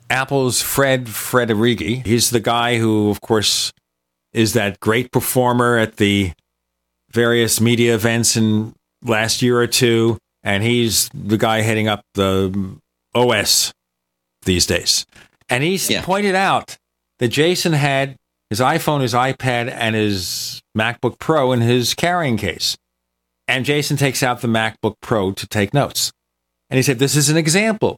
Apple's Fred Federighi, he's the guy who, of course, is that great performer at the various media events in last year or two, and he's the guy heading up the OS these days. And he's yeah. pointed out that Jason had his iPhone, his iPad, and his MacBook Pro in his carrying case. And Jason takes out the MacBook Pro to take notes. And he said, This is an example.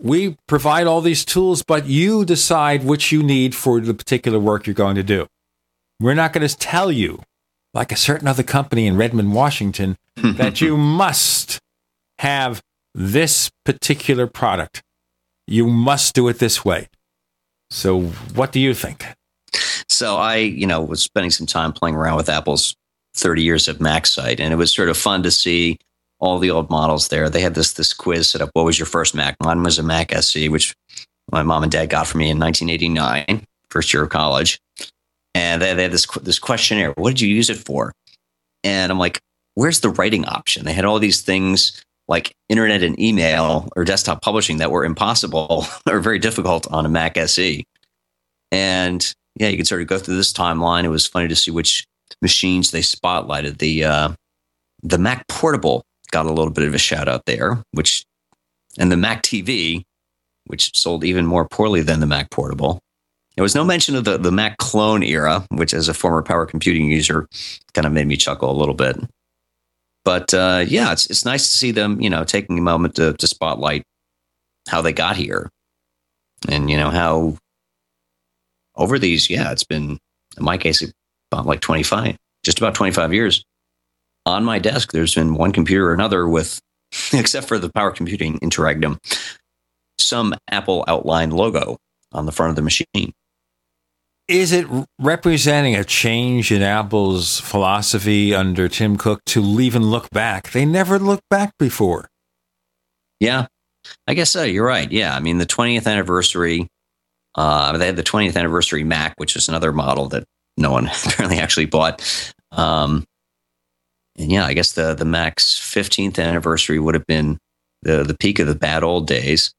We provide all these tools, but you decide which you need for the particular work you're going to do. We're not going to tell you, like a certain other company in Redmond, Washington, that you must have this particular product. You must do it this way. So, what do you think? So I, you know, was spending some time playing around with Apple's 30 years of Mac site, and it was sort of fun to see all the old models there. They had this this quiz set up. What was your first Mac? Mine was a Mac SE, which my mom and dad got for me in 1989, first year of college. And they, they had this this questionnaire. What did you use it for? And I'm like, where's the writing option? They had all these things like internet and email or desktop publishing that were impossible or very difficult on a Mac SE. And yeah, you could sort of go through this timeline. It was funny to see which machines they spotlighted. The uh, the Mac Portable got a little bit of a shout out there, which and the Mac TV, which sold even more poorly than the Mac Portable. There was no mention of the, the Mac clone era, which as a former power computing user kind of made me chuckle a little bit. But uh, yeah, it's it's nice to see them, you know, taking a moment to, to spotlight how they got here, and you know how over these, yeah, it's been in my case about like 25, just about 25 years. On my desk, there's been one computer or another with, except for the power computing interregnum, some Apple outline logo on the front of the machine. Is it representing a change in Apple's philosophy under Tim Cook to even look back? They never looked back before. Yeah, I guess so. You're right. Yeah. I mean, the 20th anniversary uh, they had the 20th anniversary Mac, which is another model that no one apparently actually bought. Um, and yeah, I guess the the Mac's 15th anniversary would have been the the peak of the bad old days.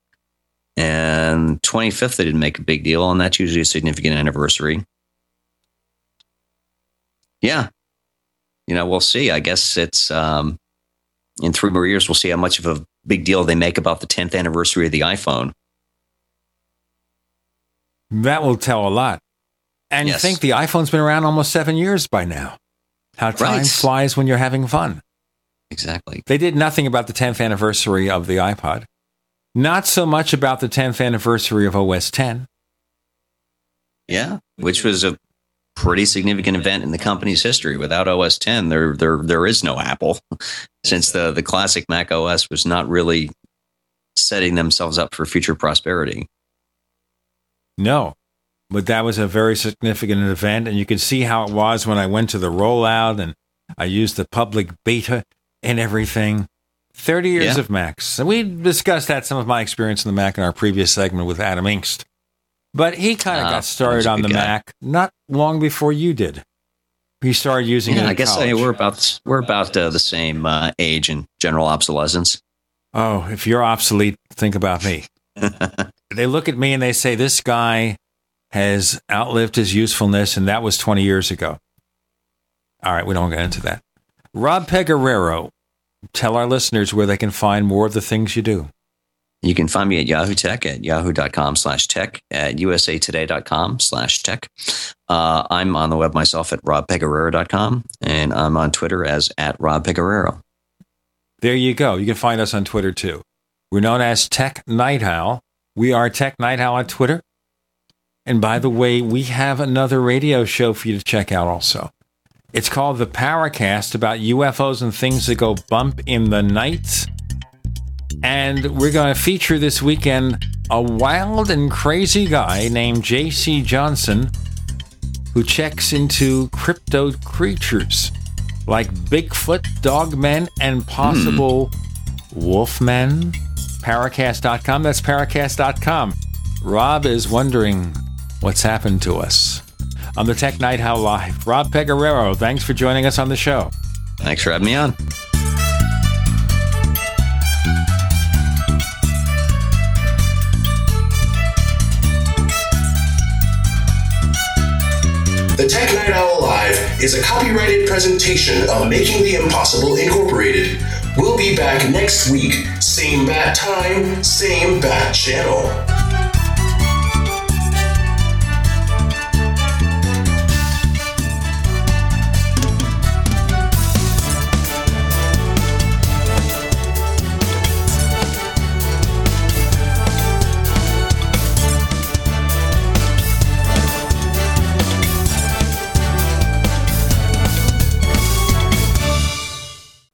And 25th, they didn't make a big deal, and that's usually a significant anniversary. Yeah, you know, we'll see. I guess it's um, in three more years, we'll see how much of a big deal they make about the 10th anniversary of the iPhone. That will tell a lot. And yes. you think the iPhone's been around almost seven years by now. How time right. flies when you're having fun. Exactly. They did nothing about the 10th anniversary of the iPod. Not so much about the 10th anniversary of OS 10. Yeah, which was a pretty significant event in the company's history. Without OS 10, there there there is no Apple, since the the classic Mac OS was not really setting themselves up for future prosperity. No, but that was a very significant event, and you can see how it was when I went to the rollout and I used the public beta and everything. 30 years yeah. of Macs. And we discussed that some of my experience in the Mac in our previous segment with Adam Engst. But he kind of uh, got started on the guy. Mac not long before you did. He started using yeah, it. I guess I, we're about we're about uh, the same uh, age and general obsolescence. Oh, if you're obsolete, think about me. they look at me and they say, This guy has outlived his usefulness, and that was 20 years ago. All right, we don't get into that. Rob Pegoraro, tell our listeners where they can find more of the things you do. You can find me at Yahoo Tech at yahoo.com slash tech, at usatoday.com slash tech. Uh, I'm on the web myself at robpegoraro.com, and I'm on Twitter as at Rob Pegoraro. There you go. You can find us on Twitter too. We're known as Tech Night Owl. We are Tech Night Owl on Twitter. And by the way, we have another radio show for you to check out also. It's called The Paracast about UFOs and things that go bump in the night. And we're going to feature this weekend a wild and crazy guy named J.C. Johnson who checks into crypto creatures like Bigfoot, dogmen, and possible mm. wolfmen Paracast.com. That's Paracast.com. Rob is wondering what's happened to us. On the Tech Night Owl Live, Rob Pegoraro, thanks for joining us on the show. Thanks for having me on. The Tech Night Owl Live is a copyrighted presentation of Making the Impossible Incorporated. We'll be back next week, same bat time, same bat channel.